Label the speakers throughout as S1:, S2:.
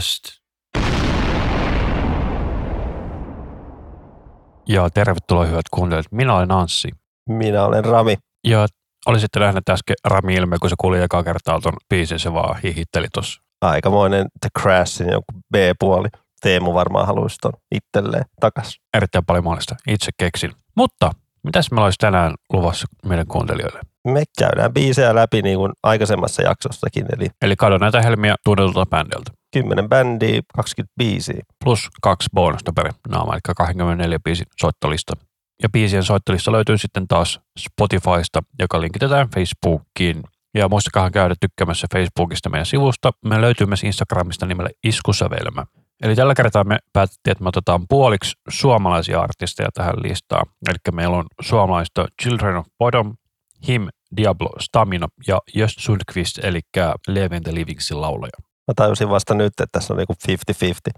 S1: Podcast. Ja tervetuloa hyvät kuuntelijat. Minä olen Anssi.
S2: Minä olen Rami.
S1: Ja olisitte nähneet äsken Rami ilme, kun se kuuli eka kertaa tuon biisin, se vaan hihitteli tuossa.
S2: Aikamoinen The Crashin joku B-puoli. Teemu varmaan haluaisi ton itselleen takas.
S1: Erittäin paljon mahdollista. Itse keksin. Mutta mitäs meillä olisi tänään luvassa meidän kuuntelijoille?
S2: Me käydään biisejä läpi niin kuin aikaisemmassa jaksossakin, eli
S1: Eli kadonneita helmiä tunnetulta bändiltä.
S2: 10 bändiä, 20 biisiä.
S1: Plus kaksi bonusta per naama, eli 24 biisin soittolista. Ja biisien soittolista löytyy sitten taas Spotifysta, joka linkitetään Facebookiin. Ja muistakaa käydä tykkäämässä Facebookista meidän sivusta. Me löytyy myös Instagramista nimellä Iskusävelmä. Eli tällä kertaa me päätettiin, että me otetaan puoliksi suomalaisia artisteja tähän listaan. Eli meillä on suomalaista Children of Bodom, Him, Diablo, Stamina ja Just Sundqvist, eli Leven the Livingsin laulaja.
S2: Mä tajusin vasta nyt, että tässä on niinku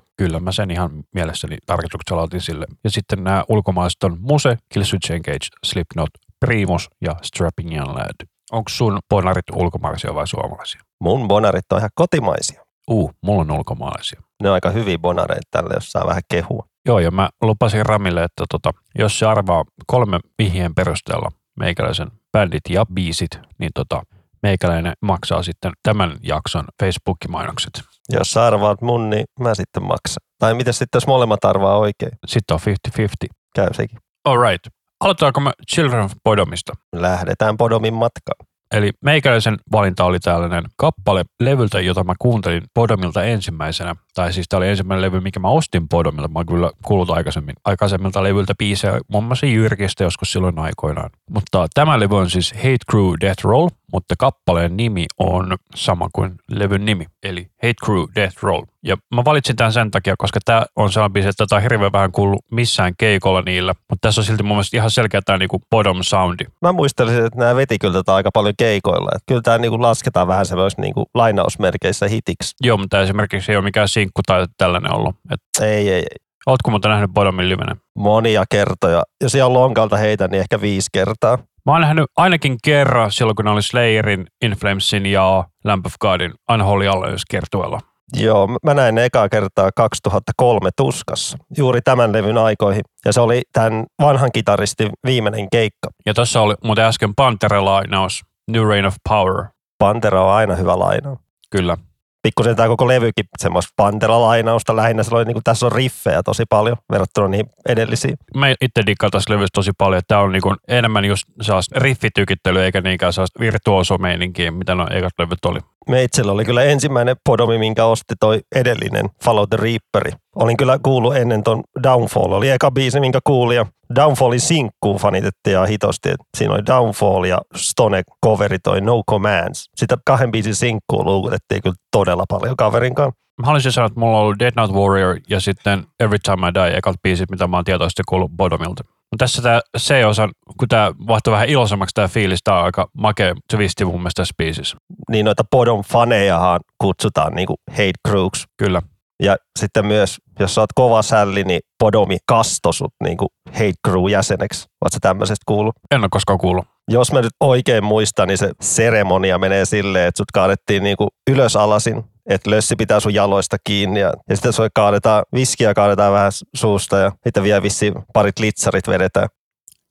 S2: 50-50.
S1: Kyllä, mä sen ihan mielessäni tarkoituksella otin sille. Ja sitten nämä ulkomaalaiset on Muse, Killswitch Engage, Slipknot, Primus ja Strapping Young Lad. Onko sun bonarit ulkomaalaisia vai suomalaisia?
S2: Mun bonarit on ihan kotimaisia.
S1: Uu, mulla on ulkomaalaisia.
S2: Ne on aika hyviä bonareita tälle, jos saa vähän kehua.
S1: Joo, ja mä lupasin Ramille, että tota, jos se arvaa kolme vihjeen perusteella meikäläisen bändit ja biisit, niin tota, meikäläinen maksaa sitten tämän jakson Facebook-mainokset.
S2: Jos sä arvaat mun, niin mä sitten maksan. Tai miten sitten, jos molemmat arvaa oikein?
S1: Sitten on 50-50.
S2: Käy sekin.
S1: Alright. Aloitetaanko me Children of Bodomista?
S2: Lähdetään Podomin matkaan.
S1: Eli meikäläisen valinta oli tällainen kappale levyltä, jota mä kuuntelin Podomilta ensimmäisenä. Tai siis tämä oli ensimmäinen levy, mikä mä ostin Podomilta. Mä kyllä kuullut aikaisemmin, aikaisemmilta levyltä biisejä, muun muassa Jyrkistä joskus silloin aikoinaan. Mutta tämä levy on siis Hate Crew Death Roll, mutta kappaleen nimi on sama kuin levyn nimi, eli Hate Crew Death Roll. Ja mä valitsin tämän sen takia, koska tämä on sellainen biisi, että tätä on hirveän vähän kuullut missään keikolla niillä, mutta tässä on silti mun mielestä ihan selkeä tämä niinku bottom soundi.
S2: Mä muistelisin, että nämä veti kyllä tätä aika paljon keikoilla. Että kyllä tämä niinku lasketaan vähän semmoista niinku lainausmerkeissä hitiksi.
S1: Joo, mutta esimerkiksi ei ole mikään sinkku tai tällainen ollut. Et,
S2: Ei, ei, ei.
S1: ootko muuten nähnyt Bodomin livenä?
S2: Monia kertoja. Jos ihan lonkalta heitä, niin ehkä viisi kertaa.
S1: Mä oon nähnyt ainakin kerran silloin, kun ne oli Slayerin, Inflamesin ja Lamp of Godin Unholy Alliance kertuella.
S2: Joo, mä näin ne ekaa kertaa 2003 Tuskassa, juuri tämän levyn aikoihin. Ja se oli tämän vanhan kitaristin viimeinen keikka.
S1: Ja tuossa oli muuten äsken Pantera-lainaus, New Reign of Power.
S2: Pantera on aina hyvä lainaus.
S1: Kyllä.
S2: Pikkusen tämä koko levykin semmoista Pantera-lainausta lähinnä. Se oli, niin kuin, tässä on riffejä tosi paljon verrattuna niihin edellisiin.
S1: Mä itse dikkaan tässä levystä tosi paljon, tää on niinku enemmän just sellaista riffitykittelyä eikä niinkään sellaista virtuosomeininkiä, mitä no ekat levyt oli.
S2: Me itsellä oli kyllä ensimmäinen podomi, minkä osti toi edellinen Follow the Reaperi. Olin kyllä kuullut ennen ton Downfall, oli eka biisi, minkä kuulin ja Downfallin sinkkuun fanitettiin ja hitosti, että siinä oli Downfall ja Stone coveri toi No Commands. Sitä kahden biisin sinkkuun luukutettiin kyllä todella paljon kaverin kanssa.
S1: Mä haluaisin sanoa, että mulla on ollut Dead Note Warrior ja sitten Every Time I Die, ekat biisit, mitä mä oon tietoisesti kuullut Bodomilta. Mutta tässä tämä C-osa, kun tämä vaihtui vähän iloisemmaksi tämä fiilis, tämä on aika makea twisti mun mielestä tässä biisissä.
S2: Niin noita podon fanejahan kutsutaan niinku hate crooks.
S1: Kyllä.
S2: Ja sitten myös, jos sä oot kova sälli, niin Podomi kasto sut niinku hate crew jäseneksi. Sä tämmöisestä kuullut?
S1: En ole koskaan kuullut.
S2: Jos mä nyt oikein muistan, niin se seremonia menee silleen, että sut kaadettiin niinku ylös alasin, että lössi pitää sun jaloista kiinni ja, ja sitten sua kaadetaan, viskiä kaadetaan vähän suusta ja sitten vielä vissiin parit litsarit vedetään.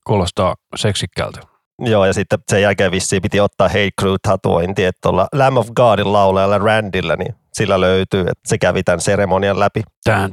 S1: Kuulostaa seksikkäältä.
S2: Joo, ja sitten sen jälkeen vissiin piti ottaa Hate Crew tatuointi, että tuolla Lamb of Godin laulajalla Randilla, niin sillä löytyy, että se kävi tämän seremonian läpi.
S1: Tämä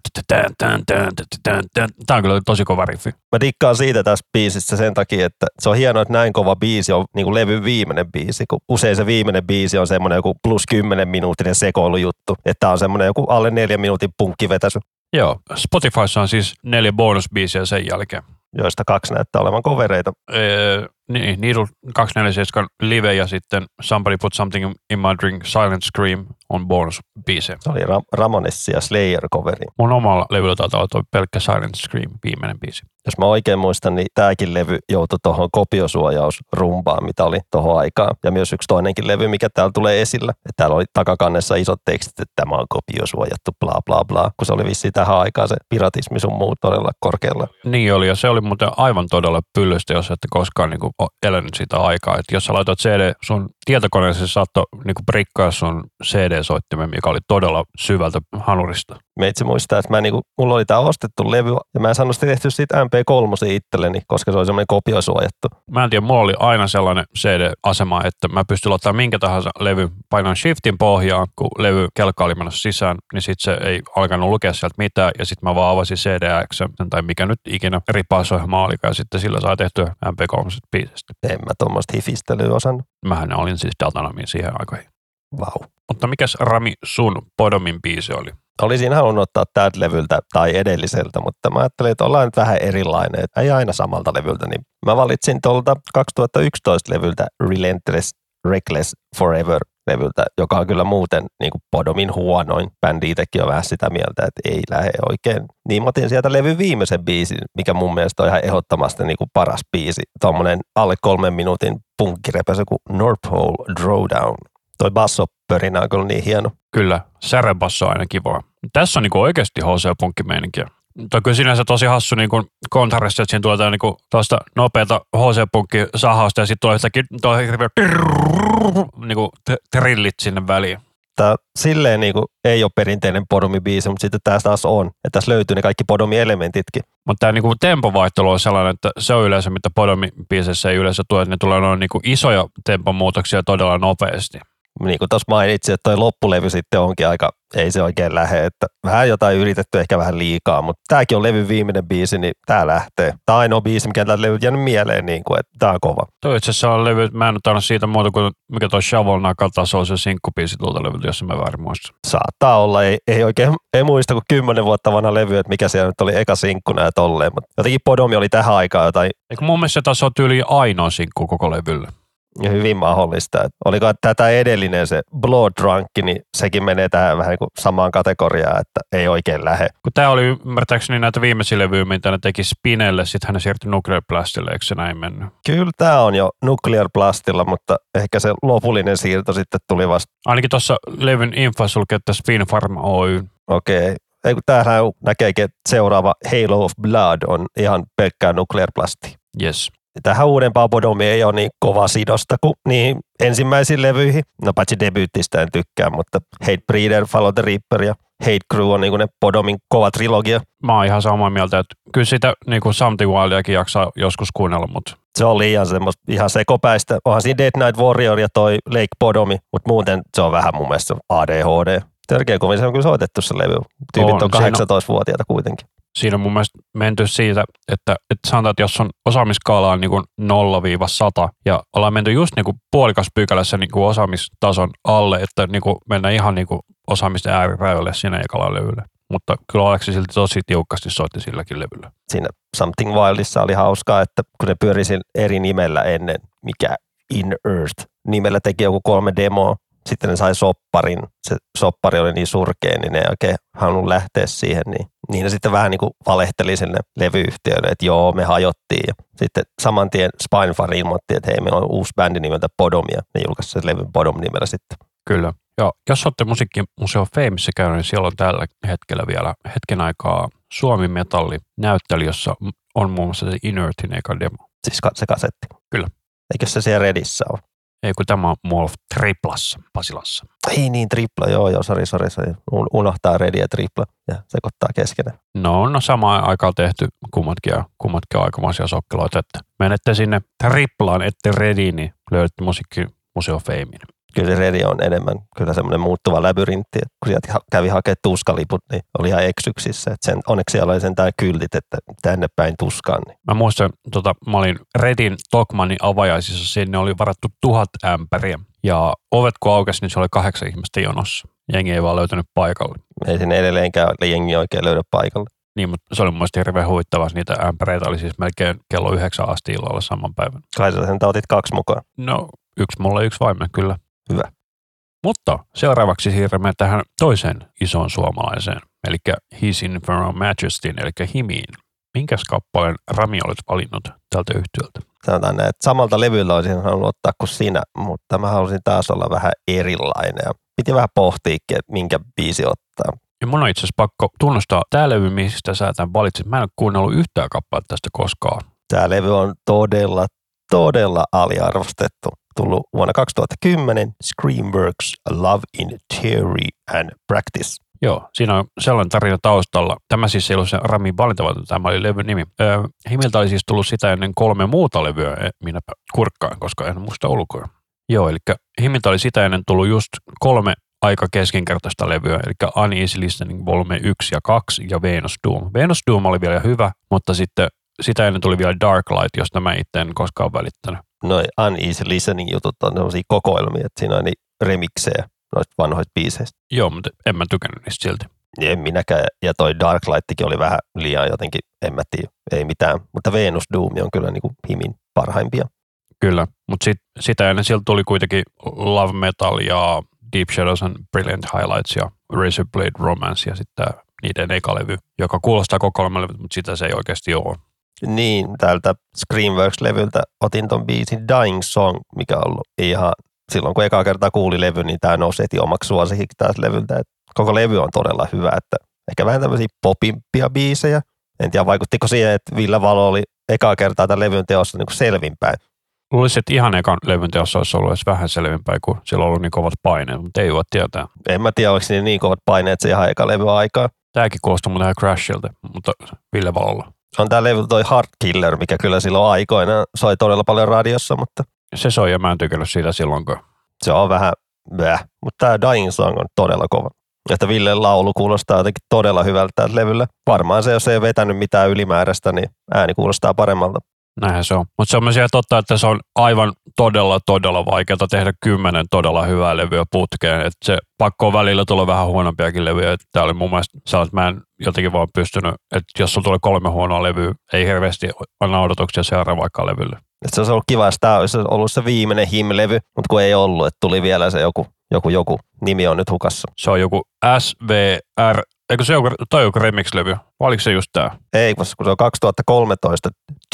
S1: on kyllä tosi kova riffi.
S2: Mä dikkaan siitä tässä biisissä sen takia, että se on hienoa, että näin kova biisi on niin kuin levyn viimeinen biisi, kun usein se viimeinen biisi on semmoinen joku plus 10 minuuttinen sekoilujuttu, että tää on semmoinen joku alle neljän minuutin punkkivetäsy,
S1: Joo, Spotifyssa on siis neljä bonusbiisiä sen jälkeen.
S2: joista kaksi näyttää olevan kovereita.
S1: Öö, niin, Needle 247 live ja sitten Somebody Put Something in My Drink Silent Scream on bonusbiisejä.
S2: Se oli Ra- Ramonessi ja Slayer-coveri.
S1: Mun omalla levyllä taitaa olla pelkkä Silent Scream, viimeinen biisi.
S2: Jos mä oikein muistan, niin tämäkin levy joutui tuohon kopiosuojausrumpaan, mitä oli tuohon aikaan. Ja myös yksi toinenkin levy, mikä täällä tulee esillä. Että täällä oli takakannessa isot tekstit, että tämä on kopiosuojattu, bla bla bla. Kun se oli vissi tähän aikaan se piratismi sun muu todella korkealla.
S1: Niin oli, ja se oli muuten aivan todella pyllystä, jos ette koskaan niin kuin, elänyt sitä aikaa. Että jos sä laitat CD sun tietokoneeseen, se saattoi niin kuin, prikkaa sun CD-soittimen, mikä oli todella syvältä hanurista.
S2: Meitsi muistaa, että mä niinku, mulla oli tämä ostettu levy ja mä en saanut tehty siitä MP3 itselleni, koska se oli semmoinen kopiosuojattu.
S1: Mä en tiedä, mulla oli aina sellainen CD-asema, että mä pystyn laittamaan minkä tahansa levy, painan shiftin pohjaan, kun levy kelkka oli menossa sisään, niin sitten se ei alkanut lukea sieltä mitään ja sitten mä vaan avasin CDX tai mikä nyt ikinä ripausohjelma oli ja sitten sillä saa tehtyä MP3 biisistä.
S2: En mä tuommoista hifistelyä osannut.
S1: Mähän olin siis Datanamin siihen aikaan.
S2: Vau. Wow.
S1: Mutta mikäs Rami sun Podomin biisi oli?
S2: Olisin halunnut ottaa tältä levyltä tai edelliseltä, mutta mä ajattelin, että ollaan nyt vähän erilainen, että ei aina samalta levyltä. Niin mä valitsin tuolta 2011 levyltä Relentless Reckless Forever levyltä, joka on kyllä muuten niin kuin Podomin huonoin. Bändi itsekin on vähän sitä mieltä, että ei lähde oikein. Niin mä otin sieltä levy viimeisen biisin, mikä mun mielestä on ihan ehdottomasti niin kuin paras biisi. Tuommoinen alle kolmen minuutin punkkirepesä kuin North Pole Drawdown. Toi basso pörinä on kyllä niin hieno.
S1: Kyllä, särebasso on aina kivaa. Tässä on niinku oikeasti HC-punkkimeininkiä. Mutta kyllä sinänsä tosi hassu niin kuin kontrasti, että siinä tulee niin tuosta nopeata HC-punkki sahausta ja sitten tulee yhtäkkiä niin kuin trillit sinne väliin.
S2: Tämä silleen niin kuin, ei ole perinteinen podomi-biisi, mutta sitten tässä taas on. Ja tässä löytyy ne kaikki podomi-elementitkin.
S1: Mutta tämä niin tempovaihtelu on sellainen, että se on yleensä, mitä podomi-biiseissä ei yleensä tule, että ne tulee noin niin isoja tempomuutoksia todella nopeasti
S2: niin kuin tuossa mainitsin, että toi loppulevy sitten onkin aika, ei se oikein lähe, että vähän jotain yritetty, ehkä vähän liikaa, mutta tämäkin on levy viimeinen biisi, niin tämä lähtee. Tämä on ainoa biisi, mikä tällä levy jäänyt mieleen, niin kuin, että tämä on kova.
S1: Toi itse asiassa on levy, mä en ole siitä muuta kuin mikä tuo Shovel Nakata, on se sinkkubiisi tuolta levyltä, jos mä väärin muista.
S2: Saattaa olla, ei, ei oikein, ei muista kuin kymmenen vuotta vanha levy, että mikä siellä nyt oli eka sinkkuna ja tolleen, mutta jotenkin Podomi oli tähän aikaan jotain.
S1: Eikö mun mielestä se taas on tyyli ainoa sinkku koko levyllä?
S2: Ja hyvin mahdollista. Että oliko tätä edellinen se Blood Drunk, niin sekin menee tähän vähän niin kuin samaan kategoriaan, että ei oikein lähe.
S1: Kun tämä oli ymmärtääkseni näitä viimeisiä levyjä, mitä ne teki Spinelle, sitten hän siirtyi Nuclear Blastille, eikö se näin mennyt?
S2: Kyllä tämä on jo Nuclear Blastilla, mutta ehkä se lopullinen siirto sitten tuli vasta.
S1: Ainakin tuossa levyn infossa lukee, että Spin Farm Oy.
S2: Okei, okay. Ei kun tämähän näkeekin, että seuraava Halo of Blood on ihan pelkkää Nuclear Blasti.
S1: Yes
S2: tähän uudempaan Bodomiin ei ole niin kova sidosta kuin niin ensimmäisiin levyihin. No paitsi debyyttistä en tykkää, mutta Hate Breeder, Follow the Reaper ja Hate Crew on niin ne Bodomin kova trilogia.
S1: Mä oon ihan samaa mieltä, että kyllä sitä niin kuin Something Wildiakin jaksaa joskus kuunnella, mutta
S2: se on liian semmoista ihan sekopäistä. Onhan siinä Dead Night Warrior ja toi Lake Bodomi, mutta muuten se on vähän mun mielestä ADHD. Törkeä kovin se on kyllä soitettu se levy. Tyypit on, on 18-vuotiaita kuitenkin
S1: siinä on mun mielestä menty siitä, että, että sanotaan, että jos on osaamiskaala on niin kuin 0-100 ja ollaan menty just niin kuin puolikas pykälässä niin kuin osaamistason alle, että niin kuin mennään ihan niin kuin osaamisten äärirajoille siinä ekalla levyllä. Mutta kyllä Aleksi silti tosi tiukasti soitti silläkin levyllä.
S2: Siinä Something Wildissa oli hauskaa, että kun ne pyöri eri nimellä ennen, mikä In Earth nimellä teki joku kolme demoa, sitten ne sai sopparin. Se soppari oli niin surkea, niin ne ei oikein halunnut lähteä siihen. Niin, niin ne sitten vähän niin kuin valehteli sinne levyyhtiölle, että joo, me hajottiin. Ja sitten saman tien Spinefire ilmoitti, että hei, meillä on uusi bändi nimeltä Podomia. Ne julkaisi sen levyn Podom nimellä sitten.
S1: Kyllä. Ja jos olette musiikkimuseo Famessa käynyt, niin siellä on tällä hetkellä vielä hetken aikaa Suomi Metalli näyttely, jossa on muun muassa se Inertin eka demo.
S2: Siis se kasetti?
S1: Kyllä.
S2: Eikö se siellä Redissä ole?
S1: Ei kun tämä on Molf Triplassa, Pasilassa.
S2: Ei niin, tripla, joo, joo, sori, sori, sori. Unohtaa Redi ja tripla ja sekoittaa keskenään.
S1: No, no samaan aikaan tehty kummatkin kummatkin aikamoisia sokkeloita, että menette sinne triplaan, ette Rediin, niin löydätte musiikkimuseo Feimin
S2: kyllä se Redi on enemmän kyllä semmoinen muuttuva labyrintti. Että kun sieltä kävi hakemaan tuskaliput, niin oli ihan eksyksissä. Että sen, onneksi siellä oli sentään kyltit, että tänne päin tuskaan. Niin.
S1: Mä muistan, tota, mä olin Redin Tokmanin avajaisissa, sinne oli varattu tuhat ämpäriä. Ja ovet kun aukesi, niin se oli kahdeksan ihmistä jonossa. Jengi ei vaan löytänyt paikalle.
S2: Ei sinne edelleenkään jengi oikein löydä paikalle.
S1: Niin, mutta se oli mun mielestä hirveän huvittavaa. Niitä ämpäreitä oli siis melkein kello yhdeksän asti illalla saman päivän.
S2: Kai sä sen otit kaksi mukaan?
S1: No, yksi mulla yksi vaimen, kyllä.
S2: Hyvä.
S1: Mutta seuraavaksi siirrymme tähän toiseen isoon suomalaiseen, eli His Infernal Majesty, eli Himiin. minkäs kappaleen Rami olet valinnut tältä yhtiöltä?
S2: Sanotaan näin, että samalta levyllä olisin halunnut ottaa kuin sinä, mutta mä halusin taas olla vähän erilainen. Ja piti vähän pohtiikin, että minkä biisi ottaa.
S1: Ja mun on itse asiassa pakko tunnustaa, tämä levy, mistä sä tämän valitsit, mä en ole kuunnellut yhtään kappaletta tästä koskaan.
S2: Tämä levy on todella, todella aliarvostettu. Tullut vuonna 2010 Screamworks Love in Theory and Practice.
S1: Joo, siinä on sellainen tarina taustalla. Tämä siis ei ollut se Ramin valinta, tämä oli levyn nimi. Öö, Himiltä oli siis tullut sitä ennen kolme muuta levyä, e, minäpä kurkkaan, koska en muista ulkoa. Joo, eli Himiltä oli sitä ennen tullut just kolme aika keskinkertaista levyä, eli Uneasy Listening Volume 1 ja 2 ja Venus Doom. Venus Doom oli vielä hyvä, mutta sitten sitä ennen tuli vielä Dark Light, josta mä itse en koskaan välittänyt.
S2: Noi Uneasy Listening jutut on sellaisia kokoelmia, että siinä on niin remiksejä noista vanhoista biiseistä.
S1: Joo, mutta en mä tykännyt niistä silti.
S2: En minäkään. Ja toi Dark Lightkin oli vähän liian jotenkin, en mä tiedä, ei mitään. Mutta Venus Doom on kyllä niin kuin himin parhaimpia.
S1: Kyllä, mutta sit, sitä ennen sieltä tuli kuitenkin Love Metal ja Deep Shadows and Brilliant Highlights ja Razor Blade Romance ja sitten niiden eka levy, joka kuulostaa koko levy, mutta sitä se ei oikeasti ole.
S2: Niin, täältä Screamworks-levyltä otin ton biisin Dying Song, mikä on ollut ihan, silloin kun eka kertaa kuuli levy, niin tämä nousi heti omaksi suosikiksi täältä levyltä. Et koko levy on todella hyvä, että ehkä vähän tämmöisiä popimpia biisejä. En tiedä, vaikuttiko siihen, että Ville Valo oli eka kertaa tämän levyn teossa niin kuin selvinpäin.
S1: Luulisin, että ihan ekan levyn teossa olisi ollut edes vähän selvinpäin, kun sillä on ollut niin kovat paineet, mutta ei voi tietää.
S2: En mä tiedä, oliko niin, niin kovat paineet se ihan eka levy aikaa.
S1: Tämäkin kuulostaa muuten Crashilta, mutta Ville Valolla.
S2: On tämä levy toi Heart Killer, mikä kyllä silloin aikoina soi todella paljon radiossa, mutta
S1: Se soi ja mä en tykännyt siitä silloin, kun
S2: se on vähän bäh. Mutta tämä Dying Song on todella kova. Että Villen laulu kuulostaa jotenkin todella hyvältä täältä levyllä. Varmaan se, jos ei vetänyt mitään ylimääräistä, niin ääni kuulostaa paremmalta.
S1: Näinhän se on. Mutta se on myös ihan totta, että se on aivan todella, todella vaikeaa tehdä kymmenen todella hyvää levyä putkeen. Että se pakko on välillä tulla vähän huonompiakin levyjä. Tämä oli mun mielestä sellainen, että mä en jotenkin vaan pystynyt, että jos sulla tulee kolme huonoa levyä, ei hirveästi anna odotuksia seuraavaan levylle.
S2: Et se olisi ollut kiva, jos tämä olisi ollut se viimeinen him-levy, mutta kun ei ollut, että tuli vielä se joku, joku, joku nimi on nyt hukassa.
S1: Se on joku SVR, eikö se joku, toi joku remix-levy? Vai oliko se just tää?
S2: Ei, koska kun se on 2013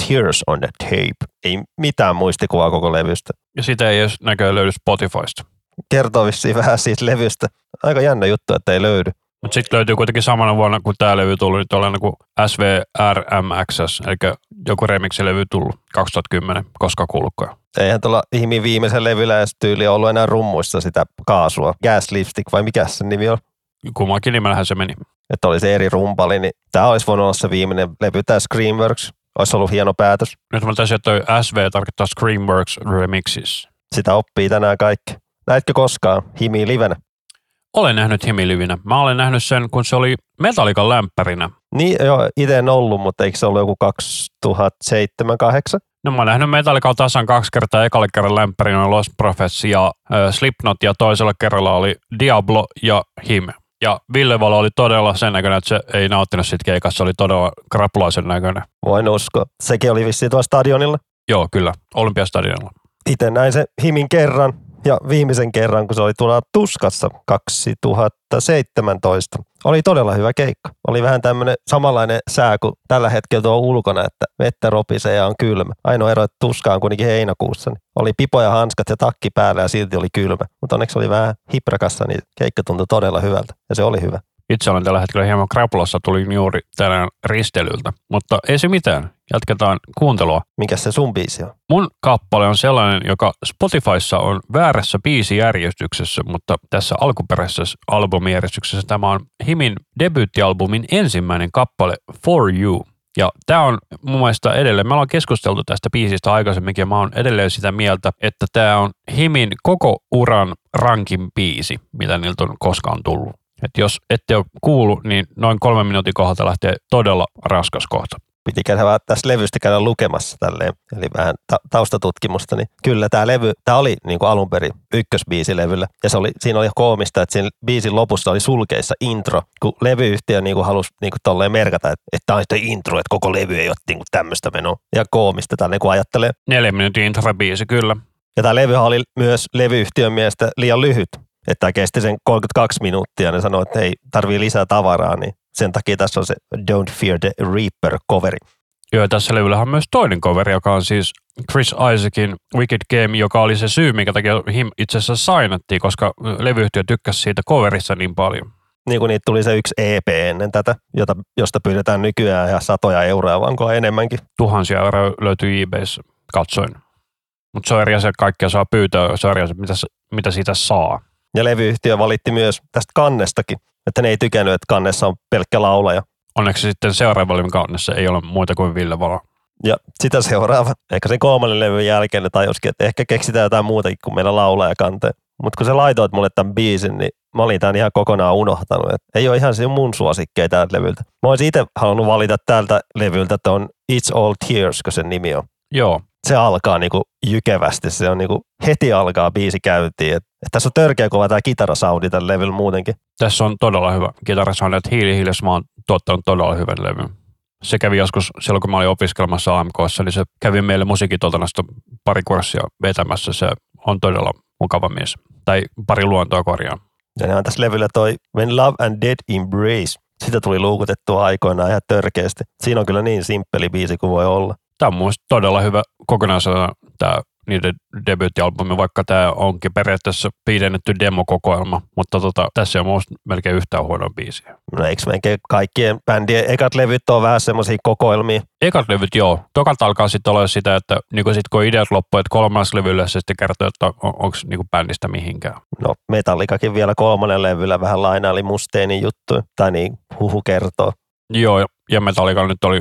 S2: Tears on the Tape. Ei mitään muistikuvaa koko levystä.
S1: Ja sitä ei edes näköjään löydy Spotifysta.
S2: Kertoo vissiin vähän siitä levystä. Aika jännä juttu, että ei löydy.
S1: Mutta sitten löytyy kuitenkin samana vuonna, kun tämä levy tuli, nyt tällainen kuin SVRMXS, eli joku remixilevy tullut 2010, koska kuulukkaa.
S2: Eihän tuolla Himin viimeisen levyllä edes tyyli ollut enää rummuissa sitä kaasua. Gas Lipstick vai mikä se nimi on?
S1: Kummankin nimellähän se meni.
S2: Että oli se eri rumpali, niin tämä olisi voinut olla se viimeinen levy, tämä Screamworks. Olisi ollut hieno päätös.
S1: Nyt mä taisin, että SV tarkoittaa Screamworks Remixes.
S2: Sitä oppii tänään kaikki. Näitkö koskaan Himi livenä?
S1: Olen nähnyt himilivinä. Mä olen nähnyt sen, kun se oli Metallican lämpärinä.
S2: Niin, joo, itse en ollut, mutta eikö se ollut joku 2007-2008?
S1: No mä oon nähnyt Metallican tasan kaksi kertaa. Ekalle kerran lämpärinä oli Lost Prophets ja äh, Slipknot ja toisella kerralla oli Diablo ja Him. Ja Ville Valo oli todella sen näköinen, että se ei nauttinut siitä keikassa. Se oli todella krapulaisen näköinen.
S2: Voin uskoa. Sekin oli vissiin tuolla stadionilla.
S1: Joo, kyllä. Olympiastadionilla.
S2: Itse näin se Himin kerran ja viimeisen kerran, kun se oli tuolla Tuskassa 2017. Oli todella hyvä keikka. Oli vähän tämmöinen samanlainen sää kuin tällä hetkellä tuo ulkona, että vettä ropisee ja on kylmä. Ainoa ero, että tuska on kuitenkin heinäkuussa. Niin oli pipo ja hanskat ja takki päällä ja silti oli kylmä. Mutta onneksi oli vähän hiprakassa, niin keikka tuntui todella hyvältä. Ja se oli hyvä.
S1: Itse olen tällä hetkellä hieman krapulassa, tulin juuri tänään ristelyltä. Mutta ei se mitään. Jatketaan kuuntelua.
S2: Mikä se sun biisi on?
S1: Mun kappale on sellainen, joka Spotifyssa on väärässä biisijärjestyksessä, mutta tässä alkuperäisessä albumijärjestyksessä tämä on Himin debyyttialbumin ensimmäinen kappale For You. Ja tämä on mun mielestä edelleen, me ollaan keskusteltu tästä biisistä aikaisemminkin ja mä oon edelleen sitä mieltä, että tämä on Himin koko uran rankin biisi, mitä niiltä on koskaan tullut. Et jos ette ole kuullut, niin noin kolmen minuutin kohdalta lähtee todella raskas kohta.
S2: Piti käydä vähän tästä levystä käydä lukemassa tälleen, eli vähän ta- taustatutkimusta, niin kyllä tämä levy, tämä oli niin kuin alun perin ykkösbiisi levyllä, ja se oli, siinä oli koomista, että siinä biisin lopussa oli sulkeissa intro, kun levyyhtiö niin kuin halusi niin kuin tolleen merkata, että, että tämä on sitten intro, että koko levy ei ole niin kuin tämmöistä menoa, ja koomista tälleen kun ajattelee.
S1: Neljän minuutin intro-biisi, kyllä.
S2: Ja tämä levy oli myös levyyhtiön mielestä liian lyhyt, että tämä kesti sen 32 minuuttia, ne sanoi, että ei tarvii lisää tavaraa, niin sen takia tässä on se Don't Fear the Reaper-coveri.
S1: Joo, tässä levyllä on myös toinen coveri, joka on siis Chris Isaacin Wicked Game, joka oli se syy, minkä takia him itse asiassa sainattiin, koska levyyhtiö tykkäsi siitä coverissa niin paljon.
S2: Niin kuin niitä tuli se yksi EP ennen tätä, jota, josta pyydetään nykyään ja satoja euroa, vanko enemmänkin.
S1: Tuhansia euroa löytyy eBayssä, katsoin. Mutta se on eri asia, kaikkea saa pyytää, se on eri asia, mitä, mitä siitä saa.
S2: Ja levyyhtiö valitti myös tästä kannestakin, että ne ei tykännyt, että kannessa on pelkkä laulaja.
S1: Onneksi sitten seuraavalla kannessa ei ole muita kuin Ville Valo.
S2: Ja sitä seuraava, ehkä sen kolmannen levyn jälkeen ne tajuskin, että ehkä keksitään jotain muutakin kuin meillä laulaja kanteen. Mutta kun sä laitoit mulle tämän biisin, niin mä olin tämän ihan kokonaan unohtanut. Et ei ole ihan se mun suosikkeja tältä levyltä. Mä olisin itse halunnut valita tältä levyltä on It's All Tears, kun sen nimi on.
S1: Joo.
S2: Se alkaa niinku jykevästi. Se on niinku heti alkaa biisi käyntiin. Et, et tässä on törkeä kova tämä kitarasoundi tällä levyllä muutenkin.
S1: Tässä on todella hyvä kitarasoundi, että Hiili Hiilis mä oon tuottanut todella hyvän levyn. Se kävi joskus silloin, kun mä olin opiskelemassa AMKssa, niin se kävi meille musiikituotannosta pari kurssia vetämässä. Se on todella mukava mies. Tai pari luontoa korjaa.
S2: Ja ne on tässä levyllä toi When Love and Dead Embrace. Sitä tuli luukutettua aikoinaan ihan törkeästi. Siinä on kyllä niin simppeli biisi kuin voi olla.
S1: Tämä on todella hyvä kokonaisuus tämä niiden debyyttialbumi, vaikka tämä onkin periaatteessa pidennetty demokokoelma, mutta tota, tässä on musta melkein yhtään huono biisi.
S2: No eikö melkein kaikkien bändien ekat levyt on vähän semmoisia kokoelmia?
S1: Ekat levyt joo. Tokat alkaa sitten olla sitä, että niin sit kun ideat loppuu, että kolmas levyllä se sitten kertoo, että on, onko niin bändistä mihinkään.
S2: No Metallikakin vielä kolmannen levyllä vähän lainaili Musteenin juttu, tai niin huhu kertoo.
S1: Joo, ja Metallica nyt oli,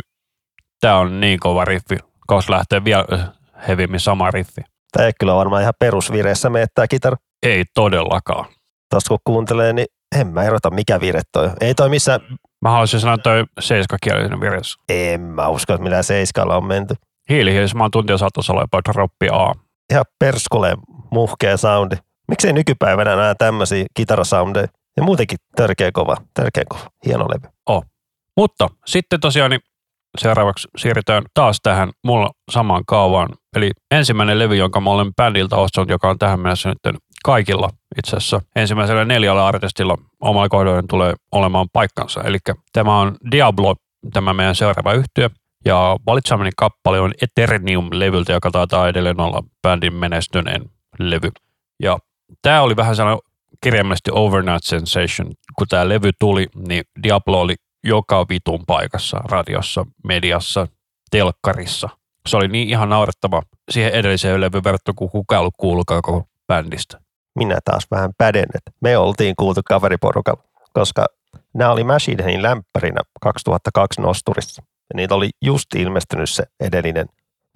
S1: tämä on niin kova riffi, koska lähtee vielä hevimmin sama riffi.
S2: Tämä ei kyllä varmaan ihan perusvireessä meettää kitara.
S1: Ei todellakaan.
S2: Tuosta kun kuuntelee, niin en mä erota mikä vire toi. Ei toi missään...
S1: Mä haluaisin sanoa toi seiskakielinen vireessä.
S2: En mä usko, että millään seiskalla on menty.
S1: Hiilihiilis, mä oon tuntia saatossa olla jopa droppi A.
S2: Ihan perskuleen muhkea soundi. Miksei nykypäivänä näe tämmöisiä kitarasoundeja? Ja muutenkin törkeä kova, törkeä kova. Hieno levy.
S1: Oh. Mutta sitten tosiaan niin seuraavaksi siirrytään taas tähän mulla samaan kaavaan. Eli ensimmäinen levy, jonka mä olen bändiltä ostanut, joka on tähän mennessä nyt kaikilla itse asiassa ensimmäisellä neljällä artistilla omalla kohdalla tulee olemaan paikkansa. Eli tämä on Diablo, tämä meidän seuraava yhtiö. Ja valitsemani kappale on Eternium-levyltä, joka taitaa edelleen olla bändin menestyneen levy. Ja tämä oli vähän sellainen kirjaimellisesti overnight sensation. Kun tämä levy tuli, niin Diablo oli joka vitun paikassa, radiossa, mediassa, telkkarissa. Se oli niin ihan naurettava siihen edelliseen levyyn verrattuna, kun kukaan ollut kuullukaan koko bändistä.
S2: Minä taas vähän päden, että me oltiin kuultu kaveriporukalla, koska nämä oli Machine Headin lämpärinä 2002 nosturissa. Ja niitä oli just ilmestynyt se edellinen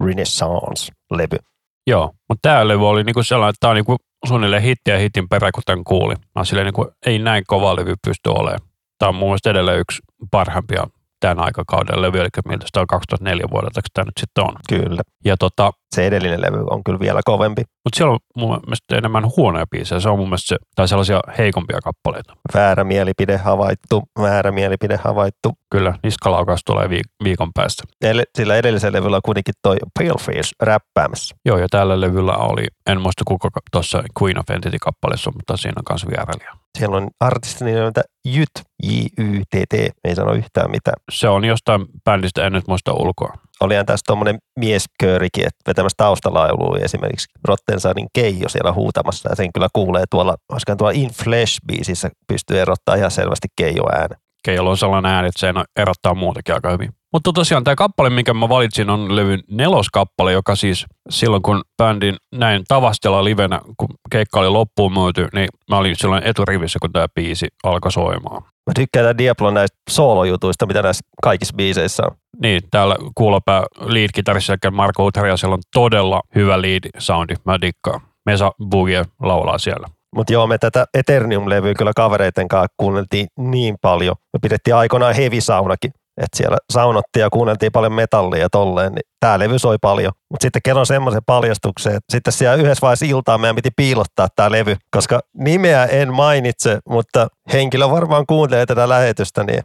S2: Renaissance-levy.
S1: Joo, mutta tämä levy oli niinku sellainen, että tämä on niinku suunnilleen hittiä hitin perä, kun tämän kuuli. Mä silleen niinku, ei näin kova levy pysty olemaan tämä on mun mielestä edelleen yksi parhaimpia tämän aikakauden levy, eli miltä sitä on 2004 vuodelta, tämä nyt sitten on.
S2: Kyllä.
S1: Ja tota,
S2: se edellinen levy on kyllä vielä kovempi.
S1: Mutta siellä on mun mielestä enemmän huonoja biisejä, se on mun mielestä se, tai sellaisia heikompia kappaleita.
S2: Väärä mielipide havaittu, väärä mielipide havaittu.
S1: Kyllä, niskalaukaus tulee viik- viikon päästä.
S2: Eli sillä edellisellä levyllä on kuitenkin toi Paleface räppäämässä.
S1: Joo, ja tällä levyllä oli, en muista kuka tuossa Queen of Entity-kappaleessa, mutta siinä on myös vierailija.
S2: Siellä on artisti nimeltä Jyt, J-Y-T-T, ei sano yhtään mitään.
S1: Se on jostain bändistä, en nyt muista ulkoa.
S2: Olihan tässä tuommoinen miesköörikin, että vetämässä taustalaulua esimerkiksi Rottensanin Keijo siellä huutamassa ja sen kyllä kuulee tuolla, olisikohan tuolla In Flesh-biisissä pystyy erottaa ihan selvästi Keijo ääni.
S1: Keijolla on sellainen ääni, että se erottaa muutakin aika hyvin. Mutta tosiaan tämä kappale, minkä mä valitsin, on levyn neloskappale, joka siis silloin kun bändin näin Tavastella livenä, kun keikka oli loppuun myyty, niin mä olin silloin eturivissä, kun tämä biisi alkoi soimaan.
S2: Mä tykkään tämän Diablon näistä soolojutuista, mitä näissä kaikissa biiseissä on.
S1: Niin, täällä kuulopää lead-kitarissa Marko Uteriasella on todella hyvä lead-soundi. Mä dikkaan. Mesa Boogie laulaa siellä.
S2: Mutta joo, me tätä Eternium-levyä kyllä kavereiden kanssa kuunneltiin niin paljon. Me pidettiin aikoinaan heavy-saunakin että siellä saunottiin ja kuunneltiin paljon metallia tolleen, niin tämä levy soi paljon. Mutta sitten kerron semmoisen paljastuksen, että sitten siellä yhdessä vaiheessa iltaa meidän piti piilottaa tämä levy, koska nimeä en mainitse, mutta henkilö varmaan kuuntelee tätä lähetystä, niin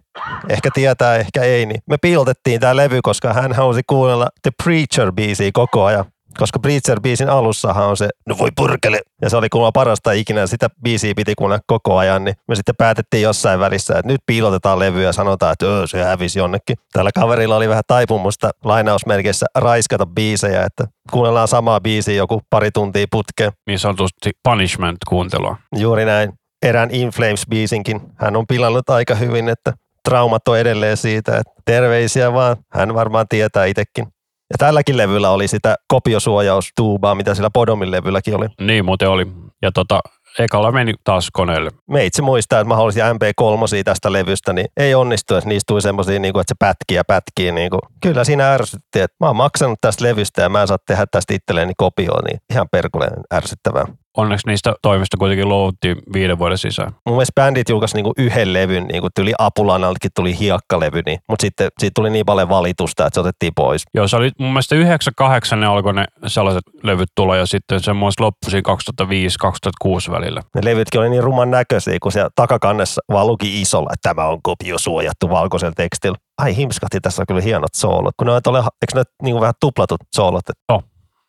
S2: ehkä tietää, ehkä ei. Niin me piilotettiin tämä levy, koska hän halusi kuunnella The Preacher-biisiä koko ajan. Koska Breacher-biisin alussahan on se, no voi purkele, ja se oli kuulemma parasta ikinä, sitä biisiä piti kuunnella koko ajan, niin me sitten päätettiin jossain välissä, että nyt piilotetaan levyä ja sanotaan, että öö, se hävisi jonnekin. Tällä kaverilla oli vähän taipumusta lainausmerkeissä raiskata biisejä, että kuunnellaan samaa biisiä joku pari tuntia putkeen.
S1: Niin sanotusti punishment-kuuntelua.
S2: Juuri näin. Erään In Flames-biisinkin hän on pilannut aika hyvin, että traumat on edelleen siitä, että terveisiä vaan, hän varmaan tietää itsekin. Ja tälläkin levyllä oli sitä kopiosuojaustuubaa, mitä sillä Podomin levylläkin oli.
S1: Niin muuten oli. Ja tota, ekalla meni taas koneelle.
S2: Me itse muistaa, että mä haluaisin MP3 tästä levystä, niin ei onnistu, että niistä tuli semmoisia, niin kuin, että se pätkii ja pätkii. Niin kuin. Kyllä siinä ärsytti, että mä oon maksanut tästä levystä ja mä en saa tehdä tästä itselleeni kopioon, niin ihan perkuleen ärsyttävää
S1: onneksi niistä toimista kuitenkin luovuttiin viiden vuoden sisään.
S2: Mun mielestä bändit julkaisi niinku yhden levyn, niinku tuli Apulanaltakin tuli hiekkalevy, niin, mutta sitten siitä tuli niin paljon valitusta, että se otettiin pois.
S1: Joo, se oli mun mielestä 98 ne alkoi ne sellaiset levyt tulla ja sitten se mun loppui 2005-2006 välillä.
S2: Ne levytkin oli niin ruman näköisiä, kun siellä takakannessa vaan luki isolla, että tämä on kopiosuojattu valkoisella tekstillä. Ai himskahti, tässä on kyllä hienot soolot. Kun ne on, eikö ne niin vähän tuplatut soolot?
S1: Oh.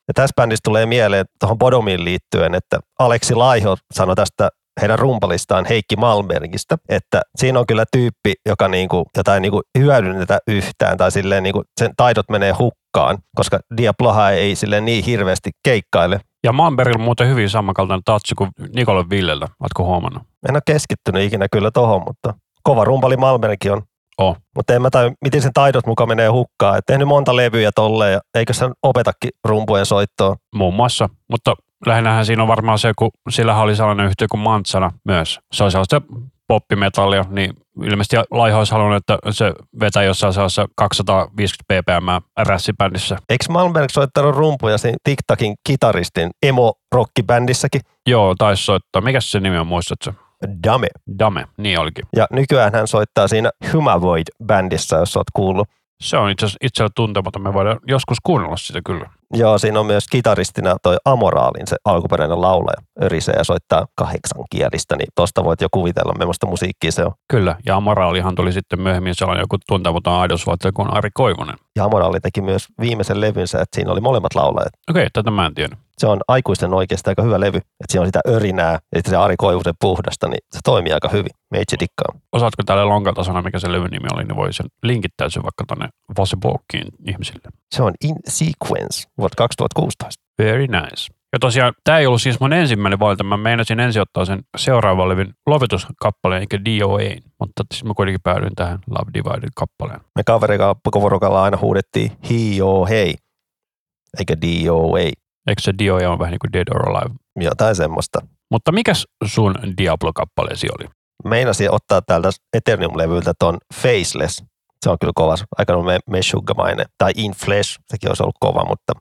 S2: Ja tässä bändissä tulee mieleen tuohon Bodomiin liittyen, että Aleksi Laiho sanoi tästä heidän rumpalistaan Heikki Malmbergistä, että siinä on kyllä tyyppi, joka niinku, jota ei niinku hyödynnetä yhtään tai silleen niinku, sen taidot menee hukkaan, koska Diabloha ei silleen niin hirveästi keikkaile.
S1: Ja Malmbergilla on muuten hyvin samankaltainen tatsi kuin Nikolle Villellä, oletko huomannut?
S2: En ole keskittynyt ikinä kyllä tohon, mutta kova rumpali Malmbergkin on.
S1: Oh.
S2: Mutta en mä tajua, miten sen taidot mukaan menee hukkaan. Et tehnyt monta levyjä tolleen ja eikö sen opetakin rumpujen soittoa?
S1: Muun muassa, mutta lähinnähän siinä on varmaan se, kun sillä oli sellainen yhtiö kuin Mantsana myös. Se on sellaista poppimetallia, niin ilmeisesti Laiho olisi halunnut, että se vetää jossain sellaisessa 250 ppm rässibändissä.
S2: Eikö Malmberg soittanut rumpuja siinä TikTokin kitaristin emo-rockibändissäkin?
S1: Joo, taisi soittaa. Mikä se nimi on, muistatko?
S2: Dame.
S1: Dame, niin olikin.
S2: Ja nykyään hän soittaa siinä Humavoid-bändissä, jos olet kuullut.
S1: Se on itse asiassa tuntematon. Me voidaan joskus kuunnella sitä kyllä.
S2: Joo, siinä on myös kitaristina toi Amoraalin, se alkuperäinen laulaja, örisee ja soittaa kahdeksan kielistä, niin tosta voit jo kuvitella, millaista musiikkia se on.
S1: Kyllä, ja Amoraalihan tuli sitten myöhemmin sellainen joku tuntematon aidosvaltaja kuin Ari Koivunen.
S2: Ja Amoraali teki myös viimeisen levynsä, että siinä oli molemmat laulajat.
S1: Okei, okay, tätä mä en tiedä.
S2: Se on aikuisten oikeasti aika hyvä levy, että siinä on sitä örinää, että se Ari Koivusen puhdasta, niin se toimii aika hyvin. Meitsi dikkaa.
S1: Osaatko tälle lonkalta sanoa, mikä se levyn nimi oli, niin voi sen linkittää sen vaikka tänne Vossebookiin ihmisille.
S2: Se on In Sequence vuotta 2016.
S1: Very nice. Ja tosiaan, tämä ei ollut siis mun ensimmäinen valinta. Mä meinasin ensin ottaa sen seuraavan levyn lopetuskappaleen, eikä DOA, mutta siis mä kuitenkin päädyin tähän Love Divided-kappaleen.
S2: Me kaverikauppakovorokalla aina huudettiin hi jo hei, eikä DOA.
S1: Eikö se DOA on vähän niin kuin Dead or Alive?
S2: Jotain semmoista.
S1: Mutta mikäs sun Diablo-kappaleesi oli?
S2: Meinasin ottaa täältä Eternium-levyltä ton Faceless. Se on kyllä kova, aika me, Meshuggamainen. Tai In Flesh, sekin olisi ollut kova, mutta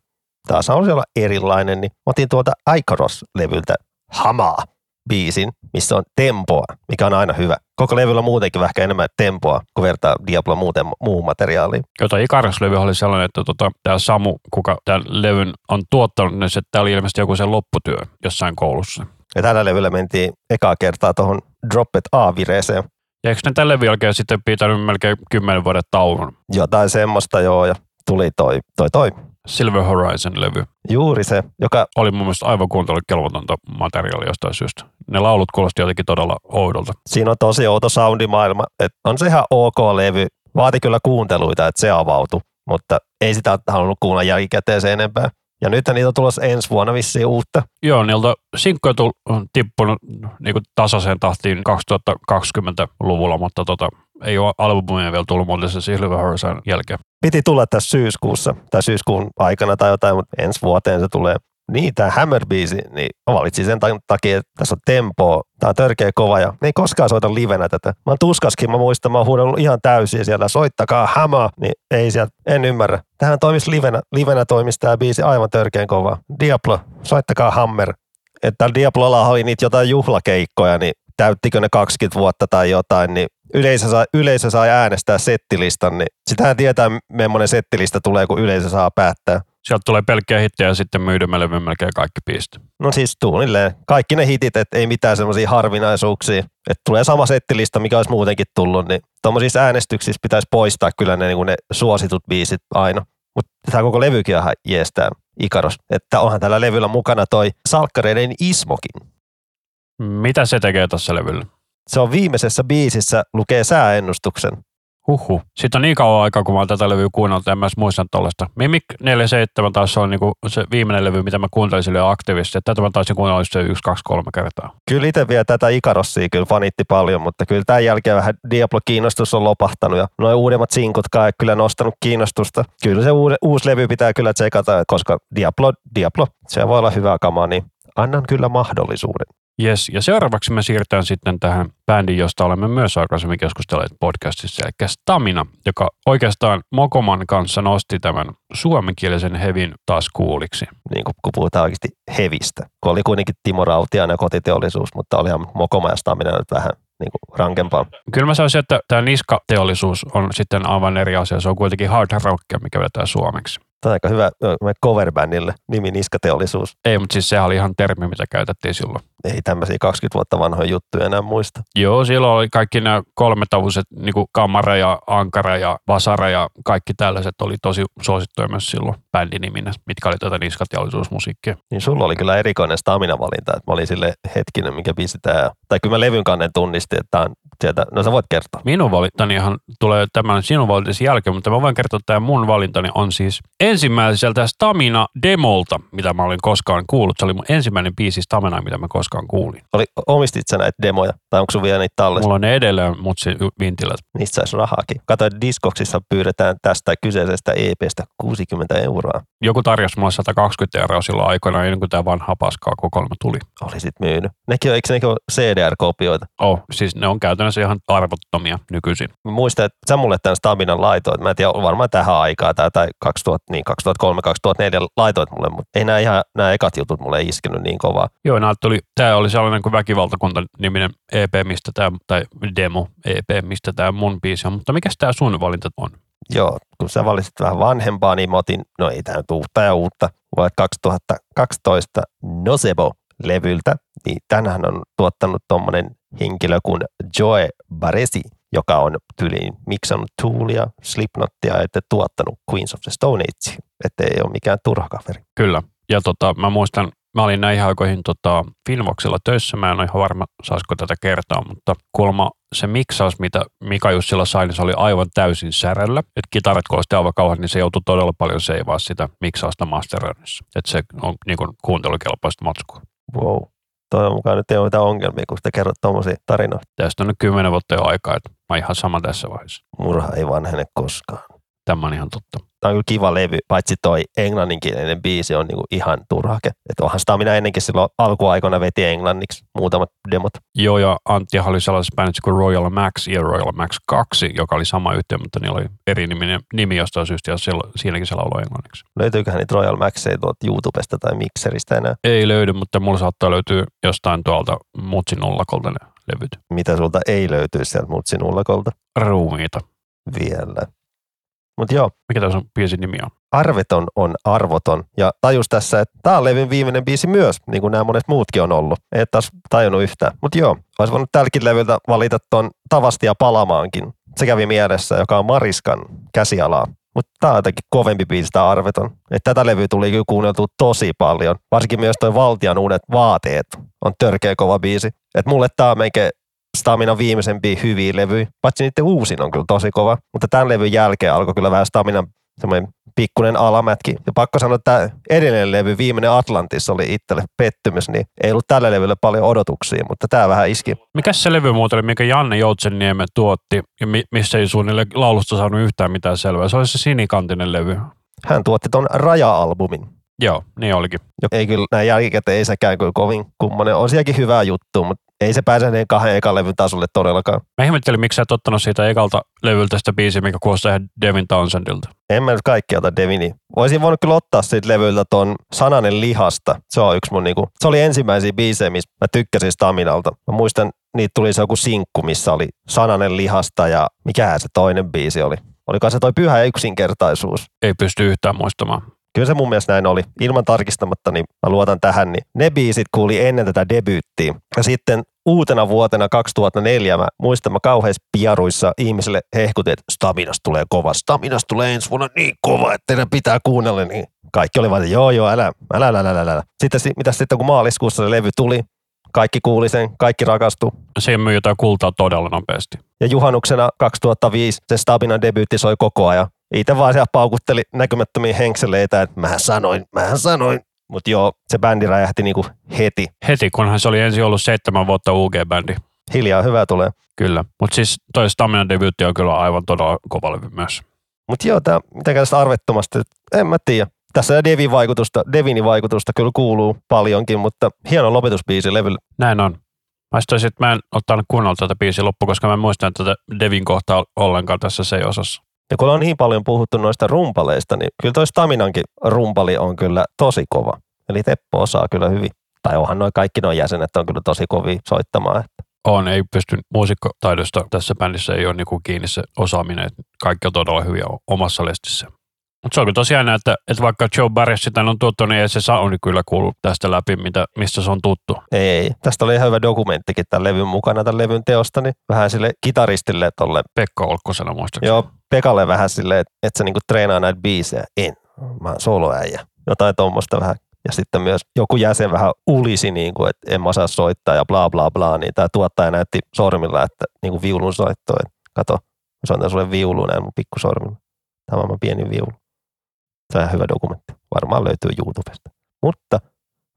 S2: taas halusi olla erilainen, niin otin tuolta Aikaros-levyltä Hamaa biisin, missä on tempoa, mikä on aina hyvä. Koko levyllä on muutenkin vähän enemmän tempoa, kun vertaa Diablo muuten muuhun materiaaliin.
S1: Jota Ikaros-levy oli sellainen, että tota, tämä Samu, kuka tämän levyn on tuottanut, niin se, tämä oli ilmeisesti joku sen lopputyö jossain koulussa.
S2: Ja tällä levyllä mentiin ekaa kertaa tuohon Droppet A-vireeseen.
S1: Ja eikö ne tämän levyn jälkeen sitten pitänyt melkein kymmenen vuoden tauon?
S2: Jotain semmoista joo, ja tuli toi, toi, toi
S1: Silver Horizon-levy.
S2: Juuri se, joka...
S1: Oli mun mielestä aivan kuuntelukelvotonta materiaalia jostain syystä. Ne laulut kuulosti jotenkin todella oudolta.
S2: Siinä on tosi outo soundimaailma. Et on se ihan ok levy. Vaati kyllä kuunteluita, että se avautui, mutta ei sitä halunnut kuulla jälkikäteen se enempää. Ja nyt niitä on tulossa ensi vuonna vissiin uutta.
S1: Joo, niiltä sinkkoja on tippunut niin kuin tasaiseen tahtiin 2020-luvulla, mutta tota, ei ole albumia vielä tullut muuten se Silver Horizon jälkeen.
S2: Piti tulla tässä syyskuussa tai syyskuun aikana tai jotain, mutta ensi vuoteen se tulee. Niin, tämä Hammer-biisi, niin valitsin sen takia, että tässä on tempo, tämä on törkeä kova ja ei koskaan soita livenä tätä. Mä oon tuskaskin, mä muistan, mä oon ihan täysin siellä, soittakaa Hammer, niin ei sieltä, en ymmärrä. Tähän toimisi livenä, livenä toimisi tämä biisi aivan törkeän kova. Diablo, soittakaa Hammer. Että Diablolla oli niitä jotain juhlakeikkoja, niin täyttikö ne 20 vuotta tai jotain, niin yleisö saa, yleisö saa äänestää settilistan, niin sitähän tietää, millainen settilista tulee, kun yleisö saa päättää.
S1: Sieltä tulee pelkkiä hittejä ja sitten myydämälle melkein kaikki piste.
S2: No siis tuunilleen. Kaikki ne hitit, että ei mitään semmoisia harvinaisuuksia. Että tulee sama settilista, mikä olisi muutenkin tullut, niin tuommoisissa äänestyksissä pitäisi poistaa kyllä ne, niin ne suositut biisit aina. Mutta tämä koko levykin ihan jeestää. Ikaros. Että onhan tällä levyllä mukana toi salkkareiden Ismokin.
S1: Mitä se tekee tuossa levyllä?
S2: Se on viimeisessä biisissä, lukee sääennustuksen.
S1: Huhhuh. Sitten on niin kauan aikaa, kun mä oon tätä levyä kuunnellut, en mä edes muista tuollaista. Mimik 47 taas on niinku se viimeinen levy, mitä mä kuuntelin sille aktiivisesti. Tätä mä taisin kuunnella se yksi, kaksi, kolme kertaa.
S2: Kyllä itse vielä tätä Ikarossia kyllä fanitti paljon, mutta kyllä tämän jälkeen vähän Diablo-kiinnostus on lopahtanut ja noin uudemmat sinkutkaan ei kyllä nostanut kiinnostusta. Kyllä se uusi, uusi levy pitää kyllä tsekata, koska Diablo, Diablo, se voi olla hyvä kama, niin annan kyllä mahdollisuuden.
S1: Yes, ja seuraavaksi me siirrytään sitten tähän bändiin, josta olemme myös aikaisemmin keskustelleet podcastissa, eli Stamina, joka oikeastaan Mokoman kanssa nosti tämän suomenkielisen hevin taas kuuliksi.
S2: Niin kuin, kun puhutaan oikeasti hevistä, kun oli kuitenkin Timo Rautian ja kotiteollisuus, mutta olihan Mokoma ja Stamina nyt vähän niin kuin rankempaa.
S1: Kyllä mä sanoisin, että tämä niskateollisuus on sitten aivan eri asia. Se on kuitenkin hard rockia, mikä vetää suomeksi.
S2: Tämä on aika hyvä coverbandille, nimi Niskateollisuus.
S1: Ei, mutta siis sehän oli ihan termi, mitä käytettiin silloin.
S2: Ei tämmöisiä 20 vuotta vanhoja juttuja enää muista.
S1: Joo, silloin oli kaikki nämä kolmetavuiset, niin kuin Kamara ja Ankara ja Vasara ja kaikki tällaiset oli tosi suosittuja myös silloin bändiniminä, mitkä oli tätä niskateollisuusmusiikkia.
S2: Niin sulla oli kyllä erikoinen stamina-valinta, että mä olin sille hetkinen, mikä biisi tää. Tai kyllä mä levyn kannen tunnistin, että tää on sieltä, no sä voit kertoa.
S1: Minun valintanihan tulee tämän sinun valintasi jälkeen, mutta mä voin kertoa, että tämä mun valintani on siis ensimmäiseltä Stamina-demolta, mitä mä olin koskaan kuullut. Se oli mun ensimmäinen biisi Stamina, mitä mä koskaan kuulin.
S2: Oli, omistit sä näitä demoja, tai onko sun vielä niitä tallessa?
S1: Mulla on ne edelleen mutsi vintilät.
S2: Niistä saisi rahaakin. Että Discogsissa pyydetään tästä kyseisestä EPstä 60 euroa.
S1: Joku tarjosi mulle 120 euroa silloin aikoina, ennen kuin tämä vanha paskaa kokoelma tuli.
S2: Olisit myynyt. Nekin on, eikö nekin ole CDR-kopioita?
S1: Oh, siis ne on käytännössä ihan arvottomia nykyisin.
S2: Mä muistan, että sä mulle tämän Staminan laitoit. Mä en tiedä, varmaan tähän aikaa tai, tai 2000, niin 2003-2004 laitoit mulle, mutta ei nämä ihan nämä ekat jutut mulle iskenyt niin kovaa.
S1: Joo, nämä tuli, tämä oli sellainen kuin väkivaltakunta-niminen EP, mistä tämä, tai demo EP, mistä tämä mun biisi on. Mutta mikä tämä sun valinta on?
S2: Joo, kun sä valitsit vähän vanhempaa, niin mä otin, no ei tämä nyt uutta ja uutta, vaan 2012 Nocebo-levyltä, niin tänään on tuottanut tuommoinen henkilö kuin Joe Baresi, joka on tyyliin miksannut Toolia, Slipknotia ja tuottanut Queens of the Stone Age, että ei ole mikään turha kaveri.
S1: Kyllä, ja tota, mä muistan, mä olin näihin aikoihin tota, Filmoksella töissä, mä en ole ihan varma, saisiko tätä kertoa, mutta kuulemma se miksaus, mitä Mika Jussila sai, niin se oli aivan täysin särällä. Että kitarat koosti aivan kauan, niin se joutui todella paljon seivaa sitä miksausta masteroinnissa. Että se on niin kuin kuuntelukelpoista matskua.
S2: Wow. Toivon mukaan nyt ei ole mitään ongelmia, kun te kerrot tuommoisia tarinoita.
S1: Tästä on nyt kymmenen vuotta jo aikaa, että mä ihan sama tässä vaiheessa.
S2: Murha ei vanhene koskaan.
S1: Tämä on ihan totta.
S2: Tämä on kyllä kiva levy, paitsi toi englanninkielinen biisi on niinku ihan turhake. Että onhan sitä minä ennenkin silloin alkuaikoina veti englanniksi muutamat demot.
S1: Joo, ja Antti oli sellaisessa bändissä kuin Royal Max ja Royal Max 2, joka oli sama yhtiö, mutta niillä oli eri niminen, nimi jostain syystä, ja silloin, siinäkin se lauloi englanniksi.
S2: Löytyyköhän niitä Royal Maxeja tuolta YouTubesta tai Mixeristä enää?
S1: Ei löydy, mutta mulla saattaa löytyä jostain tuolta Mutsin nullakolta ne levyt.
S2: Mitä sulta ei löytyy sieltä Mutsin nullakolta?
S1: Ruumiita.
S2: Vielä. Mutta joo,
S1: Mikä tässä on biisin nimi on?
S2: arveton on arvoton. Ja tajus tässä, että tämä on levyn viimeinen biisi myös, niin kuin nämä monet muutkin on ollut. Et taas tajunnut yhtään. Mutta joo, olisi voinut tälläkin levyltä valita tuon Tavasti ja Palamaankin. Se kävi mielessä, joka on Mariskan käsialaa. Mutta tämä on jotenkin kovempi biisi tämä arveton. Et tätä levyä tuli kyllä kuunneltua tosi paljon. Varsinkin myös toi Valtian uudet vaateet on törkeä kova biisi. Et mulle tämä on Staminan viimeisempiä hyviä levyjä. Paitsi niiden uusin on kyllä tosi kova. Mutta tämän levyn jälkeen alkoi kyllä vähän Staminan semmoinen pikkuinen alamätki. Ja pakko sanoa, että edellinen levy, viimeinen Atlantis, oli itselle pettymys, niin ei ollut tällä levyllä paljon odotuksia, mutta tämä vähän iski.
S1: Mikäs se levy muuten oli, mikä Janne Joutsenniemen tuotti, ja mi- missä ei suunnilleen laulusta saanut yhtään mitään selvää? Se oli se sinikantinen levy.
S2: Hän tuotti ton Raja-albumin.
S1: Joo, niin olikin.
S2: ei kyllä näin jälkikäteen ei sekään kyllä kovin kummonen. On sielläkin hyvää juttua, mutta ei se pääse ne kahden ekan levyn tasolle todellakaan.
S1: Mä ihmettelin, miksi sä et ottanut siitä ekalta levyltä sitä biisiä, mikä kuulostaa ihan Devin Townsendilta.
S2: En mä nyt kaikki ota Devini. Voisin voinut kyllä ottaa siitä levyltä ton Sananen lihasta. Se on yksi mun niinku, se oli ensimmäisiä biisejä, missä mä tykkäsin Staminalta. Mä muistan, niitä tuli se joku sinkku, missä oli Sananen lihasta ja mikähän se toinen biisi oli. Oliko se toi pyhä yksinkertaisuus?
S1: Ei pysty yhtään muistamaan.
S2: Kyllä se mun mielestä näin oli. Ilman tarkistamatta, niin mä luotan tähän. Niin ne biisit kuuli ennen tätä debyyttiä. Ja sitten uutena vuotena 2004 mä muistan mä kauheissa piaruissa ihmisille hehkutin, että Staminas tulee kova, Staminas tulee ensi vuonna niin kova, että teidän pitää kuunnella, niin kaikki oli vaan, joo joo, älä, älä, älä, älä, älä. Sitten, mitä sitten kun maaliskuussa se levy tuli, kaikki kuuli sen, kaikki rakastu.
S1: Se myy jotain kultaa todella nopeasti.
S2: Ja juhannuksena 2005 se Stabinan debyytti soi koko ajan. Itse vaan siellä paukutteli näkymättömiä henkseleitä, että mähän sanoin, mähän sanoin. Mutta joo, se bändi räjähti niinku heti.
S1: Heti, kunhan se oli ensin ollut seitsemän vuotta UG-bändi.
S2: Hiljaa hyvä tulee.
S1: Kyllä, mutta siis toi Staminan debyytti on kyllä aivan todella kova levy myös.
S2: Mutta joo, tämä mitenkään tästä arvettomasti, en mä tiedä. Tässä Devin vaikutusta, Devinin vaikutusta kyllä kuuluu paljonkin, mutta hieno lopetusbiisi levylle.
S1: Näin on. Mä sanoisin, että mä en ottanut kuunnella tätä biisiä loppu, koska mä en muista tätä Devin kohtaa ollenkaan tässä se osassa.
S2: Ja kun on niin paljon puhuttu noista rumpaleista, niin kyllä toi Staminankin rumpali on kyllä tosi kova. Eli Teppo osaa kyllä hyvin. Tai onhan noin kaikki nuo jäsenet on kyllä tosi kovia soittamaan. Että.
S1: On, ei pysty muusikkotaidosta tässä bändissä ei ole niinku kiinni se osaaminen. Kaikki on todella hyviä omassa lestissä. Mutta se on tosiaan, että, että vaikka Joe Barry sitä on tuttu, niin ei se soundi kyllä kuulu tästä läpi, mitä, mistä se on tuttu.
S2: Ei, tästä oli ihan hyvä dokumenttikin tämän levyn mukana, tämän levyn teosta, niin vähän sille kitaristille tolle.
S1: Pekka Olkkosena muistaakseni.
S2: Joo, Pekalle vähän silleen, että, että se niinku treenaa näitä biisejä. En, mä oon soloäijä. Jotain tuommoista vähän ja sitten myös joku jäsen vähän ulisi, niin kuin, että en mä osaa soittaa ja bla bla bla, niin tämä tuottaja näytti sormilla, että niin kuin viulun soitto, että kato, mä soitan sulle viulun näin mun pikkusormilla. Tämä on pieni viulu. Se on hyvä dokumentti. Varmaan löytyy YouTubesta. Mutta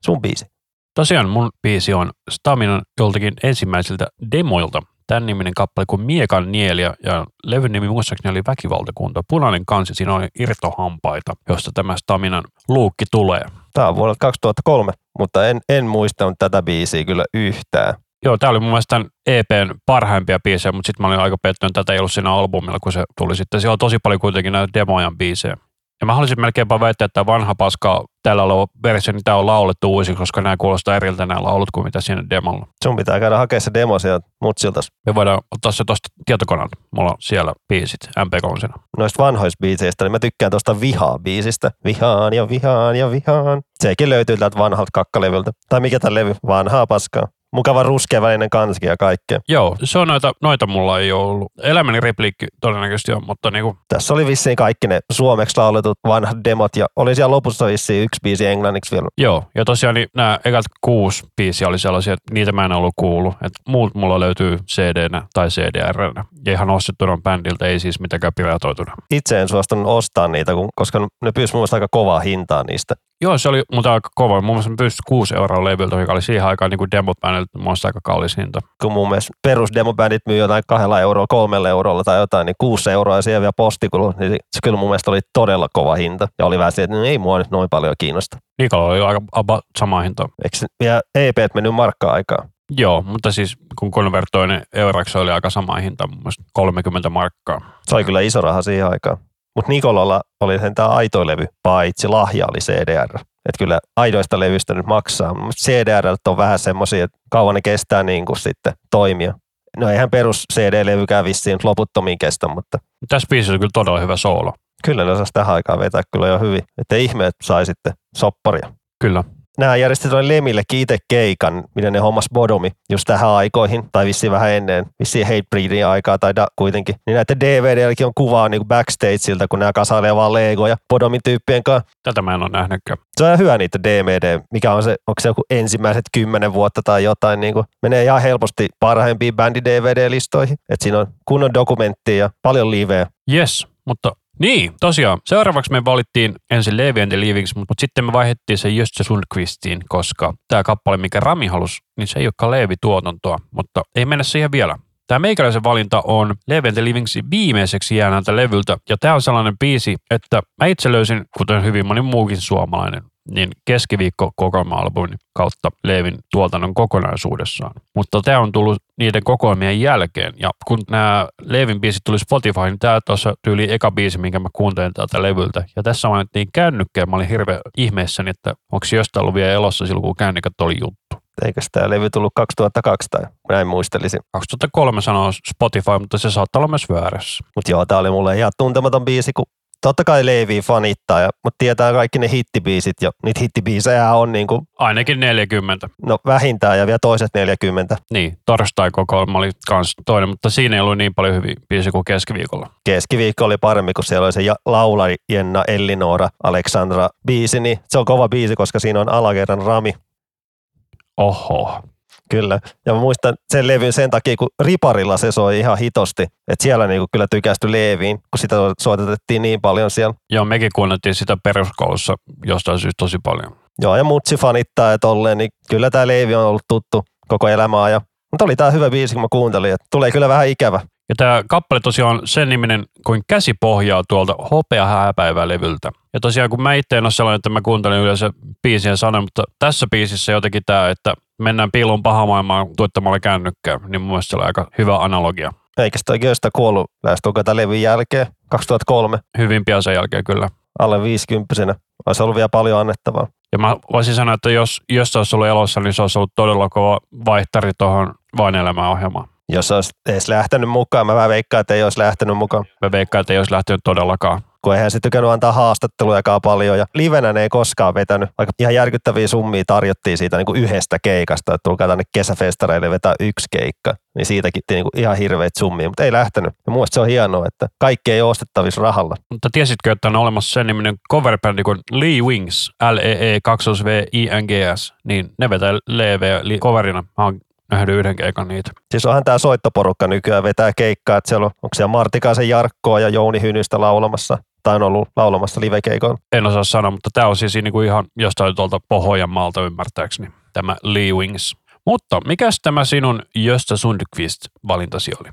S2: sun biisi.
S1: Tosiaan mun biisi on Staminan joltakin ensimmäisiltä demoilta. Tämän niminen kappale kuin Miekan nielia ja levyn nimi muistaakseni oli Väkivaltakunta. Punainen kansi, siinä oli irtohampaita, josta tämä Staminan luukki tulee.
S2: Tämä on vuodelta 2003, mutta en, en muistanut tätä biisiä kyllä yhtään.
S1: Joo, tämä oli mun mielestä tämän EPn parhaimpia biisejä, mutta sitten mä olin aika pettynyt, että tätä ei ollut siinä albumilla, kun se tuli sitten. Siellä on tosi paljon kuitenkin näitä demojan biisejä. Ja mä haluaisin melkeinpä väittää, että vanha paska tällä versio, niin tämä on laulettu uusi, koska nämä kuulostaa eriltä nämä laulut kuin mitä siinä demolla.
S2: Sun pitää käydä hakea se demo sieltä mutsilta.
S1: Me voidaan ottaa se tuosta tietokoneelta. Mulla on siellä biisit MP3.
S2: Noista vanhoista biiseistä, niin mä tykkään tuosta Vihaa-biisistä. Vihaan ja vihaan ja vihaan. Sekin löytyy täältä vanhalta kakkalevyltä. Tai mikä tämä levy? Vanhaa paskaa mukava ruskeavälinen kanski ja kaikkea.
S1: Joo, se on noita, noita mulla ei ole ollut. Elämäni repliikki todennäköisesti on, mutta niinku.
S2: Tässä oli vissiin kaikki ne suomeksi lauletut vanhat demot ja oli siellä lopussa vissiin yksi biisi englanniksi vielä.
S1: Joo, ja tosiaan niin nämä ekat kuusi biisiä oli sellaisia, että niitä mä en ollut kuullut. Että muut mulla löytyy cd tai cdr Ja ihan ostettuna bändiltä, ei siis mitenkään piratoituna.
S2: Itse en suostunut ostaa niitä, koska ne pyysi mun aika kovaa hintaa niistä.
S1: Joo, se oli mutta aika kova. Mun mielestä pystyi 6 euroa levyltä, joka oli siihen aikaan niin demobändiltä mun aika kallis hinta.
S2: Kun mun mielestä perusdemobändit myy jotain kahdella eurolla, kolmella eurolla tai jotain, niin 6 euroa ja siellä vielä postikulu, niin se kyllä mun mielestä oli todella kova hinta. Ja oli vähän se, että no ei mua nyt noin paljon kiinnosta.
S1: Nikola oli aika about sama hinta.
S2: Eikö vielä EP mennyt markkaa aikaa?
S1: Joo, mutta siis kun konvertoin, niin euroksi oli aika sama hinta, mun mielestä 30 markkaa.
S2: Se oli kyllä iso raha siihen aikaan. Mutta Nikolalla oli sen tämä aitoilevy, paitsi lahja oli CDR. Että kyllä aidoista levystä nyt maksaa. CDR on vähän semmoisia, että kauan ne kestää niin kuin sitten toimia. No eihän perus CD-levykään vissiin loputtomiin kestä, mutta...
S1: Tässä biisissä on kyllä todella hyvä soolo.
S2: Kyllä ne osasi tähän aikaan vetää kyllä jo hyvin. Että ihme, että sai sitten sopparia.
S1: Kyllä
S2: nämä järjesti tuonne Lemillekin itse keikan, miten ne hommas Bodomi just tähän aikoihin, tai vissiin vähän ennen, vissiin Hatebreedin aikaa tai da, kuitenkin. Niin näiden DVD-lläkin on kuvaa niin backstageilta, kun nämä kasailee vaan Legoja Bodomin tyyppien kanssa.
S1: Tätä mä en ole nähnytkään.
S2: Se on hyvä niitä DVD, mikä on se, onko se joku ensimmäiset kymmenen vuotta tai jotain, niin kuin, menee ihan helposti parhaimpiin bändi-DVD-listoihin. Että siinä on kunnon dokumenttia ja paljon liveä.
S1: Yes, mutta niin, tosiaan. Seuraavaksi me valittiin ensin Levi and the Leavings, mutta sitten me vaihdettiin se Jöstä Sundqvistiin, koska tämä kappale, mikä Rami halusi, niin se ei olekaan Leevi-tuotantoa, mutta ei mennä siihen vielä. Tämä meikäläisen valinta on Levi and the Leavingsin viimeiseksi jäänältä levyltä, ja tämä on sellainen biisi, että mä itse löysin, kuten hyvin moni muukin suomalainen, niin keskiviikko kokoelma-albumin kautta Leevin tuotannon kokonaisuudessaan. Mutta tämä on tullut niiden kokoelmien jälkeen. Ja kun nämä Leevin biisit tuli Spotify, niin tämä tuossa tyyli eka biisi, minkä mä kuuntelin täältä levyltä. Ja tässä mainittiin kännykkää. Mä olin hirveän ihmeessäni, että onko jostain ollut vielä elossa silloin, kun kännykät oli juttu.
S2: Eikö tämä levy tullut 2002 tai näin muistelisin?
S1: 2003 sanoo Spotify, mutta se saattaa olla myös väärässä.
S2: Mutta joo, tämä oli mulle ihan tuntematon biisi, kun totta kai Leevi fanittaa, ja, mutta tietää kaikki ne hittibiisit, ja niitä hittibiisejä on niin kuin,
S1: Ainakin 40.
S2: no vähintään ja vielä toiset 40
S1: Niin, torstai-kokoelma oli kans toinen, mutta siinä ei ollut niin paljon hyviä biisejä kuin keskiviikolla.
S2: keskiviikko oli paremmin, kun siellä oli se ja- laula Jenna Ellinora Alexandra biisi, niin se on kova biisi, koska siinä on alakerran rami.
S1: Oho.
S2: Kyllä. Ja mä muistan sen levyn sen takia, kun Riparilla se soi ihan hitosti. Että siellä niinku kyllä tykästy Leeviin, kun sitä soitettiin niin paljon siellä.
S1: Joo, mekin kuunneltiin sitä peruskoulussa jostain syystä tosi paljon.
S2: Joo, ja mutsi fanittaa ja tolleen, niin kyllä tämä Leevi on ollut tuttu koko elämää. Ja, mutta oli tämä hyvä biisi, kun mä kuuntelin, että tulee kyllä vähän ikävä.
S1: Ja tämä kappale tosiaan on sen niminen kuin käsi pohjaa tuolta hopea hääpäivää levyltä. Ja tosiaan kun mä itse en ole sellainen, että mä kuuntelen yleensä biisien sanoja, mutta tässä biisissä jotenkin tämä, että mennään piilon pahamaailmaan tuottamalla kännykkää, niin mun mielestä se oli aika hyvä analogia.
S2: Eikä sitä Gösta kuollut lähestulkoon tämän levyn jälkeen, 2003,
S1: Hyvin pian sen jälkeen kyllä.
S2: alle 50 Olisi ollut vielä paljon annettavaa.
S1: Ja mä voisin sanoa, että jos, jos se olisi ollut elossa, niin se olisi ollut todella kova vaihtari tuohon Vain elämään ohjelmaan.
S2: Jos olisi edes lähtenyt mukaan, mä vähän veikkaan, että ei olisi lähtenyt mukaan.
S1: Mä veikkaan, että ei olisi lähtenyt todellakaan.
S2: Kun eihän se tykännyt antaa haastattelujakaan paljon. Ja livenä ne ei koskaan vetänyt. Aika ihan järkyttäviä summia tarjottiin siitä niin kuin yhdestä keikasta, että tulkaa tänne kesäfestareille vetää yksi keikka. Niin siitäkin niin kuin ihan hirveitä summia, mutta ei lähtenyt. Ja mun se on hienoa, että kaikki ei ostettavissa rahalla.
S1: Mutta tiesitkö, että on olemassa sen niminen coverbändi kuin Lee Wings, l e e 2 v i n g s niin ne vetää Leeveä li- coverina. Mä oon nähnyt yhden keikan niitä.
S2: Siis onhan tämä soittoporukka nykyään vetää keikkaa, että siellä on, onko siellä Martikaisen Jarkkoa ja Jouni Hynystä laulamassa, tai on ollut laulamassa livekeikoilla.
S1: En osaa sanoa, mutta tämä on siis niinku ihan jostain tuolta Pohjanmaalta ymmärtääkseni, tämä Lee Wings. Mutta mikäs tämä sinun Gösta Sundqvist valintasi oli?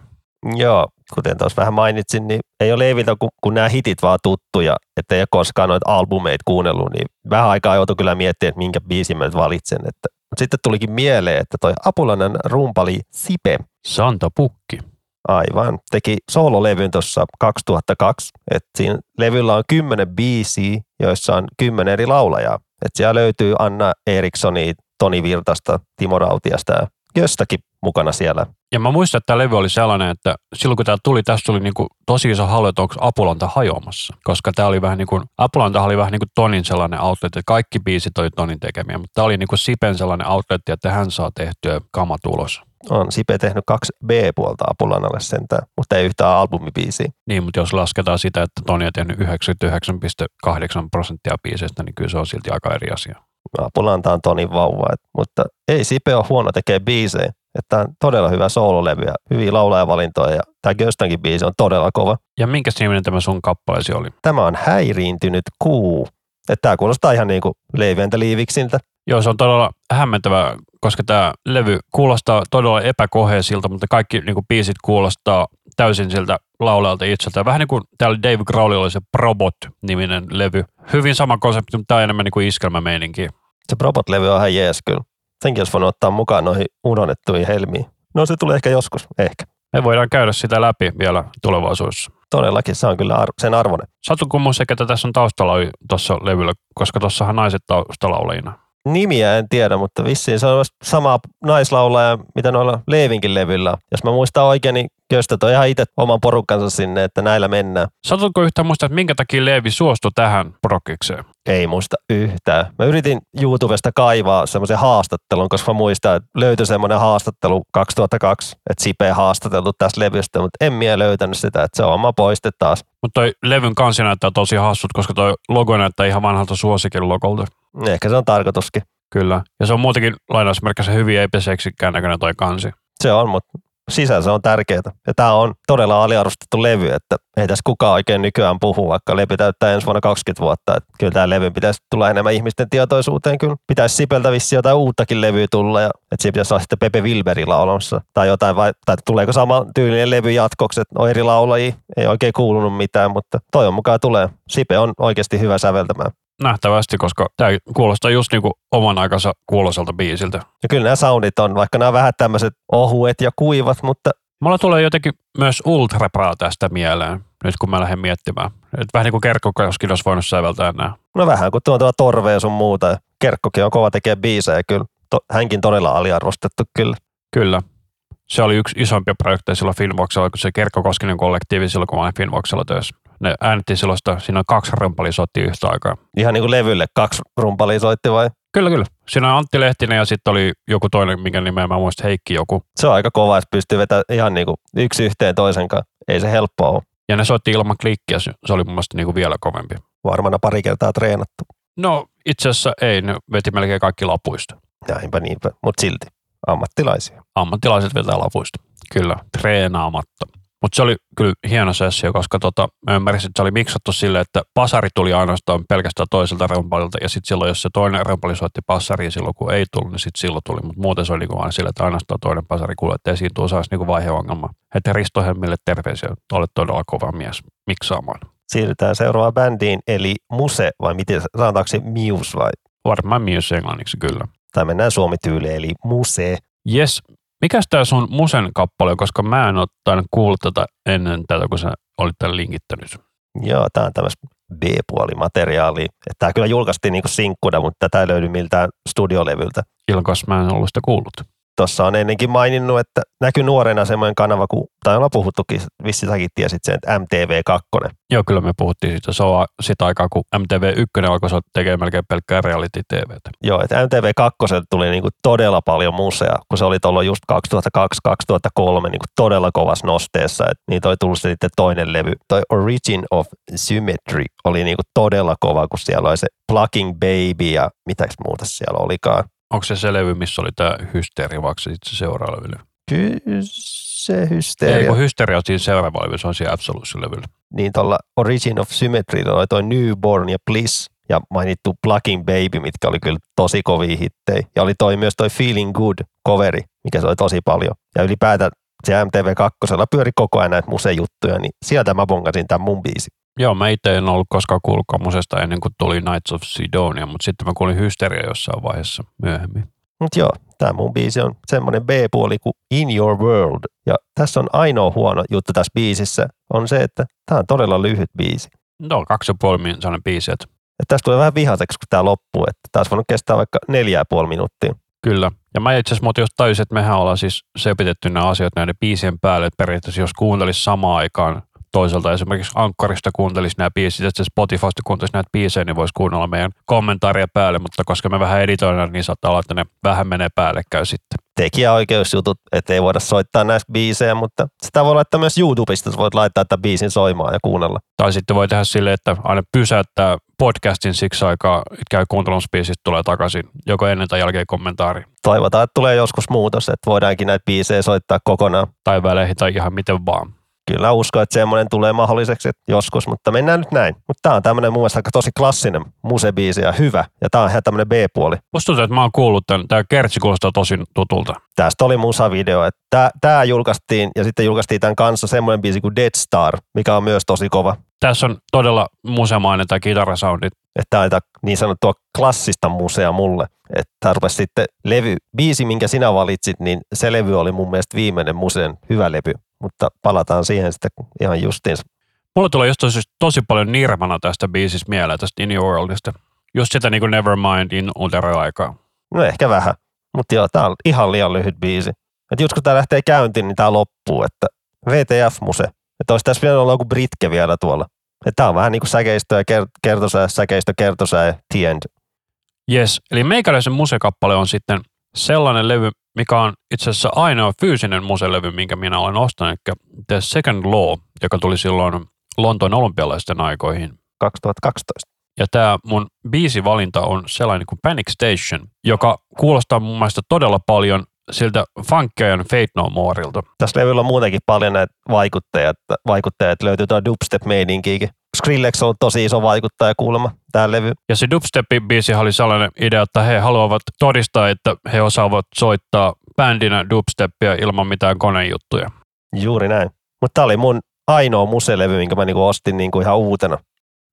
S2: Joo, kuten tuossa vähän mainitsin, niin ei ole Leiviltä, kun, kun nämä hitit vaan tuttuja, että ei ole koskaan noita albumeita kuunnellut, niin vähän aikaa joutui kyllä miettimään, että minkä biisin mä nyt valitsen. Että, mutta sitten tulikin mieleen, että toi Apulainen rumpali Sipe,
S1: Santa Pukki.
S2: Aivan, teki soololevyn tuossa 2002. Että siinä levyllä on kymmenen biisiä, joissa on kymmenen eri laulajaa. Että siellä löytyy Anna Erikssoni, Toni Virtasta, Timo Rautiasta ja Göstakin mukana siellä.
S1: Ja mä muistan, että tämä levy oli sellainen, että silloin kun tämä tuli, tästä tuli niinku tosi iso halu, että onko Apulanta hajoamassa. Koska tämä oli vähän niin kuin, Apulanta oli vähän niin kuin Tonin sellainen outlet, että kaikki biisit oli Tonin tekemiä, mutta tämä oli niin kuin Sipen sellainen outlet, että hän saa tehtyä kamat ulos.
S2: On Sipe tehnyt kaksi B-puolta Apulanalle sentään, mutta ei yhtään albumibiisiä.
S1: Niin, mutta jos lasketaan sitä, että Toni on tehnyt 99,8 prosenttia biiseistä, niin kyllä se on silti aika eri asia.
S2: Apulanta on Tonin vauva, et, mutta ei Sipe ole huono tekee biisejä. Että on todella hyvä soololevy ja hyviä laulajavalintoja ja tämä Göstankin biisi on todella kova.
S1: Ja minkä niminen tämä sun kappaleesi oli?
S2: Tämä on häiriintynyt kuu. Että tämä kuulostaa ihan niin kuin Leiventä Liiviksiltä.
S1: Joo, se on todella hämmentävää, koska tämä levy kuulostaa todella epäkoheisilta, mutta kaikki niin kuin, biisit kuulostaa täysin siltä laulajalta itseltä. Vähän niin kuin täällä Dave Grohlilla oli se Probot-niminen levy. Hyvin sama konsepti, mutta tämä on enemmän niin kuin iskelmämeininki.
S2: Se Probot-levy on ihan jees kyllä. Senkin olisi voinut ottaa mukaan noihin unohdettuihin helmiin. No se tulee ehkä joskus, ehkä.
S1: Me voidaan käydä sitä läpi vielä tulevaisuudessa.
S2: Todellakin, se on kyllä ar- sen arvoinen.
S1: Satutko mun se, ketä tässä on taustalla tuossa levyllä, koska tuossahan naiset taustalaulajina.
S2: Nimiä en tiedä, mutta vissiin se on sama naislaulaja, mitä noilla Leivinkin levyllä. on. Jos mä muistan oikein, niin Köstä toi ihan itse oman porukkansa sinne, että näillä mennään.
S1: Satutko yhtään muistaa, että minkä takia Leevi suostui tähän prokikseen?
S2: Ei muista yhtään. Mä yritin YouTubesta kaivaa semmoisen haastattelun, koska mä muistan, että löytyi semmoinen haastattelu 2002, että Sipe haastateltu tästä levystä, mutta en mie löytänyt sitä, että se on oma poiste taas.
S1: Mutta toi levyn kansi näyttää tosi hassut, koska toi logo näyttää ihan vanhalta suosikin logolta.
S2: Ehkä se on tarkoituskin.
S1: Kyllä. Ja se on muutenkin lainausmerkissä hyvin epäseksikään näköinen toi kansi.
S2: Se on, mutta sisällä se on tärkeää. Ja tämä on todella aliarvostettu levy, että ei tässä kukaan oikein nykyään puhu, vaikka levy täyttää ensi vuonna 20 vuotta. Että kyllä tämä levy pitäisi tulla enemmän ihmisten tietoisuuteen. Kyllä pitäisi Sipeltä vissiin jotain uuttakin levyä tulla, ja että siinä pitäisi olla sitten Pepe Wilberillä olemassa. Tai jotain, vai, tai tuleeko sama tyylinen levy jatkoksi, että on eri laulajia. Ei oikein kuulunut mitään, mutta toivon mukaan tulee. Sipe on oikeasti hyvä säveltämään.
S1: Nähtävästi, koska tämä kuulostaa just niinku oman aikansa kuuloiselta biisiltä.
S2: Ja kyllä nämä soundit on, vaikka nämä on vähän tämmöiset ohuet ja kuivat, mutta
S1: Mulla tulee jotenkin myös ultrapraa tästä mieleen, nyt kun mä lähden miettimään. Et vähän niin kuin Kerkkokoskin olisi voinut säveltää nämä.
S2: no vähän kuin tuo tuo torve ja sun muuta. Kerkkokin on kova tekee biisejä kyllä. To, hänkin todella aliarvostettu kyllä.
S1: Kyllä. Se oli yksi isompia projekteja silloin Finvoxella, kun se Kerkkokoskinen kollektiivi silloin, kun mä olin Finvoxella töissä. Ne äänitti silloista, siinä on kaksi rumpalia soitti yhtä aikaa.
S2: Ihan niin kuin levylle kaksi rumpalia soitti vai?
S1: Kyllä, kyllä. Siinä on Antti Lehtinen ja sitten oli joku toinen, minkä nimeä mä muistan, Heikki joku.
S2: Se on aika kova, että pystyy vetämään ihan niin kuin yksi yhteen toisen kanssa. Ei se helppoa ole.
S1: Ja ne soitti ilman klikkiä, se se oli mun mielestä niin kuin vielä kovempi.
S2: Varmana pari kertaa treenattu.
S1: No itse asiassa ei, ne veti melkein kaikki lapuista.
S2: Näinpä niinpä, mutta silti ammattilaisia.
S1: Ammattilaiset vetää lapuista. Kyllä, treenaamatta. Mutta se oli kyllä hieno sessio, koska tota, mä ymmärsin, että se oli miksattu sille, että pasari tuli ainoastaan pelkästään toiselta rumpalilta ja sitten silloin, jos se toinen rumpali soitti passariin silloin, kun ei tullut, niin sitten silloin tuli. Mutta muuten se oli niinku aina sille, että ainoastaan toinen pasari kuului, että esiin tuossa olisi niinku vaiheongelma. Että Risto Hemmille terveisiä, olet todella kova mies miksaamaan.
S2: Siirrytään seuraavaan bändiin, eli Muse, vai miten, sanotaanko se Muse vai?
S1: Varmaan myös englanniksi kyllä.
S2: Tai mennään suomi-tyyliin, eli Muse.
S1: Jes, mikäs tämä sun Musen kappale koska mä en ole tainnut kuulla tätä ennen tätä, kun sä olit tämän linkittänyt.
S2: Joo, tämä on tämmöistä B-puolimateriaalia. Tämä kyllä julkaistiin niinku sinkkuna, mutta tätä ei löydy miltään studiolevyltä.
S1: Ilkas mä en ollut sitä kuullut.
S2: Tuossa on ennenkin maininnut, että näkyy nuorena semmoinen kanava, kun, tai ollaan puhuttukin, vissi säkin tiesit sen, että MTV2.
S1: Joo, kyllä me puhuttiin siitä. Se on sitä aikaa, kun MTV1 alkoi tekemään melkein pelkkää reality TVtä.
S2: Joo, että MTV2 tuli niinku todella paljon musea, kun se oli tuolla just 2002-2003 niinku todella kovas nosteessa. Et niin toi tullut sitten toinen levy. Toi Origin of Symmetry oli niinku todella kova, kun siellä oli se Plucking Baby ja mitäks muuta siellä olikaan.
S1: Onko se se levy, missä oli tämä hysteria, vai onko se sitten se seuraava levy?
S2: Kyllä se
S1: Ei,
S2: hysteria.
S1: kun hysteria on siinä seuraava levy, se on siinä Absolution-levyllä.
S2: niin tuolla Origin of Symmetry oli toi Newborn ja Bliss ja mainittu Plucking Baby, mitkä oli kyllä tosi kovia hittejä. Ja oli toi myös toi Feeling Good coveri, mikä se oli tosi paljon. Ja ylipäätään se MTV2 pyöri koko ajan näitä musejuttuja, niin sieltä mä bongasin tämän mun biisi.
S1: Joo, mä itse en ollut koskaan kuullut musesta ennen kuin tuli Nights of Sidonia, mutta sitten mä kuulin hysteria jossain vaiheessa myöhemmin.
S2: Mutta joo, tämä mun biisi on semmoinen B-puoli kuin In Your World. Ja tässä on ainoa huono juttu tässä biisissä, on se, että tämä on todella lyhyt biisi.
S1: No, kaksi ja puoli min- sellainen biisi, että
S2: Ja tästä tulee vähän vihaseksi, kun tämä loppuu, että taas voinut kestää vaikka neljä ja puoli minuuttia.
S1: Kyllä. Ja mä itse asiassa just tajusin, että mehän ollaan siis sepitetty nämä asiat näiden biisien päälle, että periaatteessa jos kuuntelisi samaan aikaan toiselta esimerkiksi Ankkarista kuuntelisi nämä biisit, että se Spotifysta kuuntelisi näitä biisejä, niin voisi kuunnella meidän kommentaaria päälle, mutta koska me vähän editoidaan, niin saattaa olla, että ne vähän menee päällekkäin sitten.
S2: tekijäoikeusjutut, että ei voida soittaa näistä biisejä, mutta sitä voi laittaa myös YouTubesta, sä voit laittaa tämän biisin soimaan ja kuunnella.
S1: Tai sitten voi tehdä silleen, että aina pysäyttää podcastin siksi aikaa, että käy kuuntelemassa biisit, tulee takaisin joko ennen tai jälkeen kommentaari.
S2: Toivotaan, että tulee joskus muutos, että voidaankin näitä biisejä soittaa kokonaan.
S1: Tai väleihin tai ihan miten vaan.
S2: Kyllä uskon, että semmoinen tulee mahdolliseksi joskus, mutta mennään nyt näin. Mutta tämä on tämmöinen mun mielestä aika tosi klassinen musebiisi ja hyvä. Ja tämä on ihan tämmöinen B-puoli.
S1: Musta tuntuu, että mä oon kuullut tämän. Tämä kertsi kuulostaa tosi tutulta.
S2: Tästä oli musavideo. Että tämä julkaistiin ja sitten julkaistiin tämän kanssa semmoinen biisi kuin Dead Star, mikä on myös tosi kova.
S1: Tässä on todella musemainen tämä kitarasoundit.
S2: Että tämä niin sanottua klassista musea mulle. Että rupesi sitten levy, biisi, minkä sinä valitsit, niin se levy oli mun mielestä viimeinen museen hyvä levy. Mutta palataan siihen sitten ihan justiinsa.
S1: Mulla tulee just tosi, tosi paljon nirvana tästä biisistä mieleen, tästä In Your Worldista. Just sitä niin kuin Nevermind in Utero-aikaa.
S2: No ehkä vähän. Mutta joo, tämä on ihan liian lyhyt biisi. Että just kun tämä lähtee käyntiin, niin tämä loppuu. Että VTF-muse. Että olisi tässä vielä olla joku Britke vielä tuolla. Että tämä on vähän niin kuin säkeistö ja ker- kertosää, säkeistö, kertosää ja the end.
S1: Yes, eli meikäläisen musekappale on sitten sellainen levy, mikä on itse asiassa ainoa fyysinen muselevy, minkä minä olen ostanut, eli The Second Law, joka tuli silloin Lontoon olympialaisten aikoihin.
S2: 2012.
S1: Ja tämä mun biisivalinta on sellainen kuin Panic Station, joka kuulostaa mun mielestä todella paljon siltä funkajan Fate No Moreilta.
S2: Tässä levyllä on muutenkin paljon näitä vaikuttajia. että löytyy tuo dubstep-meininkiikin. Skrillex on tosi iso vaikuttaja kuulemma tähän levy.
S1: Ja se dubstep-biisi oli sellainen idea, että he haluavat todistaa, että he osaavat soittaa bändinä dubsteppia ilman mitään konejuttuja.
S2: Juuri näin. Mutta tämä oli mun ainoa muselevy, minkä mä niinku ostin niinku ihan uutena.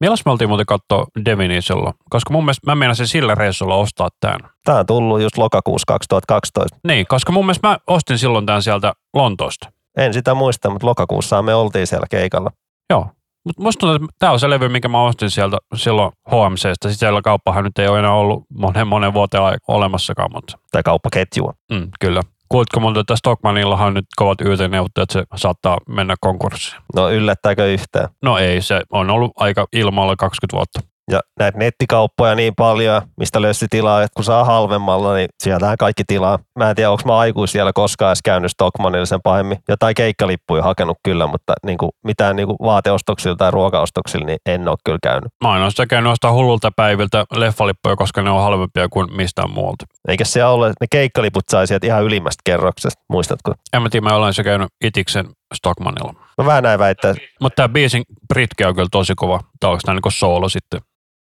S1: Milloin me oltiin muuten katsoa Devinisella? Koska mun mielestä mä meinasin sillä reissulla ostaa tämän.
S2: Tämä on tullut just lokakuussa 2012.
S1: Niin, koska mun mielestä mä ostin silloin tämän sieltä Lontoosta.
S2: En sitä muista, mutta lokakuussa me oltiin siellä keikalla.
S1: Joo. Mutta musta tuntuu, että tämä on se levy, minkä mä ostin sieltä silloin HMCstä. Sitten siellä kauppahan nyt ei ole enää ollut monen monen vuoteen olemassakaan, mutta
S2: Tai kauppaketjua.
S1: mm, kyllä. Kuulitko monta, että Stockmanillahan on nyt kovat YT-neuvottelut, että se saattaa mennä konkurssiin?
S2: No yllättääkö yhtään?
S1: No ei, se on ollut aika ilmalla 20 vuotta.
S2: Ja näitä nettikauppoja niin paljon, mistä löysi tilaa, että kun saa halvemmalla, niin sieltähän kaikki tilaa. Mä en tiedä, onko mä aikuis siellä koskaan edes käynyt Stockmanilla sen pahemmin. Jotain keikkalippuja hakenut kyllä, mutta niin kuin mitään niin kuin vaateostoksilla tai ruokaostoksilla, niin en ole kyllä käynyt.
S1: Mä oon sitä käynyt ostaa hullulta päiviltä leffalippuja, koska ne on halvempia kuin mistään muualta.
S2: Eikä se ole, että ne keikkaliput sai sieltä ihan ylimmästä kerroksesta, muistatko?
S1: En mä tiedä, mä olen se käynyt itiksen Stockmanilla.
S2: No vähän näin väittää.
S1: Mutta tämä biisin Britke on kyllä tosi kova. Tämä onko tämä niin soolo sitten?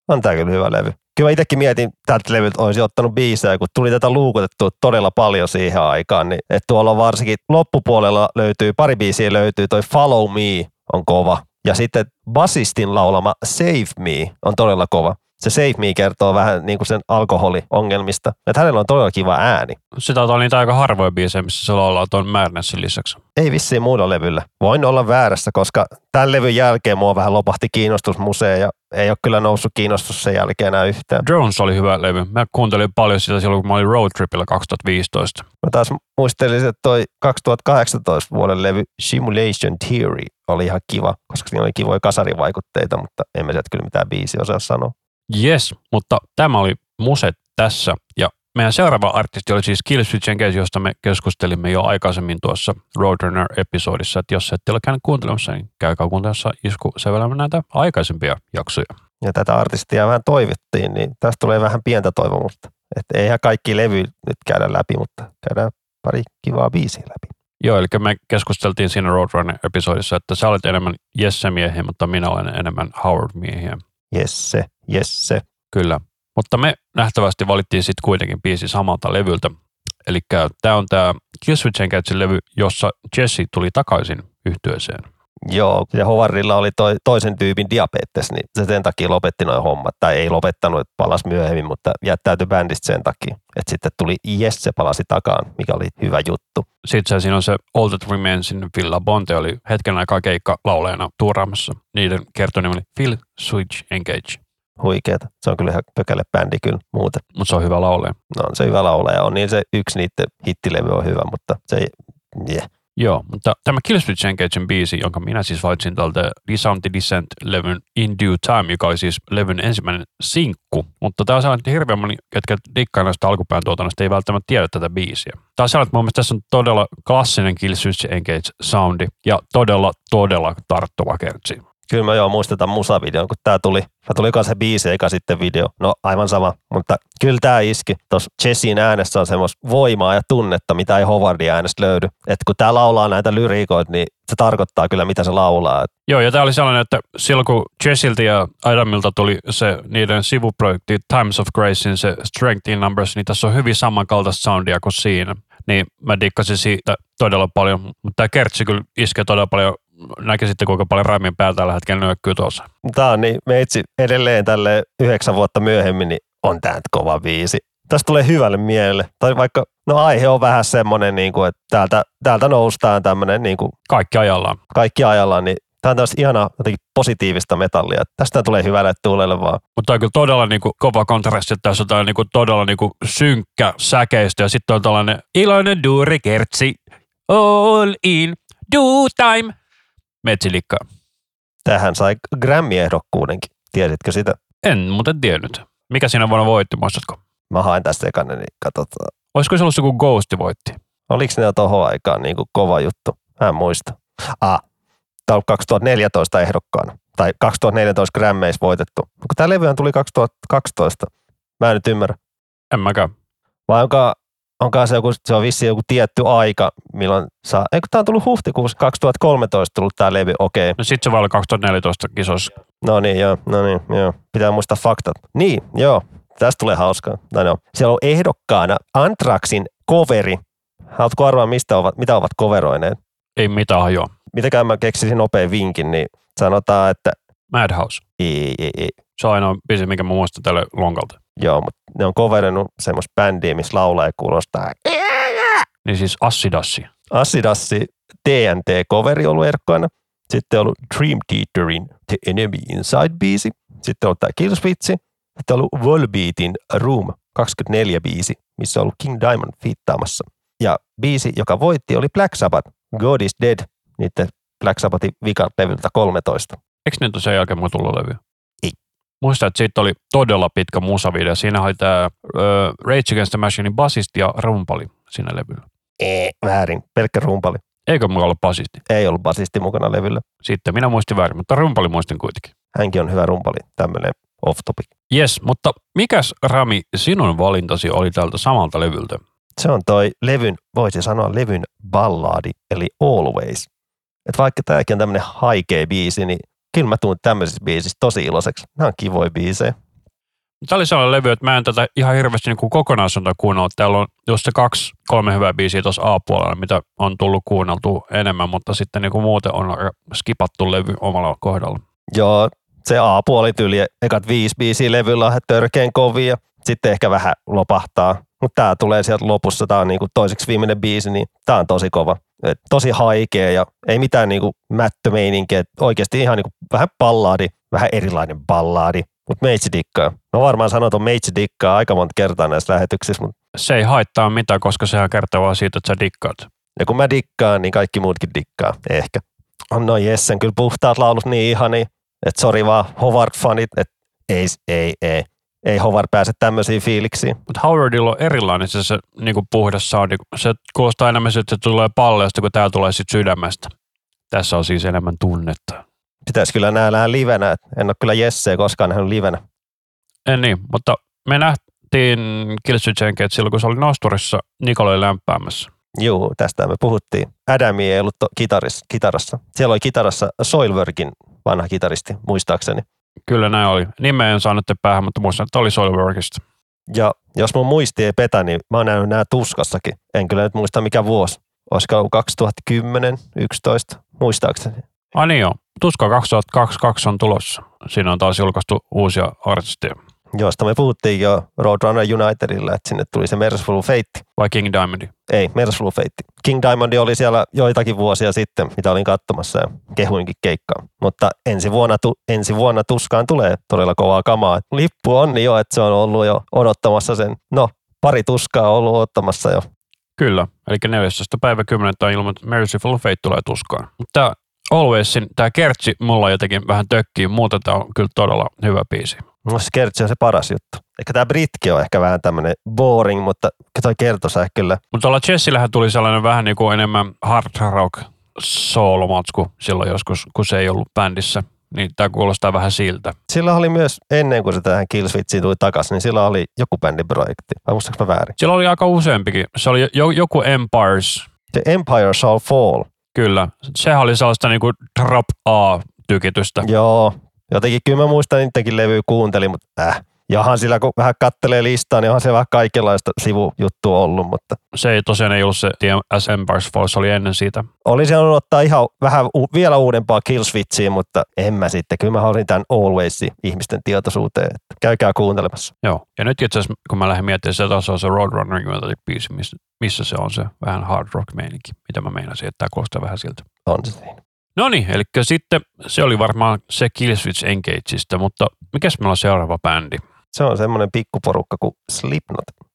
S2: On tää kyllä hyvä levy. Kyllä mä itsekin mietin, tältä levyltä olisi ottanut biisejä, kun tuli tätä luukutettua todella paljon siihen aikaan. Niin, että tuolla varsinkin loppupuolella löytyy, pari biisiä löytyy, toi Follow Me on kova. Ja sitten basistin laulama Save Me on todella kova. Se Save Me kertoo vähän niin kuin sen alkoholiongelmista. Että hänellä on todella kiva ääni.
S1: Taitaa olla niitä aika harvoja biisejä, missä se laulaa tuon Madnessin lisäksi.
S2: Ei vissiin muulla levyllä. Voin olla väärässä, koska tämän levyn jälkeen mua vähän lopahti kiinnostus museen ja ei ole kyllä noussut kiinnostus sen jälkeen enää yhtään.
S1: Drones oli hyvä levy. Mä kuuntelin paljon sitä silloin, kun mä olin road tripillä 2015.
S2: Mä taas muistelin, että toi 2018 vuoden levy Simulation Theory oli ihan kiva, koska siinä oli kivoja kasarivaikutteita, mutta en mä sieltä kyllä mitään biisi osaa sanoa.
S1: Yes, mutta tämä oli Muset tässä ja meidän seuraava artisti oli siis Killswitch Engage, josta me keskustelimme jo aikaisemmin tuossa Roadrunner-episodissa, että jos ette ole käynyt kuuntelemassa, niin käykää kuuntelemassa Isku sävelämään näitä aikaisempia jaksoja.
S2: Ja tätä artistia vähän toivottiin, niin tästä tulee vähän pientä toivomusta. Että eihän kaikki levy nyt käydä läpi, mutta käydään pari kivaa biisiä läpi.
S1: Joo, eli me keskusteltiin siinä Roadrunner-episodissa, että sä olet enemmän Jesse-miehiä, mutta minä olen enemmän Howard-miehiä.
S2: Jesse, Jesse.
S1: Kyllä. Mutta me nähtävästi valittiin sitten kuitenkin biisi samalta levyltä. Eli tämä on tämä Killswitch Engagein levy, jossa Jesse tuli takaisin yhtyeeseen.
S2: Joo, ja Howardilla oli toi, toisen tyypin diabetes, niin se sen takia lopetti noin hommat. Tai ei lopettanut, että palasi myöhemmin, mutta jättäytyi bändistä sen takia. Että sitten tuli Jesse palasi takaan, mikä oli hyvä juttu.
S1: Sitten siinä on se All That Remainsin Villa Bonte oli hetken aikaa keikka lauleena tuuraamassa. Niiden kertonimi oli Phil Switch Engage.
S2: Huikeeta. Se on kyllä ihan pökälle bändi kyllä muuten.
S1: Mutta se on hyvä laulaja.
S2: No on se hyvä laulaja. On niin se yksi niiden hittilevy on hyvä, mutta se ei, yeah.
S1: Joo, mutta tämä Killswitch Engagein biisi, jonka minä siis valitsin tältä Disarm the Descent-levyn In Due Time, joka oli siis levyn ensimmäinen sinkku. Mutta tämä on sellainen, että hirveän moni, ketkä dikkaa näistä alkupään tuotannosta, ei välttämättä tiedä tätä biisiä. Tämä on sellainen, että mun mielestä tässä on todella klassinen Killswitch Engage-soundi ja todella, todella tarttuva kertsi.
S2: Kyllä mä joo muistetaan musavideon, kun tää tuli. Tää tuli se biisi eikä sitten video. No aivan sama, mutta kyllä tää iski. Tuossa Jessin äänessä on semmoista voimaa ja tunnetta, mitä ei Howardin äänestä löydy. Että kun tää laulaa näitä lyriikoita, niin se tarkoittaa kyllä, mitä se laulaa.
S1: Joo, ja tämä oli sellainen, että silloin kun Jessiltä ja Adamilta tuli se niiden sivuprojekti Times of Gracein se Strength in Numbers, niin tässä on hyvin samankaltaista soundia kuin siinä. Niin mä dikkasin siitä todella paljon, mutta tämä kertsi kyllä iskee todella paljon näkisitte, kuinka paljon Raimin päältä tällä hetkellä nyökkyy tuossa.
S2: Tämä on niin, me itse edelleen tälle yhdeksän vuotta myöhemmin, niin on tämä kova viisi. Tästä tulee hyvälle mielelle. Tai vaikka, no aihe on vähän semmoinen, niin kuin, että täältä, täältä noustaan tämmöinen niin kuin,
S1: Kaikki ajallaan.
S2: Kaikki ajallaan, niin tämä on tämmöistä ihanaa jotenkin positiivista metallia. Tästä tulee hyvälle tuulelle vaan.
S1: Mutta on kyllä todella niin kuin, kova kontrasti, että tässä on niin kuin, todella niin kuin, synkkä säkeistö ja sitten on tällainen iloinen duuri kertsi, all in, do time, metsilikkaa.
S2: Tähän sai Grammy-ehdokkuudenkin. Tiesitkö sitä?
S1: En muuten tiennyt. Mikä siinä vuonna voitti, muistatko?
S2: Mä haen tästä ekana, niin katsotaan.
S1: Olisiko se ollut joku Ghost voitti?
S2: Oliko ne tohon aikaan niin kuin kova juttu? Mä en muista. Ah, tämä on 2014 ehdokkaana. Tai 2014 Grammys voitettu. Kun tämä levyhän tuli 2012. Mä en nyt ymmärrä.
S1: En mäkään.
S2: Vai onko onkaan se joku, se on vissi joku tietty aika, milloin saa, eikö tämä on tullut huhtikuussa 2013 tullut tämä levy, okei. Okay.
S1: No sit se voi olla 2014 kisossa.
S2: No niin, joo, no niin, joo. Pitää muistaa faktat. Niin, joo, tästä tulee hauskaa. No, no. Siellä on ehdokkaana Antraxin coveri. Haluatko arvaa, mistä ovat, mitä ovat coveroineet?
S1: Ei mitään joo.
S2: Mitäkään mä keksisin nopein vinkin, niin sanotaan, että...
S1: Madhouse.
S2: Ei, ei, ei.
S1: Se on ainoa biisi, mikä mä muistan tälle lonkalta.
S2: Joo, mutta ne on coverannut semmoista bändiä, missä laulaa kuulostaa.
S1: Niin siis Assidassi.
S2: Assidassi TNT-coveri ollut erkkoina. Sitten on ollut Dream Theaterin The Enemy Inside-biisi. Sitten on ollut tämä Killswitch. Sitten on ollut Volbeatin Room 24 biisi, missä on ollut King Diamond fiittaamassa. Ja biisi, joka voitti, oli Black Sabbath, God is Dead, niiden Black Sabbathin vikalevyltä 13.
S1: Eikö ne sen jälkeen mulla tullut levy? Muistan, että siitä oli todella pitkä musavideo. Siinä oli tämä uh, Rage Against the Machinein basisti ja rumpali siinä levyllä.
S2: Ei, väärin, pelkkä rumpali.
S1: Eikö mulla ollut basisti?
S2: Ei ollut basisti mukana levyllä.
S1: Sitten minä muistin väärin, mutta rumpali muistin kuitenkin.
S2: Hänkin on hyvä rumpali, tämmöinen off topic.
S1: Yes, mutta mikäs Rami sinun valintasi oli tältä samalta levyltä?
S2: Se on toi levyn, voisi sanoa levyn ballaadi, eli Always. Et vaikka tämäkin on tämmöinen haikea biisi, niin kyllä mä tuun tämmöisissä biisissä tosi iloiseksi. Nämä on kivoja biisejä.
S1: Tämä oli sellainen levy, että mä en tätä ihan hirveästi niin kokonaisuutta kuunnella. Täällä on just se kaksi, kolme hyvää biisiä tuossa A-puolella, mitä on tullut kuunneltu enemmän, mutta sitten niin kuin muuten on skipattu levy omalla kohdalla.
S2: Joo, se A-puoli tyyli, ekat viisi biisiä levyllä on törkeen kovia, sitten ehkä vähän lopahtaa. Mutta tämä tulee sieltä lopussa, tämä on niinku toiseksi viimeinen biisi, niin tämä on tosi kova. Et tosi haikea ja ei mitään niinku mättömeininkiä, oikeasti ihan niinku vähän ballaadi, vähän erilainen ballaadi, mutta meitsi dikkaa. No varmaan sanotaan meitsi dikkaa aika monta kertaa näissä lähetyksissä, mutta
S1: Se ei haittaa mitään, koska sehän kertoo vaan siitä, että sä dikkaat.
S2: ja kun mä dikkaan, niin kaikki muutkin dikkaa, ehkä. Noin Jessen kyllä puhtaat laulut niin ihani, että sori vaan Howard-fanit, että ei, ei, ei. Ei Howard pääse tämmöisiin fiiliksiin.
S1: Mutta Howardilla on erilainen se, se niin kuin puhdas soundi. Se kuulostaa enemmän siltä, että se tulee palleesta, kun tää tulee sit sydämestä. Tässä on siis enemmän tunnetta.
S2: Pitäisi kyllä nähdä livenä, että en ole kyllä Jesseä koskaan nähnyt livenä.
S1: En niin, mutta me nähtiin Killswitch Engage silloin, kun se oli Nosturissa Nikolai lämpäämässä.
S2: Juu, tästä me puhuttiin. Adami ei ollut to- kitaris, kitarassa. Siellä oli kitarassa Soilworkin vanha kitaristi, muistaakseni.
S1: Kyllä näin oli. Nimeä en saanut päähän, mutta muistan, että oli Soilworkista.
S2: Ja jos mun muisti ei petä, niin mä oon nähnyt nämä tuskassakin. En kyllä nyt muista mikä vuosi. Olisiko ollut 2010, 11, muistaakseni.
S1: Ai niin joo. Tuska 2022 on tulossa. Siinä on taas julkaistu uusia artisteja.
S2: Josta me puhuttiin jo Roadrunner Unitedilla, että sinne tuli se Merciful Fate.
S1: Vai King Diamondi.
S2: Ei, Fate. King Diamond oli siellä joitakin vuosia sitten, mitä olin katsomassa ja kehuinkin keikkaa. Mutta ensi vuonna, tu, ensi vuonna tuskaan tulee todella kovaa kamaa. Lippu on niin jo, että se on ollut jo odottamassa sen. No, pari tuskaa on ollut odottamassa jo.
S1: Kyllä. Eli 14. päivä 10. on ilman, että Merciful Fate tulee tuskaan. Mutta Alwaysin, tämä kertsi mulla jotenkin vähän tökkii, muuten tämä on kyllä todella hyvä biisi.
S2: No se kertsi on se paras juttu. Ehkä tämä Britki on ehkä vähän tämmöinen boring, mutta toi kertosä kyllä.
S1: Mutta tuolla Jessillähän tuli sellainen vähän niin kuin enemmän hard rock soolomatsku silloin joskus, kun se ei ollut bändissä. Niin tämä kuulostaa vähän siltä.
S2: Sillä oli myös, ennen kuin se tähän Killswitchiin tuli takaisin, niin sillä oli joku bändiprojekti. Vai muistaaks mä väärin?
S1: Siellä oli aika useampikin. Se oli jo, joku Empires,
S2: Se Empire Shall Fall.
S1: kyllä. Sehän oli sellaista niin kuin drop A-tykitystä.
S2: Joo, jotenkin kyllä mä muistan niidenkin levyä kuuntelin, mutta äh. Jahan sillä kun vähän kattelee listaa, niin onhan se vähän kaikenlaista sivujuttua ollut, mutta
S1: Se ei tosiaan ei ollut se Empires Falls, se oli ennen siitä.
S2: olisi halunnut ottaa ihan vähän u- vielä uudempaa Killswitchiä, mutta en mä sitten. Kyllä mä halusin tämän Alwaysin ihmisten tietoisuuteen, että käykää kuuntelemassa.
S1: Joo. Ja nyt itse asiassa, kun mä lähdin miettimään, se taas on se Roadrunner biisi, missä, missä se on se vähän hard rock meininki, mitä mä meinasin, että tämä kuulostaa vähän siltä.
S2: On se siinä.
S1: No niin, eli sitten se oli varmaan se Killswitch Engageista, mutta mikäs meillä on seuraava bändi?
S2: Se on semmoinen pikkuporukka kuin Slipknot.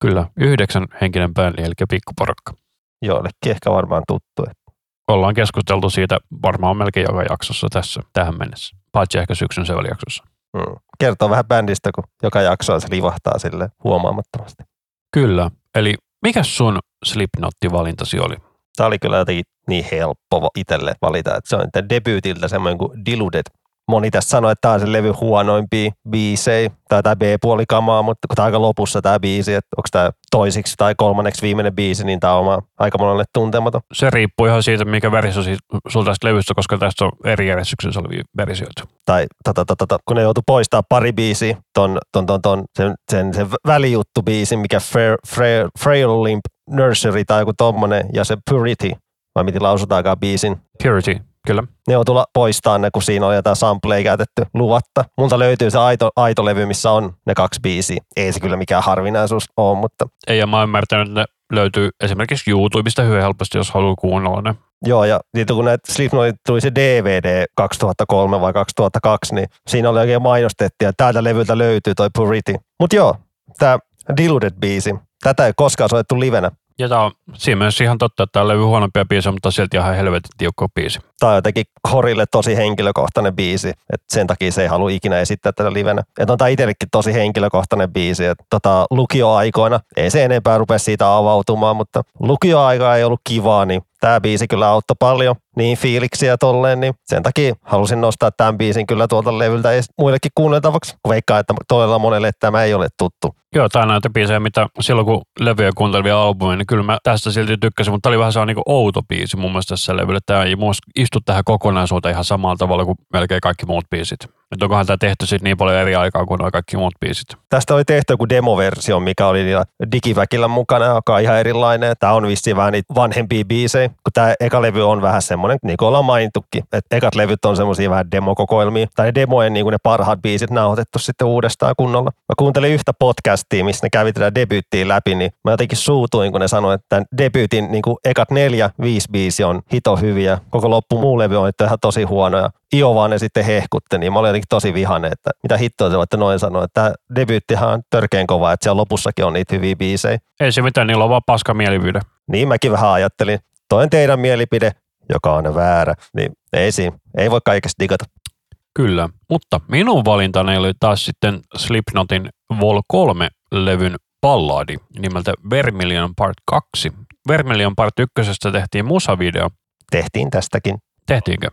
S1: Kyllä, yhdeksän henkinen bändi, eli pikkuporukka.
S2: Joillekin ehkä varmaan tuttu.
S1: Ollaan keskusteltu siitä varmaan melkein joka jaksossa tässä tähän mennessä, paitsi ehkä syksyn jaksossa.
S2: Mm. Kertoo vähän bändistä, kun joka jaksoa se livahtaa sille huomaamattomasti.
S1: Kyllä, eli mikä sun Slipknotti-valintasi oli?
S2: Tämä oli kyllä jotenkin niin helppo itselle valita, että se on tämän debyytiltä semmoinen kuin Diluted. Moni tässä sanoi, että tämä on se levy huonoimpia biisejä, tai tämä B-puoli kamaa, mutta kun tämä on aika lopussa tämä biisi, että onko tämä toisiksi tai kolmanneksi viimeinen biisi, niin tämä on oma aika monelle tuntematon.
S1: Se riippuu ihan siitä, mikä versio si- sulla tästä levystä, koska tästä on eri järjestyksessä olevia versioita.
S2: Tai tota, tota, tota, kun ne joutu poistaa pari biisiä, ton, ton, ton, ton, sen, sen, sen välijuttu biisi, mikä Frail Limp Nursery tai joku tommonen, ja se Purity, vai miten lausutaankaan biisin,
S1: Purity, kyllä.
S2: ne on tulla poistaa ne, kun siinä on jotain sampleja käytetty luvatta. Multa löytyy se aito, aito levy, missä on ne kaksi biisiä. Ei se kyllä mikään harvinaisuus ole, mutta
S1: Ei, ja mä oon ymmärtänyt, että ne löytyy esimerkiksi YouTubesta hyvin helposti, jos haluaa kuunnella ne.
S2: joo, ja sitten kun näitä Slipknotit tuli se DVD 2003 vai 2002, niin siinä oli oikein mainostettiin, että täältä levyltä löytyy toi Purity. Mutta joo, tämä Diluted biisi, tätä ei koskaan soittu livenä.
S1: Ja tämä on siinä mielessä ihan totta, että tämä on levy huonompia biisejä, mutta silti ihan helvetin tiukka biisi.
S2: Tämä on jotenkin Korille tosi henkilökohtainen biisi, että sen takia se ei halua ikinä esittää tätä livenä. Että on tämä itsellekin tosi henkilökohtainen biisi, että tota, lukioaikoina, ei se enempää rupea siitä avautumaan, mutta lukioaika ei ollut kivaa, niin tämä biisi kyllä auttoi paljon niin fiiliksiä tolleen, niin sen takia halusin nostaa tämän biisin kyllä tuolta levyltä muillekin kuunneltavaksi. Veikkaa, että todella monelle tämä ei ole tuttu.
S1: Joo, tämä on näitä biisejä, mitä silloin kun levyjä kuuntelin albumia, niin kyllä mä tästä silti tykkäsin, mutta tämä oli vähän sellainen niin outo biisi mun mielestä tässä levyllä. Tämä ei istu tähän kokonaisuuteen ihan samalla tavalla kuin melkein kaikki muut biisit. Että onkohan tämä tehty sitten niin paljon eri aikaa kuin nuo kaikki muut biisit.
S2: Tästä oli tehty joku demoversio, mikä oli niillä digiväkillä mukana, joka on ihan erilainen. Tämä on vissiin vähän niitä vanhempia biisejä, kun tämä eka levy on vähän semmoinen, niin kuin ollaan mainittukin, että ekat levyt on semmoisia vähän demokokoelmia, tai demojen niin kuin ne parhaat biisit nauhoitettu sitten uudestaan kunnolla. Mä kuuntelin yhtä podcastia, missä ne kävi tätä debyyttiä läpi, niin mä jotenkin suutuin, kun ne sanoi, että tämän debyytin niin kuin ekat neljä, viisi biisi on hito hyviä, koko loppu muu levy on ihan tosi huonoja. Io vaan ne sitten hehkutte, niin mä olin jotenkin tosi vihane, että mitä hittoa te voitte noin sanoa, että tämä debyyttihan on törkeän kova, että siellä lopussakin on niitä hyviä biisejä.
S1: Ei se mitään, niillä on vaan paska mielipide.
S2: Niin mäkin vähän ajattelin. Toin teidän mielipide, joka on väärä, niin ei siinä, ei voi kaikesta digata.
S1: Kyllä, mutta minun valintani oli taas sitten Slipknotin Vol 3-levyn balladi nimeltä Vermilion Part 2. Vermilion Part 1 tehtiin musavideo.
S2: Tehtiin tästäkin.
S1: Tehtiinkö?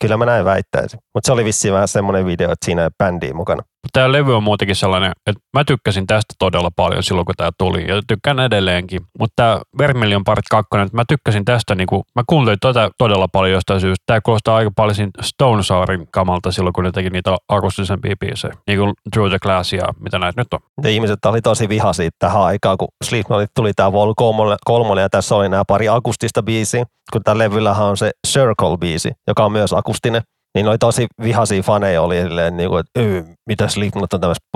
S2: Kyllä mä näin väittäisin. Mutta se oli vissiin vähän semmoinen video, että siinä ei bändiä mukana.
S1: Tämä levy on muutenkin sellainen, että mä tykkäsin tästä todella paljon silloin, kun tämä tuli, ja tykkään edelleenkin. Mutta tämä Vermilion Part 2, että mä tykkäsin tästä, niin kuin, mä kuuntelin tätä todella paljon jostain syystä. Tämä kuulostaa aika paljon Stone Sourin kamalta silloin, kun ne teki niitä akustisempia biisejä, niin kuin Through the Glass ja mitä näitä nyt on.
S2: Ja ihmiset oli tosi vihaisia tähän aikaan, kun Slipknot tuli tämä Vol 3 ja tässä oli nämä pari akustista biisiä, kun tämä levyllähän on se Circle-biisi, joka on myös akustinen niin oli tosi vihaisia faneja oli silleen, niin kuin, että mitä Slipknot on tämmöistä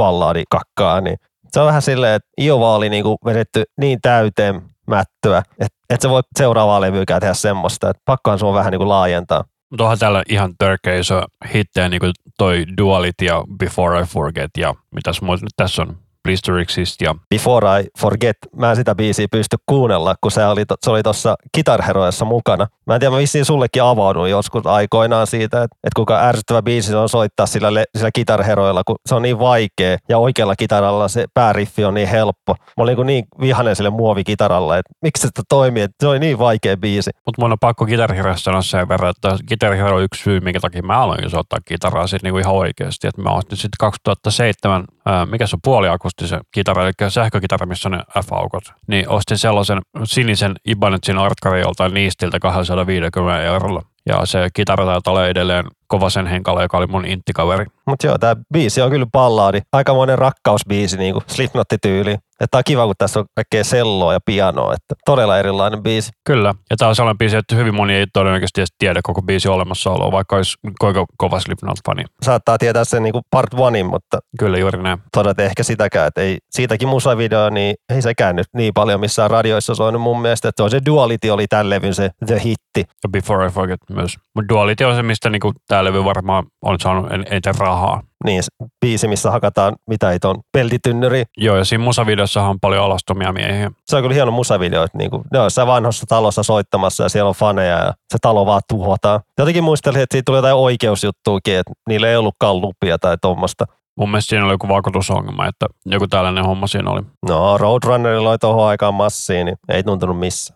S2: kakkaa, niin se on vähän silleen, että Iova oli niin kuin vedetty niin täyteen mättöä, että, että se voi seuraavaa levyä tehdä semmoista, että pakkohan on vähän niin kuin laajentaa.
S1: Mutta onhan täällä ihan törkeä iso hittejä, niin kuin toi Duality ja Before I Forget ja mitäs muuta nyt tässä on To Exist ja
S2: Before I Forget. Mä en sitä biisiä pysty kuunnella, kun se oli, se oli tuossa Guitar Heroessa mukana. Mä en tiedä, mä vissiin sullekin avaudun joskus aikoinaan siitä, että, että kuinka ärsyttävä biisi se on soittaa sillä, sillä Guitar Heroilla, kun se on niin vaikea ja oikealla kitaralla se pääriffi on niin helppo. Mä olin niin, niin vihanen sille muovikitaralla, että miksi se toimii, että se oli niin vaikea biisi.
S1: Mutta mun on pakko Guitar sanoa sen verran, että Guitar Hero on yksi syy, minkä takia mä aloin soittaa kitaraa sitten niinku ihan oikeasti. Että mä ostin sitten 2007, ää, mikä se on puoliakustisen kitara, eli sähkökitara, missä on ne F-aukot. Niin ostin sellaisen sinisen Ibanezin Artkari joltain niistiltä 250 eurolla. Ja se kitara taitaa olla edelleen Kovasen Henkala, joka oli mun inttikaveri.
S2: Mutta joo, tämä biisi on kyllä ballaadi. Aikamoinen rakkausbiisi, niin kuin Slipknot-tyyli. Että on kiva, kun tässä on kaikkea selloa ja pianoa, että todella erilainen biisi.
S1: Kyllä, ja tämä on sellainen biisi, että hyvin moni ei todennäköisesti edes tiedä koko biisi olemassaoloa, vaikka olisi kuinka kova Slipknot-fani.
S2: Saattaa tietää sen niin kuin part onein, mutta
S1: Kyllä, juuri näin.
S2: Todat ehkä sitäkään, että ei, siitäkin musavideo, niin ei sekään nyt niin paljon missään radioissa soinut mun mielestä, että se Duality oli tämän levyn se the hitti.
S1: Ja Before I Forget myös. Mutta Duality on se, mistä niinku tämä levy varmaan on saanut eniten rahaa.
S2: Niin, biisi, missä hakataan mitä ei ton peltitynnyri.
S1: Joo, ja siinä musavideossa on paljon alastomia miehiä.
S2: Se on kyllä hieno musavideo, että niinku, ne on jossain vanhassa talossa soittamassa ja siellä on faneja ja se talo vaan tuhotaan. Jotenkin muistelin, että siitä tuli jotain oikeusjuttuukin, että niillä ei ollutkaan lupia tai tuommoista.
S1: Mun mielestä siinä oli joku vakuutusongelma, että joku tällainen homma siinä oli.
S2: No, Roadrunnerilla oli tuohon aikaan massiin, niin ei tuntunut missä.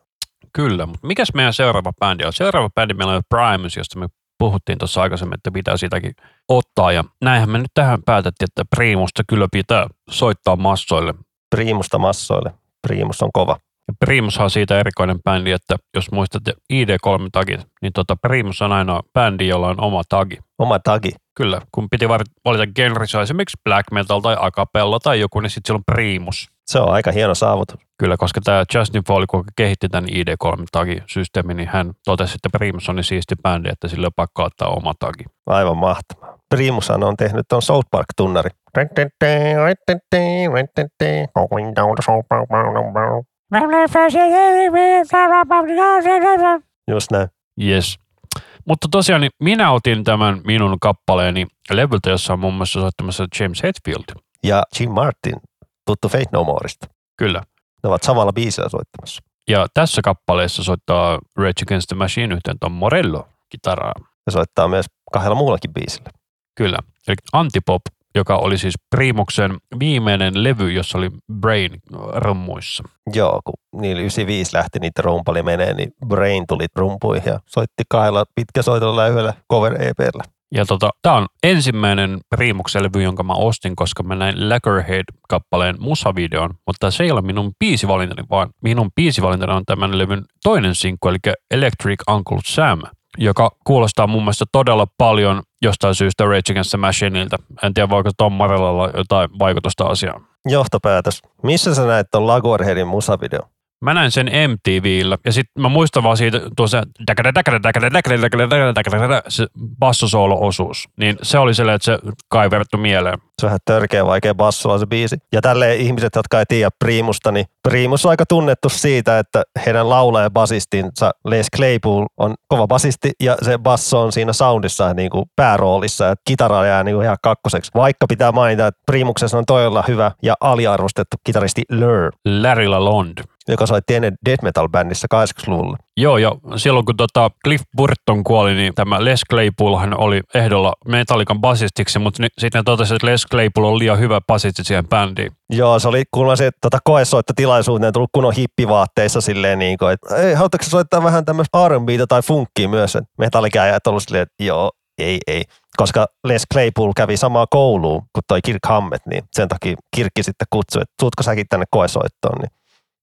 S1: Kyllä, mutta mikäs meidän seuraava bändi on? Seuraava bändi meillä on Primus, josta me puhuttiin tuossa aikaisemmin, että pitää sitäkin ottaa. Ja näinhän me nyt tähän päätettiin, että Primusta kyllä pitää soittaa massoille.
S2: Primusta massoille. Primus on kova.
S1: Ja Primus on siitä erikoinen bändi, että jos muistatte ID3-tagit, niin tota Primus on ainoa bändi, jolla on oma tagi.
S2: Oma tagi?
S1: Kyllä, kun piti valita genrissa esimerkiksi black metal tai acapella tai joku, niin sitten siellä on Primus.
S2: Se on aika hieno saavutus.
S1: Kyllä, koska tämä Justin Foley, kun kehitti tämän ID3-tagi-systeemin, niin hän totesi, että Primus on niin siisti bändi, että sille on pakko ottaa oma tagi.
S2: Aivan mahtavaa. Primus on tehnyt tuon South Park-tunnari. Just näin.
S1: Yes. Mutta tosiaan niin minä otin tämän minun kappaleeni levyltä, jossa on muun muassa soittamassa James Hetfield.
S2: Ja Jim Martin, tuttu Fate No Moreista.
S1: Kyllä.
S2: Ne ovat samalla biisillä soittamassa.
S1: Ja tässä kappaleessa soittaa Rage Against the Machine yhteen Tom Morello kitaraa.
S2: Ja soittaa myös kahdella muullakin biisillä.
S1: Kyllä. Eli Antipop, joka oli siis Primuksen viimeinen levy, jossa oli Brain rummuissa.
S2: Joo, kun niillä 95 lähti niitä rumpali menee, niin Brain tuli rumpuihin ja soitti kahdella pitkäsoitolla ja yhdellä cover EPllä.
S1: Ja tota, tää on ensimmäinen Primuksen levy, jonka mä ostin, koska mä näin Lacquerhead-kappaleen musavideon, mutta se ei ole minun biisivalintani, vaan minun biisivalintani on tämän levyn toinen sinkku, eli Electric Uncle Sam, joka kuulostaa mun mielestä todella paljon jostain syystä Rage Against the Machineilta. En tiedä, voiko Tom Marellalla jotain vaikutusta asiaan.
S2: Johtopäätös. Missä sä näet ton Lagorheadin musavideo?
S1: Mä näin sen MTVllä ja sitten mä muistan vaan siitä tuossa se bassosoolo-osuus. Niin se oli sellainen, että se kaiverttu mieleen.
S2: Se on vähän törkeä vaikea bassoa se biisi. Ja tälleen ihmiset, jotka ei tiedä Primusta, niin Primus on aika tunnettu siitä, että heidän laulaja basistinsa Les Claypool on kova basisti ja se basso on siinä soundissa niin kuin pääroolissa ja kitara jää niin kuin ihan kakkoseksi. Vaikka pitää mainita, että Primuksessa on todella hyvä ja aliarvostettu kitaristi Lur.
S1: Larry LaLonde
S2: joka soitti ennen death metal-bändissä 80-luvulla.
S1: Joo, ja silloin kun tota Cliff Burton kuoli, niin tämä Les Claypoolhan oli ehdolla Metallican basistiksi, mutta sitten totesi, että Les Claypool on liian hyvä basisti siihen bändiin.
S2: Joo, se oli kuulemma se tota, koesoittotilaisuuteen tullut kunnon hippivaatteissa silleen niin kuin, että ei, haluatteko soittaa vähän tämmöistä R&Btä tai funkkia myös, Metallica ollut silleen, että joo, ei, ei. Koska Les Claypool kävi samaa kouluun kuin toi Kirk Hammett, niin sen takia Kirkki sitten kutsui, että tuutko säkin tänne koesoittoon, niin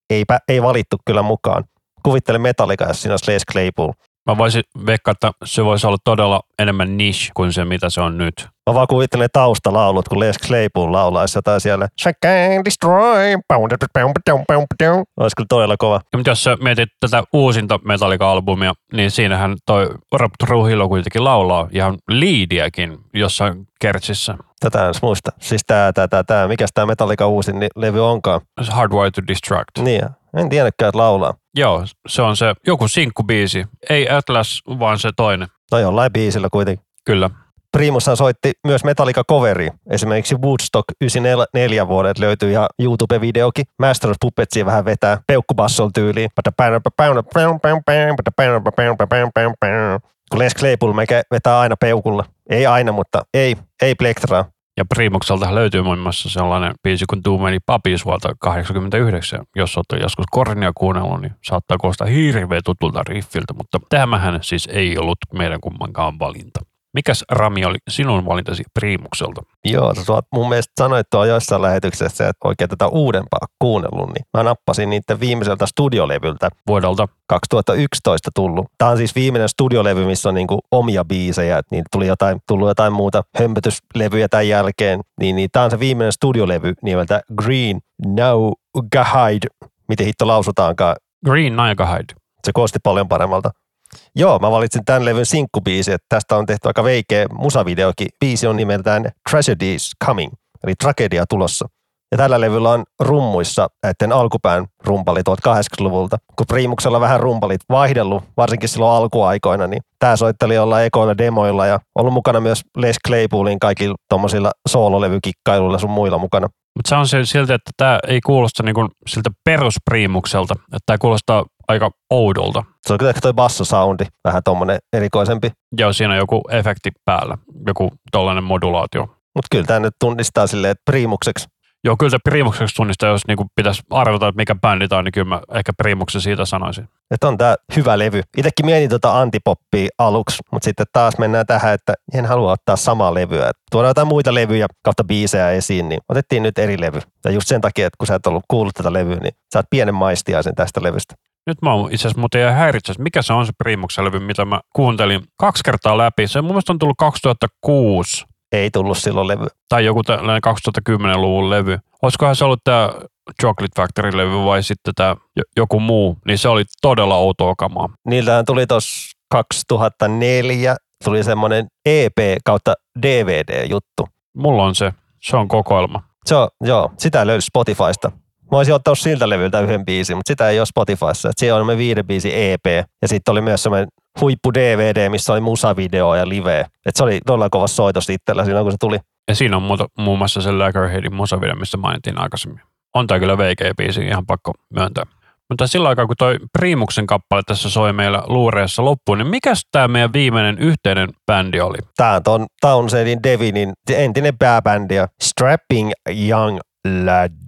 S2: eipä, ei valittu kyllä mukaan. Kuvittele Metallica, jos siinä olisi Les Claypool.
S1: Mä voisin veikkaa, että se voisi olla todella enemmän niche kuin se, mitä se on nyt.
S2: Mä vaan kuvittelen taustalaulut, kun Les Claypool laulaisi jotain siellä. Destroy. Olisi kyllä todella kova.
S1: Ja mutta jos sä mietit tätä uusinta Metallica-albumia, niin siinähän toi Rob Trujillo kuitenkin laulaa ihan liidiäkin jossain kertsissä.
S2: Tätä en muista. Siis tää, tää, tää, tää. Mikäs tää Metallica uusin niin levy onkaan?
S1: Hardwired to Distract.
S2: Niin, en tiedäkään, että laulaa.
S1: Joo, se on se joku sinkkubiisi. Ei Atlas, vaan se toinen.
S2: No jollain biisillä kuitenkin.
S1: Kyllä.
S2: Primushan soitti myös Metallica coveri. Esimerkiksi Woodstock 94 vuodet löytyy ja YouTube-videokin. Master of Puppetsia vähän vetää peukkubassol tyyliin. Kun Les Claypool vetää aina peukulla. Ei aina, mutta ei, ei plektraa.
S1: Ja Primukselta löytyy muun muassa sellainen biisi kuin Too Many Puppies vuolta 89. Jos olette joskus Kornia kuunnellut, niin saattaa kuulostaa hirveän tutulta riffiltä, mutta tämähän siis ei ollut meidän kummankaan valinta. Mikäs Rami oli sinun valintasi Priimukselta?
S2: Joo, sä oot mun mielestä sanoit tuo joissain lähetyksessä, että oikein tätä uudempaa kuunnellut, niin mä nappasin niiden viimeiseltä studiolevyltä.
S1: Vuodelta?
S2: 2011 tullut. Tämä on siis viimeinen studiolevy, missä on niinku omia biisejä, että niin tuli jotain, tullut jotain muuta hömpötyslevyjä tämän jälkeen. Niin, niin tämä on se viimeinen studiolevy nimeltä Green No Guide. Miten hitto lausutaankaan?
S1: Green No Guide.
S2: Se koosti paljon paremmalta. Joo, mä valitsin tämän levyn sinkkubiisi, että tästä on tehty aika veikeä musavideokin. Biisi on nimeltään Tragedies Coming, eli tragedia tulossa. Ja tällä levyllä on rummuissa näiden alkupään rumpali 80-luvulta. Kun Primuksella vähän rumpalit vaihdellut, varsinkin silloin alkuaikoina, niin tämä soitteli olla ekoilla demoilla ja ollut mukana myös Les Claypoolin kaikilla tuommoisilla soololevykikkailuilla sun muilla mukana.
S1: Mutta se on se, siltä, että tämä ei kuulosta niinku siltä peruspriimukselta, että tämä kuulostaa aika oudolta.
S2: Se on kyllä toi bassosoundi, vähän tuommoinen erikoisempi.
S1: Joo, siinä on joku efekti päällä, joku tollainen modulaatio.
S2: Mutta kyllä tämä nyt tunnistaa silleen, että priimukseksi
S1: Joo, kyllä se Primukseksi tunnistaa, jos niinku pitäisi arvata, että mikä bändi tämä on, niin kyllä mä ehkä Primuksen siitä sanoisin.
S2: Että on tämä hyvä levy. Itsekin mietin tuota antipoppia aluksi, mutta sitten taas mennään tähän, että en halua ottaa samaa levyä. Tuodaan jotain muita levyjä kautta biisejä esiin, niin otettiin nyt eri levy. Ja just sen takia, että kun sä et ollut kuullut tätä levyä, niin saat pienen maistiaisen tästä levystä.
S1: Nyt mä oon itse asiassa muuten ihan häiritse, mikä se on se Primuksen levy, mitä mä kuuntelin kaksi kertaa läpi. Se mun mielestä on tullut 2006
S2: ei tullut silloin levy.
S1: Tai joku tällainen 2010-luvun levy. Olisikohan se ollut tämä Chocolate Factory-levy vai sitten tämä joku muu, niin se oli todella outoa kamaa.
S2: Niiltähän tuli tuossa 2004, tuli semmoinen EP kautta DVD-juttu.
S1: Mulla on se, se on kokoelma.
S2: Se on, joo, sitä löytyy Spotifysta. Mä olisin ottanut siltä levyltä yhden biisin, mutta sitä ei ole Spotifyssa. Siellä on viiden biisin EP ja sitten oli myös semmoinen huippu DVD, missä oli musavideo ja live. Et se oli todella kova soitos itsellä siinä, kun se tuli.
S1: Ja siinä on muuta, muun muassa se Lacquerheadin musavideo, mistä mainittiin aikaisemmin. On tämä kyllä VG-biisi, ihan pakko myöntää. Mutta sillä aikaa, kun toi Primuksen kappale tässä soi meillä luureessa loppuun, niin mikäs tämä meidän viimeinen yhteinen bändi oli?
S2: Tämä on Townsendin Devinin entinen pääbändi ja Strapping Young Lad.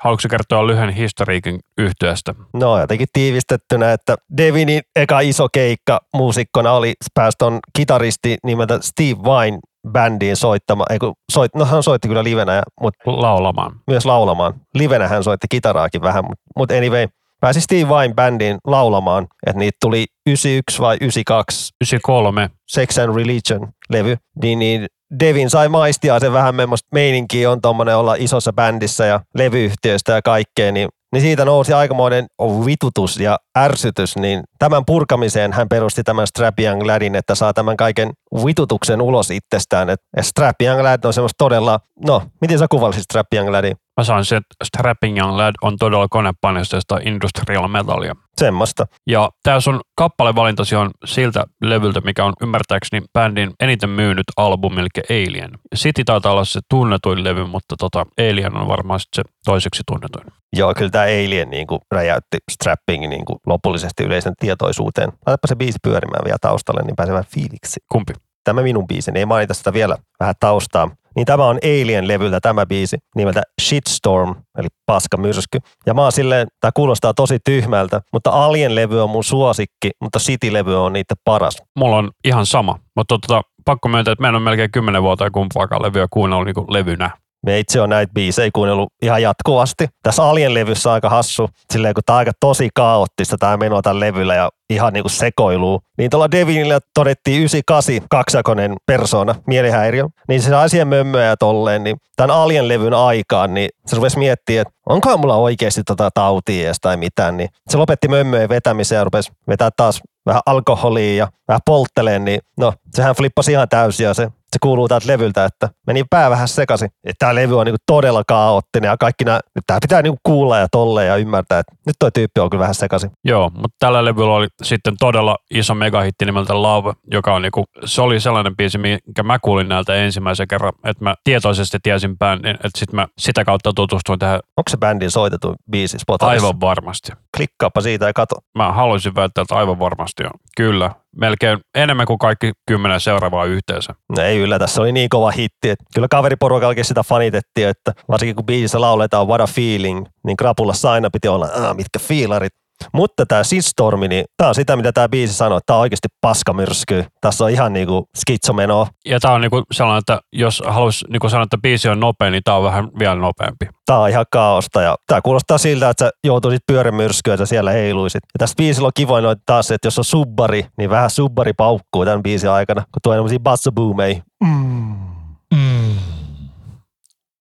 S1: Haluatko kertoa lyhyen historiikin yhtiöstä?
S2: No jotenkin tiivistettynä, että Devinin eka iso keikka muusikkona oli päästä on kitaristi nimeltä Steve Vine bändiin soittama, ei kun soit, no hän soitti kyllä livenä, mutta
S1: Laulamaan.
S2: myös laulamaan. Livenä hän soitti kitaraakin vähän, mutta mut anyway, pääsi Steve Vine bändiin laulamaan, että niitä tuli 91 vai 92
S1: 93.
S2: Sex and Religion-levy, niin, niin Devin sai maistia sen vähän memmoista meininkiä on tommonen olla isossa bändissä ja levyyhtiöistä ja kaikkea, niin, niin siitä nousi aikamoinen vitutus ja ärsytys, niin tämän purkamiseen hän perusti tämän Strap Young Ladin, että saa tämän kaiken vitutuksen ulos itsestään. Et Strap Young Lad on semmoista todella, no, miten sä kuvailisit Strap Young Ladin?
S1: Mä sanoin se, että Strapping Young Lad on todella konepaineista industrial metallia.
S2: Semmoista.
S1: Ja tämä sun kappalevalintasi on siltä levyltä, mikä on ymmärtääkseni bändin eniten myynyt albumi, eli Alien. City taitaa olla se tunnetuin levy, mutta tota, Alien on varmaan se toiseksi tunnetuin.
S2: Joo, kyllä tämä Alien niin kuin räjäytti Strapping niin kuin lopullisesti yleisen tietoisuuteen. Laitapa se biisi pyörimään vielä taustalle, niin pääsee vähän fiiliksi.
S1: Kumpi?
S2: Tämä minun biisini, ei mainita sitä vielä vähän taustaa. Niin tämä on Alien-levyltä tämä biisi nimeltä Shitstorm, eli paska myrsky. Ja mä oon silleen, tämä kuulostaa tosi tyhmältä, mutta Alien-levy on mun suosikki, mutta City-levy on niitä paras.
S1: Mulla on ihan sama, mutta tota, pakko myöntää, että mä en ole melkein kymmenen vuotta kumpaakaan levyä kuunnellut niin levynä.
S2: Me itse on näitä biisejä kuunnellut ihan jatkuvasti. Tässä Alien-levyssä aika hassu, silleen kun tämä on aika tosi kaoottista tämä meno tämän levyllä ja ihan niinku sekoiluu. Niin tuolla Devinillä todettiin 98 kaksakonen persona, mielihäiriö. Niin se asia mömmöä ja tolleen, niin tämän Alien-levyn aikaan, niin se rupesi miettimään, että onkohan mulla oikeasti tota tautia edes tai mitään. Niin se lopetti mömmöjen vetämisen ja rupesi vetää taas vähän alkoholia ja vähän poltteleen, niin no, sehän flippasi ihan täysin ja se, se kuuluu täältä levyltä, että meni pää vähän sekaisin. Että tämä levy on niinku todella kaoottinen ja kaikki nämä, tää pitää niinku kuulla ja tolleen ja ymmärtää, että nyt toi tyyppi on kyllä vähän sekaisin.
S1: Joo, mutta tällä levyllä oli sitten todella iso megahitti nimeltä Love, joka on niinku, se oli sellainen biisi, minkä mä kuulin näiltä ensimmäisen kerran, että mä tietoisesti tiesin bändin, että sitten mä sitä kautta tutustuin tähän
S2: Onko se bändin soitettu biisi Spotifyssa?
S1: aivan varmasti.
S2: Klikkaappa siitä ja kato.
S1: Mä haluaisin väittää, että aivan varmasti on. Kyllä, melkein enemmän kuin kaikki kymmenen seuraavaa yhteensä.
S2: No ei yllätä, se oli niin kova hitti. Että kyllä kaveriporukallakin sitä fanitettiin, että varsinkin kun biisissä lauletaan What a Feeling, niin krapulassa aina piti olla, mitkä fiilarit. Mutta tämä Sistormi, niin tämä on sitä, mitä tämä biisi sanoo, että tämä on oikeasti paskamyrsky. Tässä on ihan niinku skitsomeno.
S1: Ja tää on niinku sellainen, että jos haluaisi niinku sanoa, että biisi on nopea, niin tää on vähän vielä nopeampi.
S2: Tämä on ihan kaaosta ja tämä kuulostaa siltä, että sä joutuisit pyörämyrskyä ja siellä heiluisit. Ja tästä biisillä on kivoin noita taas, että jos on subbari, niin vähän subbari paukkuu tämän biisin aikana, kun tuo tämmöisiä bassaboomeja.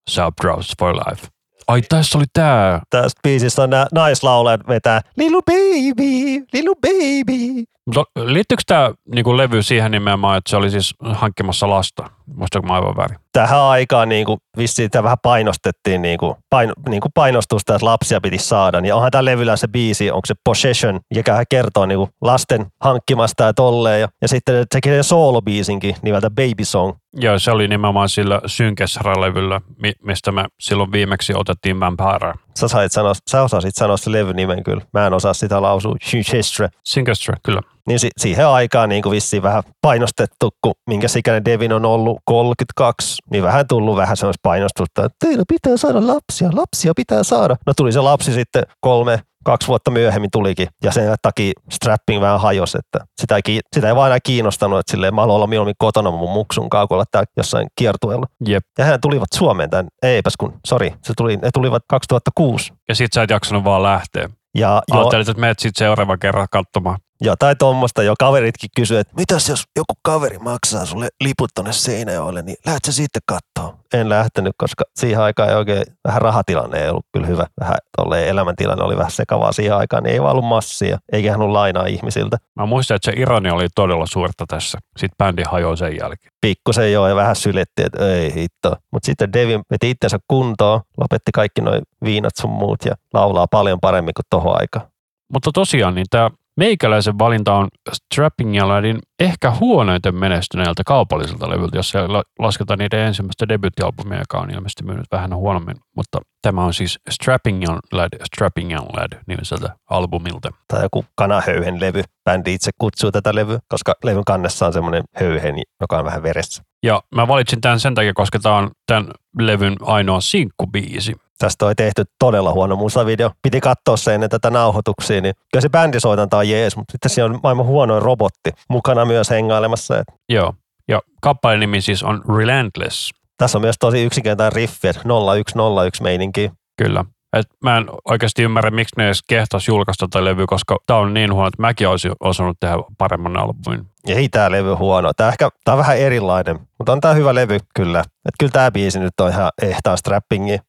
S1: Subdrops for life. Ai tässä oli tää.
S2: Tästä biisistä on nämä naislaulajat vetää Little baby, little baby.
S1: Mutta liittyykö tämä niinku levy siihen nimenomaan, että se oli siis hankkimassa lasta? Muistatko mä aivan väärin?
S2: tähän aikaan niin kuin, vissiin sitä vähän painostettiin niin kuin, paino, niin kuin painostusta, että lapsia piti saada. Niin onhan tämä levyllä se biisi, onko se Possession, joka kertoo niin kuin, lasten hankkimasta ja tolleen. Ja, ja sitten teki sen soolobiisinkin nimeltä Baby Song.
S1: Joo, se oli nimenomaan sillä Synkesra-levyllä, mi- mistä me silloin viimeksi otettiin Vampire.
S2: Sä, sait sanoa, sä osasit sanoa se levyn nimen kyllä. Mä en osaa sitä lausua. Chichestre.
S1: Synkestra, kyllä.
S2: Niin si- siihen aikaan niin kuin vissiin vähän painostettu, kun minkä sikäinen Devin on ollut 32, niin vähän tullut vähän semmoista painostusta, että teillä pitää saada lapsia, lapsia pitää saada. No tuli se lapsi sitten kolme, kaksi vuotta myöhemmin tulikin, ja sen takia strapping vähän hajosi, että sitä ei, sitä ei vaan enää kiinnostanut, että silleen mä haluan olla mieluummin kotona mun muksun kaukolla täällä jossain kiertueella.
S1: Jep.
S2: Ja hän tulivat Suomeen tämän, eipäs kun, sori, se tuli, ne tulivat 2006.
S1: Ja sit sä et jaksanut vaan lähteä.
S2: Ja jo,
S1: Ajattelit, että menet sit seuraavan kerran katsomaan.
S2: Jotain tuommoista jo kaveritkin kysyivät, että mitäs jos joku kaveri maksaa sulle liput tonne Seinäjoelle, niin lähdet sä sitten kattoo? En lähtenyt, koska siihen aikaan ei oikein, vähän rahatilanne ei ollut kyllä hyvä. Vähän tolleen elämäntilanne oli vähän sekavaa siihen aikaan, niin ei vaan ollut massia, eikä hän ollut lainaa ihmisiltä.
S1: Mä muistan, että se ironi oli todella suurta tässä. Sitten bändi hajoi sen jälkeen.
S2: Pikkusen joo ja vähän syletti, että ei hitto. Mutta sitten Devin veti itsensä kuntoon, lopetti kaikki noin viinat sun muut ja laulaa paljon paremmin kuin tohon aikaan.
S1: Mutta tosiaan, niin tämä meikäläisen valinta on Strapping Jaladin ehkä huonoiten menestyneeltä kaupalliselta levyltä, jos se lasketaan niiden ensimmäistä debuittialbumia, joka on ilmeisesti myynyt vähän huonommin. Mutta tämä on siis Strapping Young Lad, Strapping Young Lad nimiseltä albumilta.
S2: Tai joku kanahöyhen levy. Bändi itse kutsuu tätä levyä, koska levyn kannessa on semmoinen höyhen, joka on vähän veressä.
S1: Ja mä valitsin tämän sen takia, koska tämä on tämän levyn ainoa sinkkubiisi.
S2: Tästä on tehty todella huono musavideo. Piti katsoa se ennen tätä nauhoituksia, niin kyllä se bändisoitanta on jees, mutta sitten siinä on maailman huonoin robotti mukana myös hengailemassa.
S1: Joo, ja kappaleen nimi siis on Relentless.
S2: Tässä on myös tosi yksinkertainen riffi, että 0101 meininki.
S1: Kyllä. Et mä en oikeasti ymmärrä, miksi ne edes kehtas julkaista tätä levy, koska tämä on niin huono, että mäkin olisin osannut tehdä paremman albumin.
S2: Ei tämä levy huono. Tämä, ehkä, tämä on vähän erilainen, mutta on tämä hyvä levy kyllä. Et kyllä tämä biisi nyt on ihan ehtaa strappingi.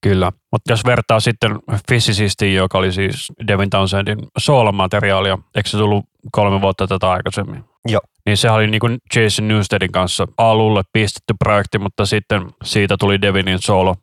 S1: Kyllä, mutta jos vertaa sitten Physicistiin, joka oli siis Devin Townsendin soolomateriaalia, eikö se tullut kolme vuotta tätä aikaisemmin?
S2: Joo.
S1: Niin se oli niin kuin Jason Newstedin kanssa alulle pistetty projekti, mutta sitten siitä tuli Devinin solo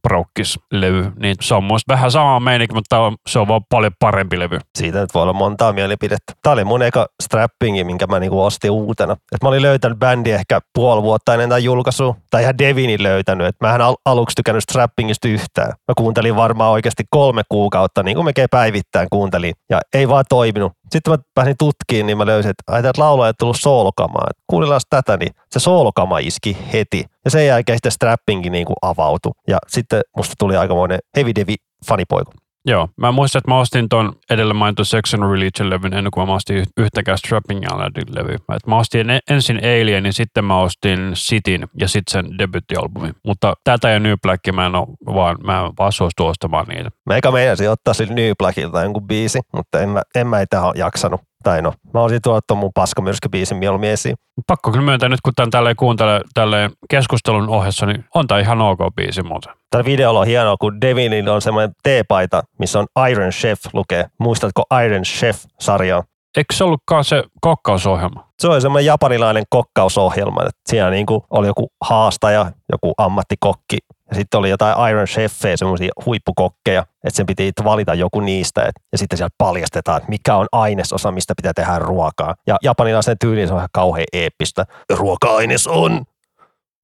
S1: levy Niin se on muista vähän sama meininki, mutta se on vaan paljon parempi levy.
S2: Siitä nyt voi olla montaa mielipidettä. Tämä oli mun eka strappingi, minkä mä niinku ostin uutena. Et mä olin löytänyt bändi ehkä puoli vuotta ennen tämän julkaisua, tai ihan Devinin löytänyt. Et mä en al- aluksi tykännyt strappingista yhtään. Mä kuuntelin varmaan oikeasti kolme kuukautta, niin kuin mekin päivittäin kuuntelin, ja ei vaan toiminut. Sitten mä pääsin tutkiin, niin mä löysin, että täältä laulaa ei tullut soolokamaa. Kuunnellaan tätä, niin se soolokama iski heti. Ja sen jälkeen sitten strappingi niin kuin avautui. Ja sitten musta tuli aikamoinen heavy devi fanipoiku.
S1: Joo, mä muistan, että mä ostin ton edellä mainitun Sex and Religion-levyn ennen kuin mä ostin yhtäkään Strapping Aladdin levy. Mä ostin ensin Alienin, niin sitten mä ostin Cityn ja sitten sen debuittialbumin. Mutta tätä ja New Black mä en, ole, vaan, mä en vaan suostu ostamaan niitä.
S2: Mä eikä meidän ottaa sille New Blackilta jonkun biisi, mutta en mä, en mä tähän jaksanut. Tai no, mä olisin tuottu mun paskamyrskybiisin mieluummin esiin.
S1: Pakko kyllä myöntää nyt, kun tämän tälleen kuuntelee tälleen keskustelun ohessa, niin on tämä ihan ok biisi muuten.
S2: Tällä videolla on hienoa, kun Devinillä on semmoinen teepaita, missä on Iron Chef lukee. Muistatko Iron Chef-sarjaa?
S1: Eikö se ollutkaan se kokkausohjelma?
S2: Se oli semmoinen japanilainen kokkausohjelma. Että siinä niin kuin oli joku haastaja, joku ammattikokki ja sitten oli jotain Iron Chefeja, semmoisia huippukokkeja, että sen piti valita joku niistä. Et, ja sitten siellä paljastetaan, että mikä on ainesosa, mistä pitää tehdä ruokaa. Ja japanilaisen tyyliin se on ihan kauhean eeppistä. Ruoka-aines on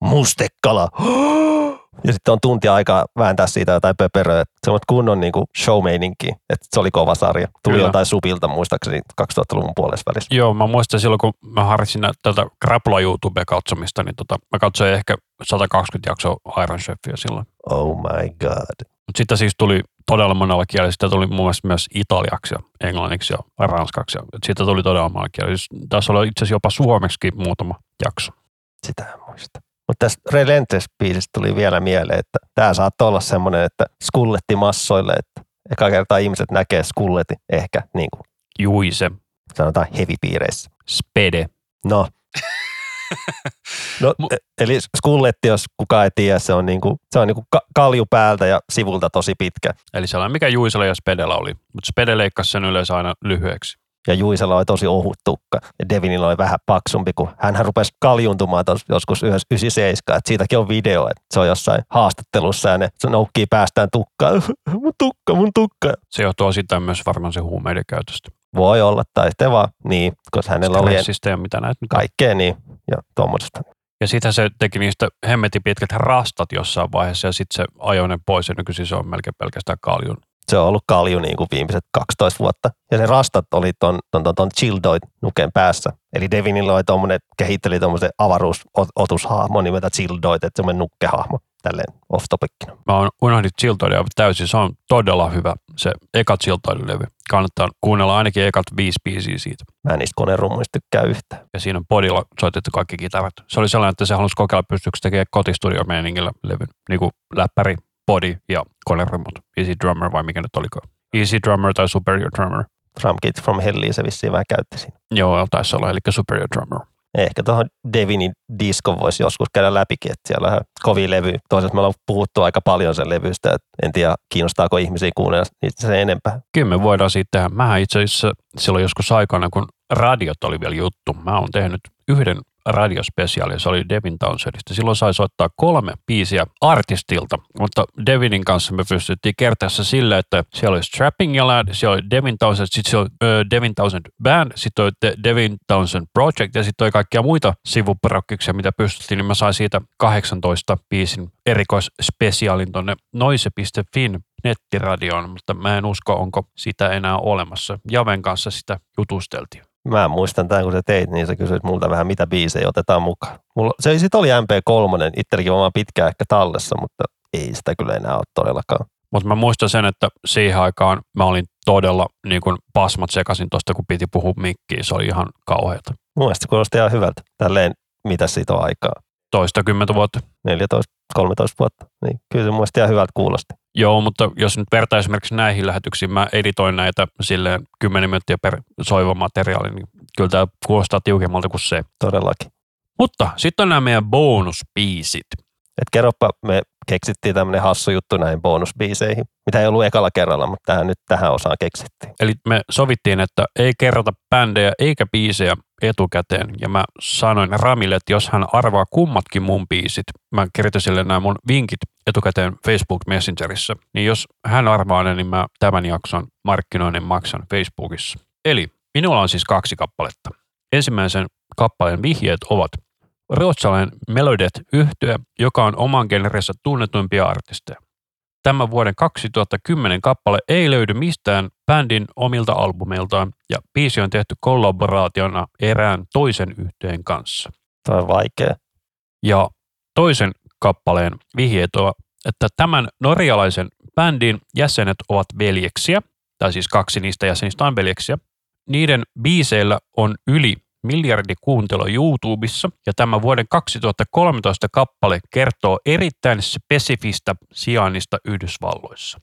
S2: mustekala. Ja sitten on tunti aikaa vääntää siitä jotain pöperöä. Se on kunnon niin kuin show että se oli kova sarja. Tuli Kyllä. jotain supilta muistaakseni 2000-luvun puolessa välissä.
S1: Joo, mä muistan silloin, kun mä harrastin tätä Krapula YouTube-katsomista, niin tota, mä katsoin ehkä 120 jaksoa Iron Chefia silloin.
S2: Oh my god.
S1: Mutta sitten siis tuli todella monella kielellä. Sitten tuli muun muassa myös italiaksi ja englanniksi ja ranskaksi. Siitä tuli todella monella kielellä. Siis tässä oli itse asiassa jopa suomeksi muutama jakso.
S2: Sitä en muista. Mutta tästä Relentless-biisistä tuli vielä mieleen, että tämä saattaa olla semmoinen, että skulletti massoille, että eka kertaa ihmiset näkee skulletti ehkä niin kuin.
S1: Juise.
S2: Sanotaan heavy-piireissä.
S1: Spede.
S2: No. no e- eli skulletti, jos kukaan ei tiedä, se on, niinku, se on niinku kalju päältä ja sivulta tosi pitkä.
S1: Eli sellainen, mikä Juisella ja Spedellä oli. Mutta Spede leikkasi sen yleensä aina lyhyeksi
S2: ja Juisella oli tosi ohut tukka ja Devinilla oli vähän paksumpi, kun hän rupesi kaljuntumaan tos, joskus 97, että siitäkin on video, että se on jossain haastattelussa ja ne se noukkii päästään tukkaa, mun tukka, mun tukka.
S1: Se johtuu osittain myös varmaan se huumeiden käytöstä.
S2: Voi olla, tai sitten vaan niin, koska hänellä oli
S1: ja mitä näet
S2: kaikkea niin ja tuommoista.
S1: Ja sitten se teki niistä hemmetin pitkät rastat jossain vaiheessa ja sitten se ajoi ne pois ja nykyisin se on melkein pelkästään kaljun
S2: se on ollut kalju niin kuin viimeiset 12 vuotta. Ja ne rastat oli ton, ton, ton, ton Childoid nuken päässä. Eli Devinilla oli tommonen, kehitteli tuommoisen avaruusotushahmo nimeltä Childoid, että semmoinen nukkehahmo. Tälleen off topicina.
S1: Mä oon unohdin Childoidia täysin. Se on todella hyvä, se eka Childoid-levy. Kannattaa kuunnella ainakin ekat viisi biisiä siitä.
S2: Mä en niistä konerummuista tykkää yhtään.
S1: Ja siinä on podilla soitettu kaikki kitarat. Se oli sellainen, että se halusi kokeilla, pystyykö tekemään kotistudio-meiningillä levyn. Niin kuin läppäri, body ja konerumut. Easy Drummer vai mikä nyt oliko? Easy Drummer tai Superior Drummer.
S2: Drum Kit from Helliin se vissiin vähän käytti siinä.
S1: Joo, taisi olla, eli Superior Drummer.
S2: Ehkä tuohon Devinin disko voisi joskus käydä läpikin, että siellä on kovin levy. Toisaalta me ollaan puhuttu aika paljon sen levystä, että en tiedä kiinnostaako ihmisiä kuunnella niitä sen enempää.
S1: Kyllä me voidaan siitä tehdä. Mä itse asiassa silloin joskus aikana, kun radiot oli vielä juttu, mä oon tehnyt yhden radiospesiaali, se oli Devin Townsendista. Silloin sai soittaa kolme biisiä artistilta, mutta Devinin kanssa me pystyttiin kertaa se sille, että siellä oli Strapping Lad, siellä oli Devin Townsend, sitten siellä oli Devin Townsend Band, sitten oli The Devin Townsend Project ja sitten oli kaikkia muita sivuprokkiksia, mitä pystyttiin, niin mä sain siitä 18 biisin erikoisspesiaalin tonne noise.fin nettiradioon, mutta mä en usko, onko sitä enää olemassa. Javen kanssa sitä jutusteltiin.
S2: Mä muistan tämän, kun sä teit, niin sä kysyit multa vähän, mitä biisejä otetaan mukaan. Mulla, se sitten oli MP3, itselläkin vaan pitkään ehkä tallessa, mutta ei sitä kyllä enää ole todellakaan.
S1: Mutta mä muistan sen, että siihen aikaan mä olin todella niin kuin pasmat sekaisin tuosta, kun piti puhua mikkiin. Se oli ihan kauheata.
S2: Mun mielestä kuulosti ihan hyvältä. Tälleen, mitä siitä on aikaa?
S1: Toista kymmentä vuotta.
S2: 14, 13 vuotta. Niin, kyllä se mun ihan hyvältä kuulosti.
S1: Joo, mutta jos nyt vertaa esimerkiksi näihin lähetyksiin, mä editoin näitä silleen 10 minuuttia per soiva materiaali, niin kyllä tämä kuulostaa tiukemmalta kuin se.
S2: Todellakin.
S1: Mutta sitten on nämä meidän bonusbiisit.
S2: Et kerropa, me keksittiin tämmöinen hassu juttu näihin bonusbiiseihin, mitä ei ollut ekalla kerralla, mutta tähän nyt tähän osaan keksittiin.
S1: Eli me sovittiin, että ei kerrota bändejä eikä biisejä etukäteen. Ja mä sanoin Ramille, että jos hän arvaa kummatkin mun biisit, mä kirjoitin sille nämä mun vinkit etukäteen Facebook Messengerissä, niin jos hän arvaa ne, niin mä tämän jakson markkinoinnin maksan Facebookissa. Eli minulla on siis kaksi kappaletta. Ensimmäisen kappaleen vihjeet ovat ruotsalainen Melodet yhtye, joka on oman genrensä tunnetuimpia artisteja. Tämä vuoden 2010 kappale ei löydy mistään bändin omilta albumiltaan ja biisi on tehty kollaboraationa erään toisen yhteen kanssa.
S2: Tämä on vaikea.
S1: Ja toisen kappaleen vihjeet ovat, että tämän norjalaisen bändin jäsenet ovat veljeksiä, tai siis kaksi niistä jäsenistä on veljeksiä. Niiden biiseillä on yli miljardi kuuntelua YouTubessa ja tämä vuoden 2013 kappale kertoo erittäin spesifistä sijainnista Yhdysvalloissa.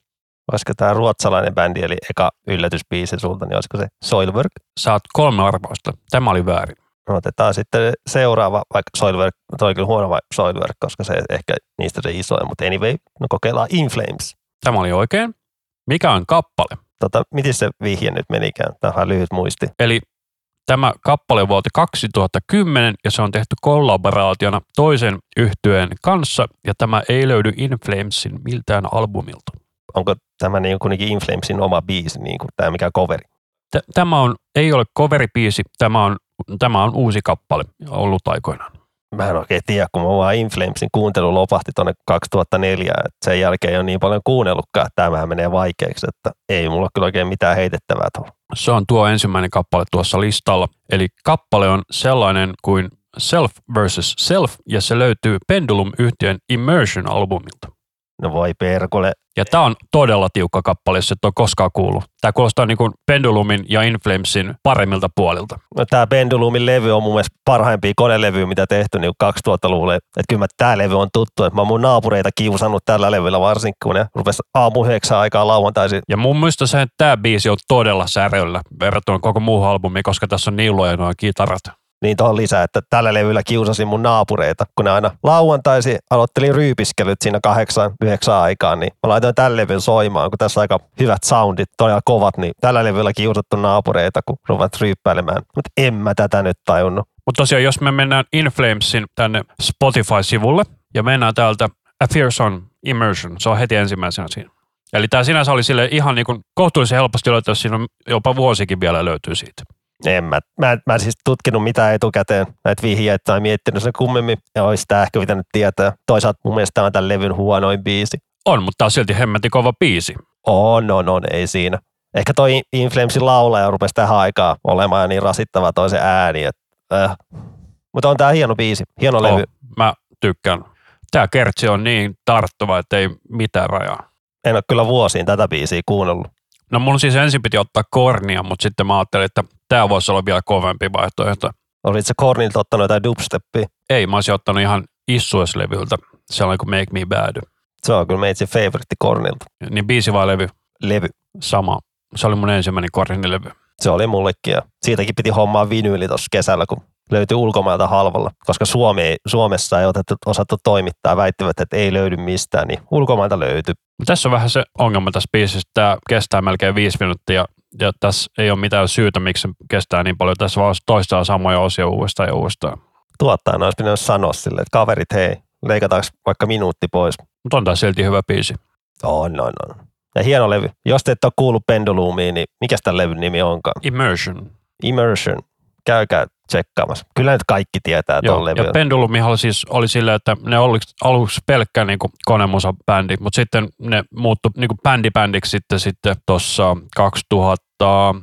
S2: Olisiko tämä ruotsalainen bändi, eli eka yllätysbiisi sulta, niin olisiko se Soilwork?
S1: Saat kolme arvausta. Tämä oli väärin.
S2: Otetaan sitten seuraava, vaikka Soilwork, toi on kyllä huono vai Soilwork, koska se ehkä niistä se isoin, mutta anyway, no kokeillaan Inflames.
S1: Tämä oli oikein. Mikä on kappale?
S2: Tota, miten se vihje nyt menikään? Tämä on lyhyt muisti.
S1: Eli Tämä kappale on vuodelta 2010 ja se on tehty kollaboraationa toisen yhtyeen kanssa ja tämä ei löydy Inflamesin miltään albumilta.
S2: Onko tämä niin kuitenkin Inflamesin oma biisi, niin kuin tämä mikä coveri?
S1: T- tämä on, ei ole coveribiisi, tämä on, tämä on uusi kappale ollut aikoinaan.
S2: Mä en oikein tiedä, kun mä vaan Inflamesin kuuntelu lopahti tuonne 2004, että sen jälkeen ei ole niin paljon kuunnellutkaan, että tämä menee vaikeaksi, että ei mulla kyllä oikein mitään heitettävää tuolla.
S1: Se on tuo ensimmäinen kappale tuossa listalla. Eli kappale on sellainen kuin Self versus Self, ja se löytyy Pendulum-yhtiön Immersion-albumilta.
S2: No voi perkule.
S1: Ja tämä on todella tiukka kappale, jos et ole koskaan kuullut. Tämä kuulostaa niin kuin Pendulumin ja Inflamesin paremmilta puolilta.
S2: No, tämä Pendulumin levy on mun mielestä parhaimpia konelevyjä, mitä tehty niin 2000-luvulla. Että kyllä tämä levy on tuttu. Että mä oon mun naapureita kiusannut tällä levyllä varsinkin, kun ne rupes aamu yhdeksän aikaa lauantaisin.
S1: Ja mun mielestä se, että tämä biisi on todella säröllä verrattuna koko muuhun albumiin, koska tässä on niin luoja nuo kitarat
S2: niin tuohon lisää, että tällä levyllä kiusasin mun naapureita, kun ne aina lauantaisi aloitteli ryypiskelyt siinä kahdeksan, yhdeksän aikaan, niin mä laitoin tällä levyn soimaan, kun tässä aika hyvät soundit, todella kovat, niin tällä levyllä kiusattu naapureita, kun ruvat ryyppäilemään. Mutta en mä tätä nyt tajunnut.
S1: Mutta tosiaan, jos me mennään Inflamesin tänne Spotify-sivulle ja mennään täältä A on Immersion, se on heti ensimmäisenä siinä. Eli tämä sinänsä oli sille ihan niin kuin kohtuullisen helposti löytää, siinä on jopa vuosikin vielä löytyy siitä.
S2: En mä, mä, mä en siis tutkinut mitään etukäteen näitä vihjeitä tai miettinyt sen kummemmin. Ja olisi tämä ehkä pitänyt tietää. Toisaalta mun mielestä tämä on tämän levyn huonoin biisi.
S1: On, mutta tämä on silti hemmetin kova biisi.
S2: On, on, on, ei siinä. Ehkä toi Inflamesin laulaja rupesi tähän aikaan olemaan niin rasittava toisen ääni. Että, äh. Mutta on tämä hieno biisi, hieno oh, levy.
S1: Mä tykkään. Tämä kertsi on niin tarttuva, että ei mitään rajaa.
S2: En ole kyllä vuosiin tätä biisiä kuunnellut.
S1: No mun siis ensin piti ottaa kornia, mutta sitten mä ajattelin, että tämä voisi olla vielä kovempi vaihtoehto.
S2: Olit se kornilta ottanut jotain dubsteppia?
S1: Ei, mä olisin ottanut ihan issueslevyltä, sellainen kuin Make Me Bad.
S2: Se on kyllä meitsi favorite kornilta.
S1: Niin biisi vai levy?
S2: Levy.
S1: Sama. Se oli mun ensimmäinen kornilevy.
S2: Se oli mullekin ja siitäkin piti hommaa vinyyli tuossa kesällä, kun löytyi ulkomailta halvalla, koska Suomi ei, Suomessa ei otettu, osattu toimittaa, väittivät, että ei löydy mistään, niin ulkomailta löytyi.
S1: Tässä on vähän se ongelma tässä biisissä, tämä kestää melkein viisi minuuttia ja tässä ei ole mitään syytä, miksi se kestää niin paljon. Tässä vaan toistaa samoja osia uudestaan ja uudestaan.
S2: Tuottajana olisi pitänyt sanoa sille, että kaverit, hei, leikataanko vaikka minuutti pois.
S1: Mutta on tämä silti hyvä biisi.
S2: On, on, on. Ja hieno levy. Jos te et ole kuullut Pendulumiin, niin mikä tämän levyn nimi onkaan?
S1: Immersion.
S2: Immersion. Käykää tsekkaamassa. Kyllä nyt kaikki tietää
S1: Joo,
S2: levyn.
S1: ja Pendulumihan siis oli silleen, että ne oli aluksi pelkkä niin konemusa-bändi, mutta sitten ne muuttui niin bändibändiksi sitten, sitten tuossa 2000,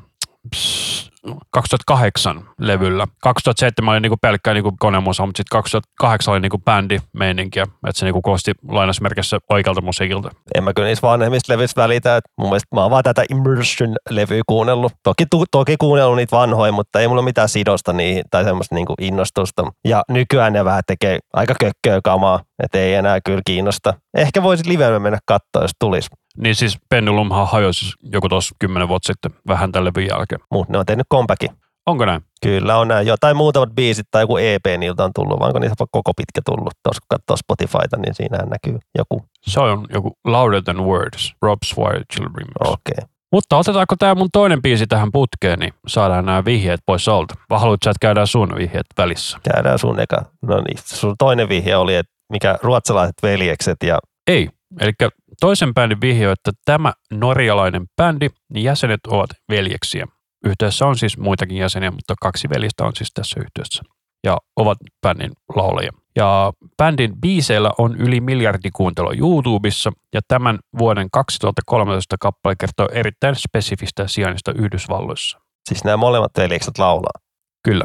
S1: 2008 levyllä. 2007 oli niinku pelkkää niinku konemusa, mutta sitten 2008 oli niinku bändimeininkiä, että se niinku koosti lainausmerkissä oikealta musiikilta.
S2: En mä kyllä niissä vanhemmissa levyistä välitä. että mun mielestä mä oon vaan tätä Immersion-levyä kuunnellut. Toki, tu, toki kuunnellut niitä vanhoja, mutta ei mulla mitään sidosta niihin tai semmoista niinku innostusta. Ja nykyään ne vähän tekee aika kökköä kamaa, että ei enää kyllä kiinnosta. Ehkä voisit livenä mennä katsoa, jos tulisi.
S1: Niin siis Pendulumhan hajosi joku tuossa kymmenen vuotta sitten vähän tällä levyn jälkeen.
S2: Mutta ne on tehnyt kompakin.
S1: Onko näin?
S2: Kyllä on näin. Jotain muutamat biisit tai joku EP niiltä on tullut, vaan onko niitä koko pitkä tullut. Tuossa kun katsoo Spotifyta, niin siinähän näkyy joku.
S1: Se on joku Louder Than Words, Rob Swire Children.
S2: Okei. Okay.
S1: Mutta otetaanko tämä mun toinen biisi tähän putkeen, niin saadaan nämä vihjeet pois alta. Vai haluatko että käydään sun vihjeet välissä?
S2: Käydään sun eka. No niin, sun toinen vihje oli, että mikä ruotsalaiset veljekset ja...
S1: Ei, eli toisen bändin vihje on, että tämä norjalainen bändi, niin jäsenet ovat veljeksiä. Yhteydessä on siis muitakin jäseniä, mutta kaksi veljestä on siis tässä yhteydessä ja ovat bändin laulajia. Ja bändin biiseillä on yli miljardi kuuntelua YouTubessa ja tämän vuoden 2013 kappale kertoo erittäin spesifistä sijainnista Yhdysvalloissa.
S2: Siis nämä molemmat veljekset laulaa.
S1: Kyllä.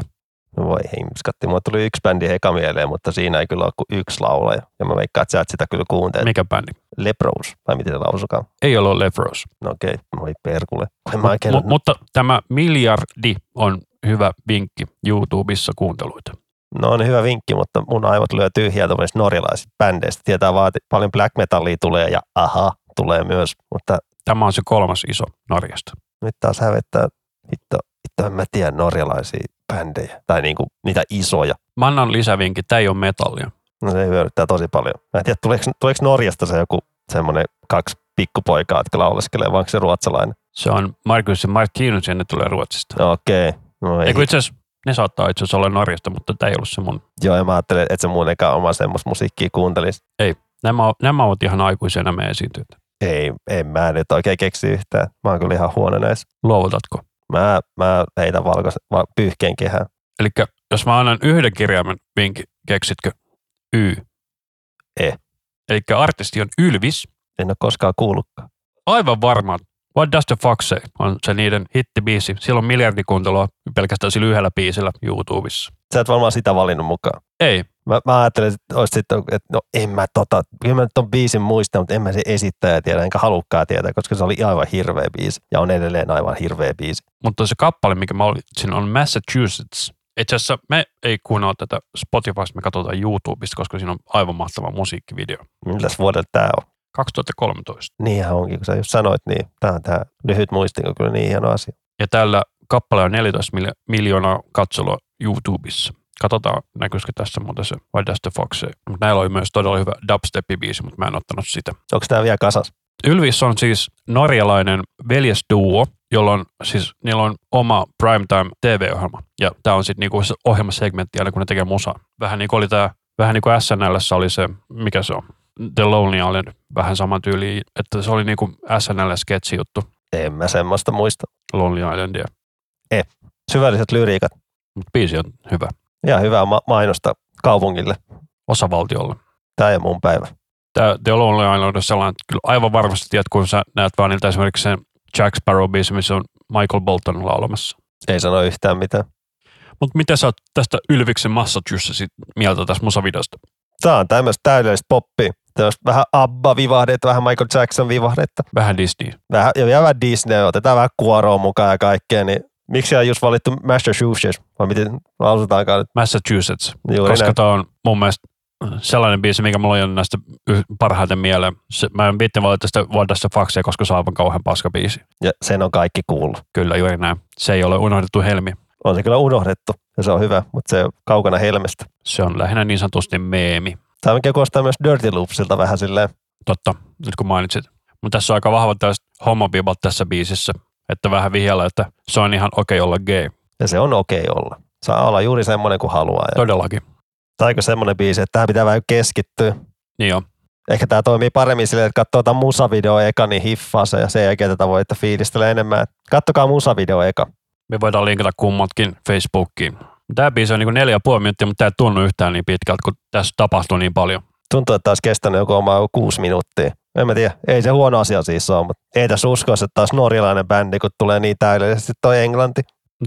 S2: No voi himskatti. Mulla tuli yksi bändi eka mieleen, mutta siinä ei kyllä ole kuin yksi laulaja. Ja mä veikkaan, että sä et sitä kyllä kuuntelet.
S1: Mikä bändi?
S2: Leprous, vai miten se lausukaan?
S1: Ei ole Lefros.
S2: No okei, okay. moi perkule. Mä oikein...
S1: M- mutta tämä miljardi on hyvä vinkki YouTubessa kuunteluita.
S2: No on hyvä vinkki, mutta mun aivot lyö tyhjää tuollaisista norjalaisista bändeistä. Tietää vaan, että paljon black metallia tulee ja aha, tulee myös. Mutta
S1: Tämä on se kolmas iso Norjasta.
S2: nyt taas hävettää, hitto, hitto en mä tiedä norjalaisia bändejä. Tai niinku niitä isoja.
S1: Mä annan lisävinkin, tämä ei ole metallia.
S2: No se hyödyttää tosi paljon. Mä en tiedä, tuleeko, tuleeko Norjasta se joku semmoinen kaksi pikkupoikaa, jotka lauleskelee, vai onko se ruotsalainen?
S1: Se on Markus ja Martinus ja ne tulee Ruotsista.
S2: Okei. Okay. No, ei.
S1: Itse asiassa, ne saattaa itse asiassa olla Norjasta, mutta tämä ei ollut se mun.
S2: Joo, ja mä ajattelin, että se mun eka oma semmoista musiikkia kuuntelisi.
S1: Nämä, nämä ovat ihan aikuisia nämä esiintyjät.
S2: Ei, en mä nyt oikein keksi yhtään. Mä oon kyllä ihan huono näissä.
S1: Luovutatko?
S2: Mä, mä heitän valkoisen, va, pyyhkeen kehään.
S1: Eli jos mä annan yhden kirjaimen vinkin, keksitkö Y?
S2: E.
S1: Eli artisti on Ylvis.
S2: En ole koskaan kuullutkaan.
S1: Aivan varmaan. What Does the Fox Say on se niiden hittibiisi. Sillä on miljardikuuntelua pelkästään sillä yhdellä biisillä YouTubessa.
S2: Sä et varmaan sitä valinnut mukaan.
S1: Ei,
S2: Mä, mä ajattelin, että, olisi sitten, että no en mä tota, kyllä mä nyt ton biisin muista, mutta en mä se esittäjä tiedä, enkä halukkaa tietää, koska se oli aivan hirveä biisi ja on edelleen aivan hirveä biisi.
S1: mutta se kappale, mikä mä olin, siinä on Massachusetts. Itse asiassa me ei kuunnella tätä Spotifysta, me katsotaan YouTubesta, koska siinä on aivan mahtava musiikkivideo.
S2: Milläs vuodelta tää on?
S1: 2013.
S2: Niinhän onkin, kun sä just sanoit, niin tää on tää lyhyt muistin, on kyllä niin hieno asia.
S1: Ja tällä kappale on 14 miljo- miljoonaa katselua YouTubessa. Katsotaan, näkyisikö tässä muuten se What Does the Fox. Mutta näillä oli myös todella hyvä dubstep-biisi, mutta mä en ottanut sitä.
S2: Onko tää vielä kasas?
S1: Ylvis on siis norjalainen veljesduo, jolla on siis, niillä on oma primetime TV-ohjelma. Ja tämä on sitten niinku se ohjelmasegmentti aina, kun ne tekee musaa. Vähän niin kuin oli tämä, vähän niin kuin SNLssä oli se, mikä se on, The Lonely Island, vähän sama tyyli, että se oli niinku SNL-sketsi juttu,
S2: En mä semmoista muista.
S1: Lonely Islandia.
S2: Syvälliset lyriikat.
S1: Mutta biisi on hyvä,
S2: Ja hyvää ma- mainosta kaupungille.
S1: osavaltiolle.
S2: Tää ei mun päivä.
S1: Tämä The Lonely Island on sellainen, että kyllä aivan varmasti tiedät, kun sä näet vaan niiltä esimerkiksi sen Jack Sparrow-biisi, missä on Michael Bolton laulamassa.
S2: Ei sano yhtään mitään.
S1: Mutta mitä sä oot tästä Ylviksen Massachusettsin mieltä tästä musavideosta?
S2: Tää on tämmöistä täydellistä poppia. Tässä vähän Abba-vivahdetta, vähän Michael Jackson-vivahdetta.
S1: Vähän Disney.
S2: Vähän, ja vähän Disney, otetaan vähän kuoroa mukaan ja kaikkea, niin miksi on just valittu Massachusetts, vai miten lausutaankaan?
S1: Massachusetts,
S2: Juuri
S1: koska tämä on mun mielestä sellainen biisi, mikä mulla on näistä parhaiten mieleen. Se, mä en viitti valita sitä Fox Say, koska se on aivan kauhean paska biisi.
S2: Ja sen on kaikki kuullut.
S1: Kyllä, juuri näin. Se ei ole unohdettu helmi.
S2: On se kyllä unohdettu, ja se on hyvä, mutta se on kaukana helmestä.
S1: Se on lähinnä niin sanotusti meemi.
S2: Tämä kuulostaa myös Dirty Loopsilta vähän silleen,
S1: Totta, nyt kun mainitsit. Mutta tässä on aika vahva tästä homobibat tässä biisissä, että vähän vihjalla, että se on ihan okei okay olla gay.
S2: ja se on okei olla. Saa olla juuri semmoinen kuin haluaa. Ja
S1: Todellakin.
S2: Taiko semmoinen biisi, että tähän pitää vähän keskittyä.
S1: Niin jo.
S2: Ehkä tämä toimii paremmin silleen, että katsoo tämän musavideo eka, niin hiffaa se ja sen jälkeen tätä voi että fiilistellä enemmän. Kattokaa musavideo eka.
S1: Me voidaan linkata kummatkin Facebookiin. Tämä biisi on niin neljä ja puoli minuuttia, mutta tämä ei tunnu yhtään niin pitkältä, kun tässä tapahtuu niin paljon.
S2: Tuntuu, että taas kestänyt joku oma joku kuusi minuuttia. En mä tiedä, ei se huono asia siis ole, mutta ei tässä uskoisi, että taas norjalainen bändi, kun tulee niin täydellisesti toi englanti.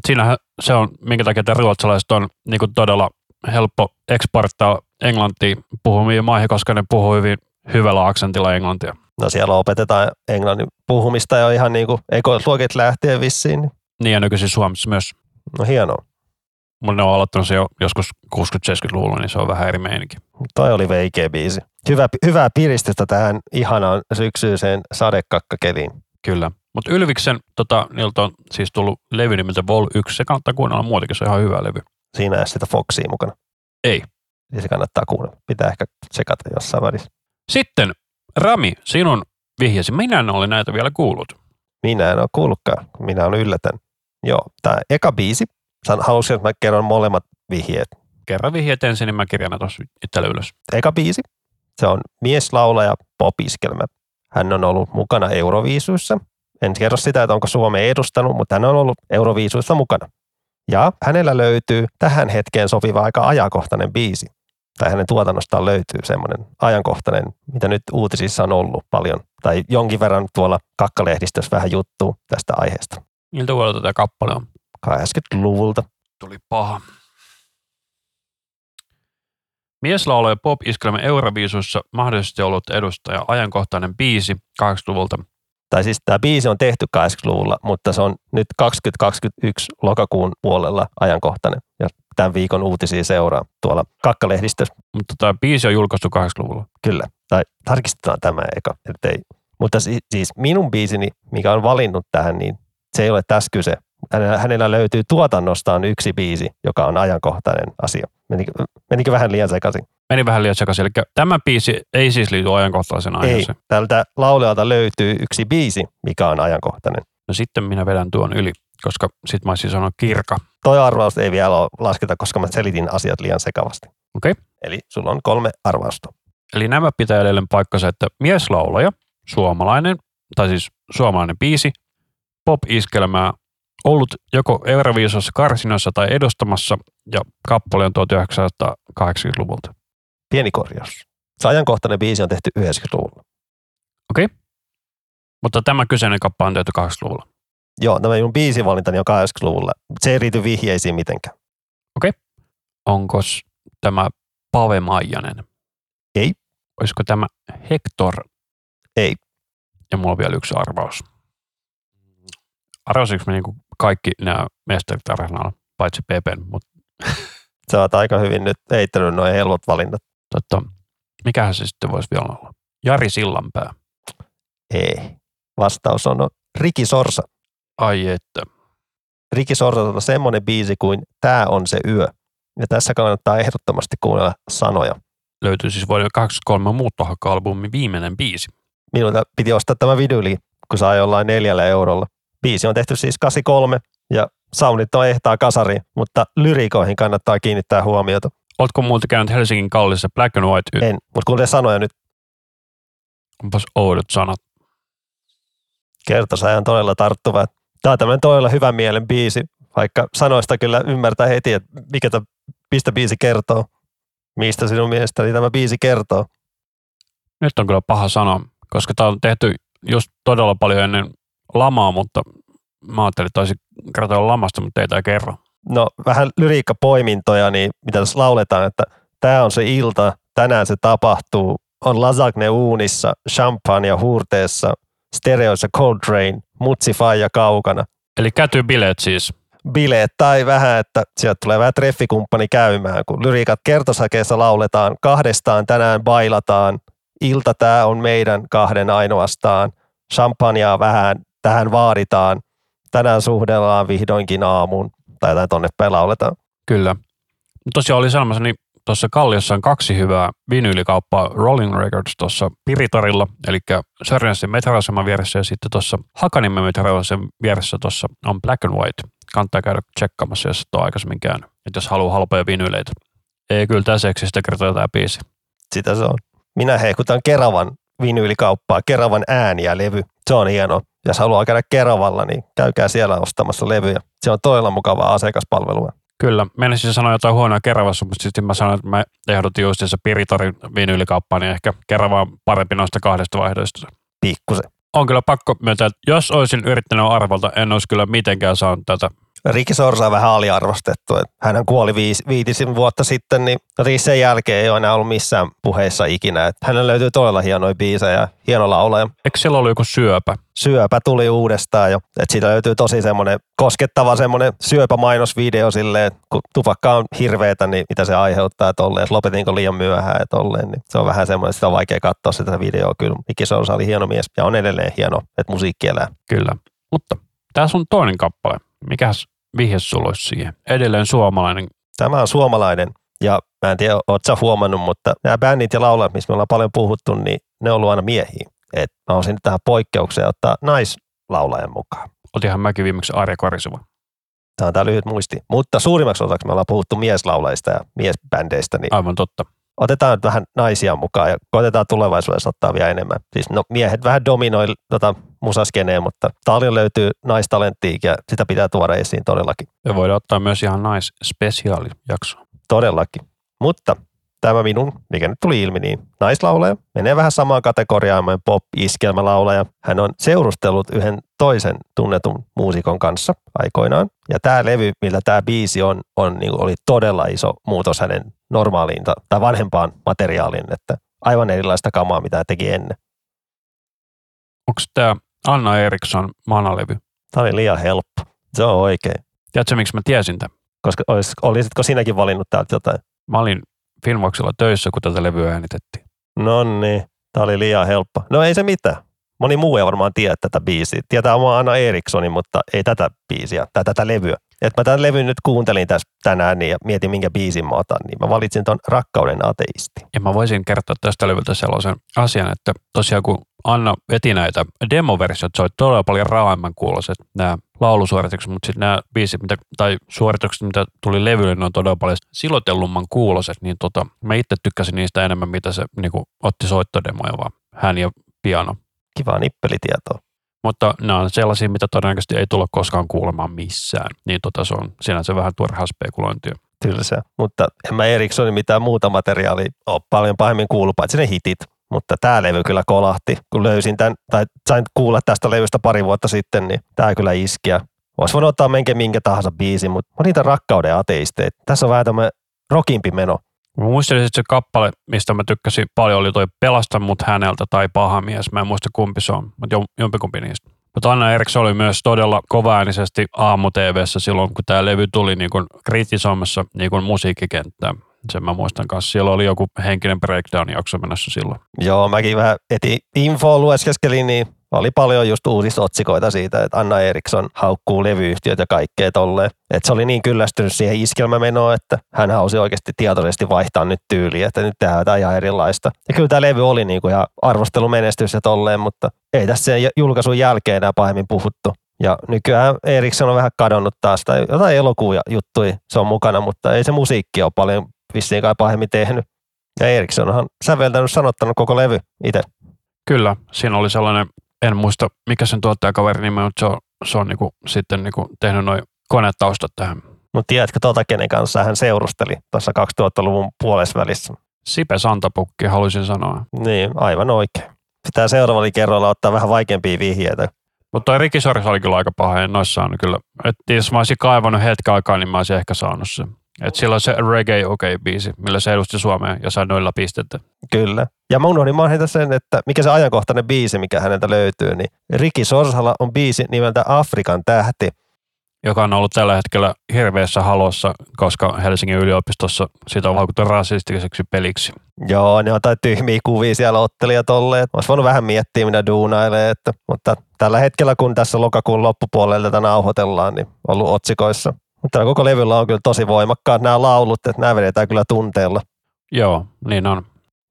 S1: Siinähän se on, minkä takia tämä ruotsalaiset on niin kuin todella helppo eksporttaa englantiin puhuviin maihin, koska ne puhuu hyvin hyvällä aksentilla englantia.
S2: No siellä opetetaan englannin puhumista jo ihan niin kuin ekoluokit lähtien vissiin. niin
S1: Niin ja nykyisin Suomessa myös.
S2: No hienoa.
S1: Mutta ne on aloittanut se jo joskus 60-70-luvulla, niin se on vähän eri meininki.
S2: Toi oli veikeä biisi. Hyvä, hyvää piristystä tähän ihanaan syksyiseen sadekakkakeliin.
S1: Kyllä. Mutta Ylviksen, tota, niiltä on siis tullut levy nimeltä Vol 1. Se kannattaa kuunnella muutenkin, se on ihan hyvä levy.
S2: Siinä ei sitä Foxia mukana.
S1: Ei.
S2: Niin se kannattaa kuunnella. Pitää ehkä tsekata jossain välissä.
S1: Sitten Rami, sinun vihjesi. Minä en ole näitä vielä kuullut.
S2: Minä en ole kuullutkaan. Minä olen yllätän. Joo, tämä eka biisi. Halusin, että mä kerron molemmat vihjeet.
S1: Kerran vihjeet ensin, niin mä kirjan tuossa itselle ylös.
S2: Eka biisi. Se on mieslaulaja popiskelmä. Hän on ollut mukana Euroviisuissa. En kerro sitä, että onko Suomi edustanut, mutta hän on ollut Euroviisuissa mukana. Ja hänellä löytyy tähän hetkeen sopiva aika ajankohtainen biisi. Tai hänen tuotannostaan löytyy semmoinen ajankohtainen, mitä nyt uutisissa on ollut paljon. Tai jonkin verran tuolla kakkalehdistössä vähän juttuu tästä aiheesta.
S1: Miltä vuodelta tämä kappale on?
S2: 80-luvulta.
S1: Tuli paha. Mieslaulaja Pop Iskelmä Euroviisussa mahdollisesti ollut edustaja ajankohtainen biisi 80-luvulta.
S2: Tai siis tämä biisi on tehty 80-luvulla, mutta se on nyt 2021 lokakuun puolella ajankohtainen. Ja tämän viikon uutisia seuraa tuolla kakkalehdistössä.
S1: Mutta tämä biisi on julkaistu 80-luvulla.
S2: Kyllä. Tai tarkistetaan tämä eka. Että ei. Mutta si- siis minun biisini, mikä on valinnut tähän, niin se ei ole tässä kyse. Hänellä, löytyy tuotannostaan yksi biisi, joka on ajankohtainen asia. Menikö, menikö vähän liian sekaisin?
S1: Meni vähän liian sekaisin. Eli tämä biisi ei siis liity ajankohtaisen
S2: Ei.
S1: aiheeseen.
S2: Tältä laulajalta löytyy yksi biisi, mikä on ajankohtainen.
S1: No sitten minä vedän tuon yli, koska sit mä olisin sanonut kirka.
S2: Toi arvaus ei vielä ole lasketa, koska mä selitin asiat liian sekavasti.
S1: Okei. Okay.
S2: Eli sulla on kolme arvausta.
S1: Eli nämä pitää edelleen paikkansa, että mieslaulaja, suomalainen, tai siis suomalainen biisi, pop-iskelmää, ollut joko Euroviisussa karsinassa tai edustamassa, ja kappale on 1980-luvulta.
S2: Pieni korjaus. Se ajankohtainen biisi on tehty 90-luvulla.
S1: Mutta tämä kyseinen kappale on tehty 80-luvulla.
S2: Joo, tämä minun biisivalintani on 80-luvulla. Se ei riity vihjeisiin mitenkään.
S1: Onko tämä Pave Maijanen?
S2: Ei.
S1: Olisiko tämä Hector?
S2: Ei.
S1: Ja mulla on vielä yksi arvaus. Arvasinko mä niinku kaikki nämä mestarit arsenalla, paitsi Pepen, mutta
S2: Sä oot aika hyvin nyt heittänyt noin helpot valinnat.
S1: totta, mikähän se sitten voisi vielä olla? Jari Sillanpää.
S2: Ei. Vastaus on Riki Sorsa.
S1: Ai että.
S2: Riki Sorsalta on semmoinen biisi kuin Tää on se yö. Ja tässä kannattaa ehdottomasti kuunnella sanoja.
S1: Löytyy siis vuoden 83 muuttohakka-albumin viimeinen biisi.
S2: Minulta piti ostaa tämä vinyli, kun saa jollain neljällä eurolla. Biisi on tehty siis 83 ja soundit on ehtaa kasari, mutta lyrikoihin kannattaa kiinnittää huomiota.
S1: Oletko muuten käynyt Helsingin kallissa Black and White?
S2: En, mutta kuuntele sanoja nyt.
S1: Onpas oudot sanat.
S2: Kertosäjä on todella tarttuva. Tämä on tämmöinen todella hyvän mielen biisi, vaikka sanoista kyllä ymmärtää heti, että mikä tämä, mistä biisi kertoo. Mistä sinun mielestäni tämä biisi kertoo?
S1: Nyt on kyllä paha sanoa, koska tämä on tehty just todella paljon ennen lamaa, mutta mä ajattelin, että olisi kertoa lamasta, mutta ei tämä kerro.
S2: No vähän lyriikkapoimintoja, niin mitä tässä lauletaan, että tämä on se ilta, tänään se tapahtuu, on lasagne uunissa, champagne huurteessa, stereoissa Coltrane, mutsi faija kaukana.
S1: Eli kätybileet siis.
S2: bileet tai vähän, että sieltä tulee vähän treffikumppani käymään, kun lyriikat kertosäkeessä lauletaan, kahdestaan tänään bailataan, ilta tää on meidän kahden ainoastaan, champagnea vähän tähän vaaditaan, tänään suhdellaan vihdoinkin aamuun, tai jotain tonne päin lauletaan.
S1: Kyllä. Tosiaan oli sanomassa, niin tuossa Kalliossa on kaksi hyvää vinyylikauppaa Rolling Records tuossa Piritorilla, eli Sörnäsen metroaseman vieressä ja sitten tuossa Hakaniemen metroaseman vieressä tuossa on Black and White. Kannattaa käydä tsekkaamassa, jos et ole aikaisemmin käynyt, että jos haluaa halpoja vinyyleitä. Ei kyllä tämä seksistä kertoo tämä biisi.
S2: Sitä se on. Minä heikutan Keravan vinyylikauppaa, Keravan ääniä levy. Se on hieno. Jos haluaa käydä Keravalla, niin käykää siellä ostamassa levyjä. Se on todella mukavaa asiakaspalvelua.
S1: Kyllä, menisin sanoa jotain huonoa Keravassa, mutta sitten mä sanoin, että mä ehdotin just se Piritorin vinyylikauppaa, niin ehkä Kerava on parempi noista kahdesta vaihdoista.
S2: Pikkusen.
S1: On kyllä pakko myöntää, että jos olisin yrittänyt arvolta, en olisi kyllä mitenkään saanut tätä
S2: Rikki Sorsa on vähän aliarvostettu. Hän kuoli viisi, viitisin vuotta sitten, niin sen jälkeen ei ole enää ollut missään puheissa ikinä. Hänellä löytyy todella hienoja biisejä, hieno laulaja.
S1: Eikö siellä ollut joku syöpä?
S2: Syöpä tuli uudestaan jo. Että siitä löytyy tosi semmoinen koskettava semmoinen syöpämainosvideo silleen, kun tupakka on hirveetä, niin mitä se aiheuttaa tolleen, että lopetinko liian myöhään ja tolleen. Niin se on vähän semmoinen, että sitä on vaikea katsoa sitä videoa. Kyllä Rikki Sorsa oli hieno mies ja on edelleen hieno, että musiikki elää.
S1: Kyllä, mutta tässä on toinen kappale. Mikäs vihje sulla olisi siihen? Edelleen suomalainen.
S2: Tämä on suomalainen ja mä en tiedä, ootko huomannut, mutta nämä bändit ja laulat, missä me ollaan paljon puhuttu, niin ne on ollut aina miehiä. Et mä olisin tähän poikkeukseen ottaa naislaulajan mukaan.
S1: Otinhan mäkin viimeksi Arja Korisuva.
S2: Tämä on tämä lyhyt muisti. Mutta suurimmaksi osaksi me ollaan puhuttu mieslaulajista ja miesbändeistä. Niin
S1: Aivan totta.
S2: Otetaan nyt vähän naisia mukaan ja koitetaan tulevaisuudessa ottaa vielä enemmän. Siis no, miehet vähän dominoi tota, musaskeneen, mutta paljon löytyy naistalenttia ja sitä pitää tuoda esiin todellakin.
S1: Ja voidaan ottaa myös ihan nais-spesiaalijakso.
S2: Todellakin. Mutta tämä minun, mikä nyt tuli ilmi, niin naislaulaja menee vähän samaan kategoriaan pop-iskelmälaulaja. Hän on seurustellut yhden toisen tunnetun muusikon kanssa aikoinaan. Ja tämä levy, millä tämä biisi on, on niin oli todella iso muutos hänen normaaliin tai vanhempaan materiaaliin, että aivan erilaista kamaa, mitä teki ennen.
S1: Onko tämä Anna Eriksson manalevy?
S2: Tämä oli liian helppo. Se on oikein.
S1: Tiedätkö, miksi mä tiesin tämän?
S2: Koska olis, olisitko sinäkin valinnut täältä jotain?
S1: Mä olin Finvoxilla töissä, kun tätä levyä äänitettiin.
S2: No niin, tämä oli liian helppo. No ei se mitään. Moni muu ei varmaan tiedä tätä biisiä. Tietää oma Anna Erikssonin, mutta ei tätä biisiä tai tätä levyä. Et mä tämän levyn nyt kuuntelin tässä tänään niin ja mietin, minkä biisin mä otan, niin mä valitsin ton Rakkauden ateisti.
S1: Ja mä voisin kertoa tästä levyltä sellaisen asian, että tosiaan kun Anna veti näitä demoversiot, se oli todella paljon raaemman kuuloiset nämä laulusuoritukset, mutta sitten nämä biisit mitä, tai suoritukset, mitä tuli levylle, ne on todella paljon silotellumman kuuloiset, niin tota, mä itse tykkäsin niistä enemmän, mitä se niin kuin, otti soittodemoja vaan hän ja piano.
S2: Kiva nippelitietoa.
S1: Mutta nämä on sellaisia, mitä todennäköisesti ei tulla koskaan kuulemaan missään. Niin tota se on sinänsä vähän turhaa spekulointia.
S2: Tylsä. Mutta en mä Erikssonin mitään muuta materiaalia ole paljon pahemmin kuullut, paitsi ne hitit. Mutta tämä levy kyllä kolahti. Kun löysin tämän, tai sain kuulla tästä levystä pari vuotta sitten, niin tämä kyllä iskiä. Olisi voinut ottaa menkä minkä tahansa biisi, mutta mä niitä rakkauden ateisteet. Tässä on vähän tämmöinen rockimpi meno.
S1: Mä muistelin, että se kappale, mistä mä tykkäsin paljon, oli toi Pelasta mut häneltä tai Paha mies. Mä en muista kumpi se on, mutta jompikumpi niistä. Mutta Anna Eriksson oli myös todella kovaäänisesti aamu silloin, kun tämä levy tuli niin kun kritisoimassa niin kun musiikkikenttää. Sen mä muistan kanssa. Siellä oli joku henkinen breakdown-jakso menossa silloin.
S2: Joo, mäkin vähän eti infoa lueskeskelin, niin oli paljon just uutisotsikoita siitä, että Anna Eriksson haukkuu levyyhtiöt ja kaikkea tolleen. Että se oli niin kyllästynyt siihen iskelmämenoon, että hän hausi oikeasti tietoisesti vaihtaa nyt tyyliä, että nyt tehdään jotain ihan erilaista. Ja kyllä tämä levy oli niin kuin ihan arvostelumenestys ja tolleen, mutta ei tässä sen julkaisun jälkeen enää pahemmin puhuttu. Ja nykyään Eriksson on vähän kadonnut taas, tai jotain elokuja juttui se on mukana, mutta ei se musiikki ole paljon vissiin kai pahemmin tehnyt. Ja Eriksson onhan säveltänyt, sanottanut koko levy itse.
S1: Kyllä, siinä oli sellainen en muista mikä sen tuottajakaveri nimi, mutta se on, se on niinku, sitten niinku tehnyt noin konetaustat tähän.
S2: Mutta tiedätkö tota, kenen kanssa hän seurusteli tuossa 2000-luvun puolesvälissä?
S1: Sipe Santapukki, haluaisin sanoa.
S2: Niin, aivan oikein. Pitää seuraavalla kerralla ottaa vähän vaikeampia vihjeitä.
S1: Mutta toi oli kyllä aika paha, en noissa saanut kyllä. Et jos mä olisin kaivannut hetken aikaa, niin mä olisin ehkä saanut sen. Et silloin se Reggae okay biisi, millä se edusti Suomea ja sai noilla pistettä.
S2: Kyllä. Ja mä unohdin mainita sen, että mikä se ajankohtainen biisi, mikä häneltä löytyy, niin Riki Sorsala on biisi nimeltä Afrikan tähti.
S1: Joka on ollut tällä hetkellä hirveässä halossa, koska Helsingin yliopistossa sitä on haukuttu rasistiseksi peliksi.
S2: Joo, ne on tai tyhmiä kuvia siellä ottelijat tolleet. Olisi voinut vähän miettiä, mitä duunailee, että, mutta tällä hetkellä, kun tässä lokakuun loppupuolella tätä nauhoitellaan, niin ollut otsikoissa. Mutta koko levyllä on kyllä tosi voimakkaat nämä laulut, että nämä vedetään kyllä tunteella.
S1: Joo, niin on.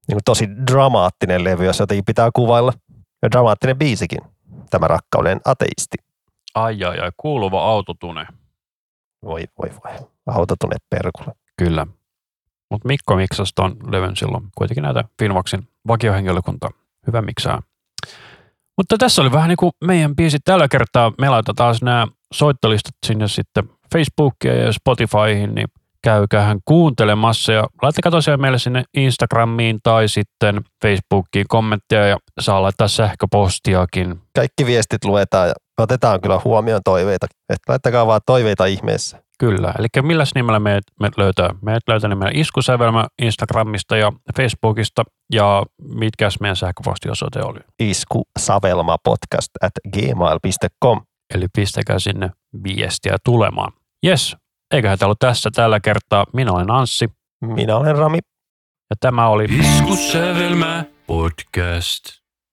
S2: Niin kuin tosi dramaattinen levy, jos jotenkin pitää kuvailla. Ja dramaattinen biisikin, tämä rakkauden ateisti.
S1: Ai ai ai, kuuluva autotune.
S2: Voi voi voi, autotune perkulle.
S1: Kyllä. Mutta Mikko miksasi ton levyn silloin kuitenkin näitä Finvoxin vakiohenkilökuntaa. Hyvä miksaa. Mutta tässä oli vähän niin kuin meidän biisit tällä kertaa. Me laitetaan taas nämä soittolistat sinne sitten Facebookiin ja Spotifyhin, niin käykäähän kuuntelemassa ja laittakaa tosiaan meille sinne Instagramiin tai sitten Facebookiin kommentteja ja saa laittaa sähköpostiakin.
S2: Kaikki viestit luetaan ja otetaan kyllä huomioon toiveita. Että laittakaa vaan toiveita ihmeessä.
S1: Kyllä, eli millä nimellä meidät, me löytää? Meidät löytää nimellä Iskusävelmä Instagramista ja Facebookista ja mitkäs meidän sähköpostiosoite oli?
S2: Isku Savelma podcast at gmail.com.
S1: Eli pistäkää sinne viestiä tulemaan. Yes, eiköhän tämä ollut tässä tällä kertaa. Minä olen Anssi.
S2: Minä olen Rami.
S1: Ja tämä oli
S3: Iskusävelmä podcast.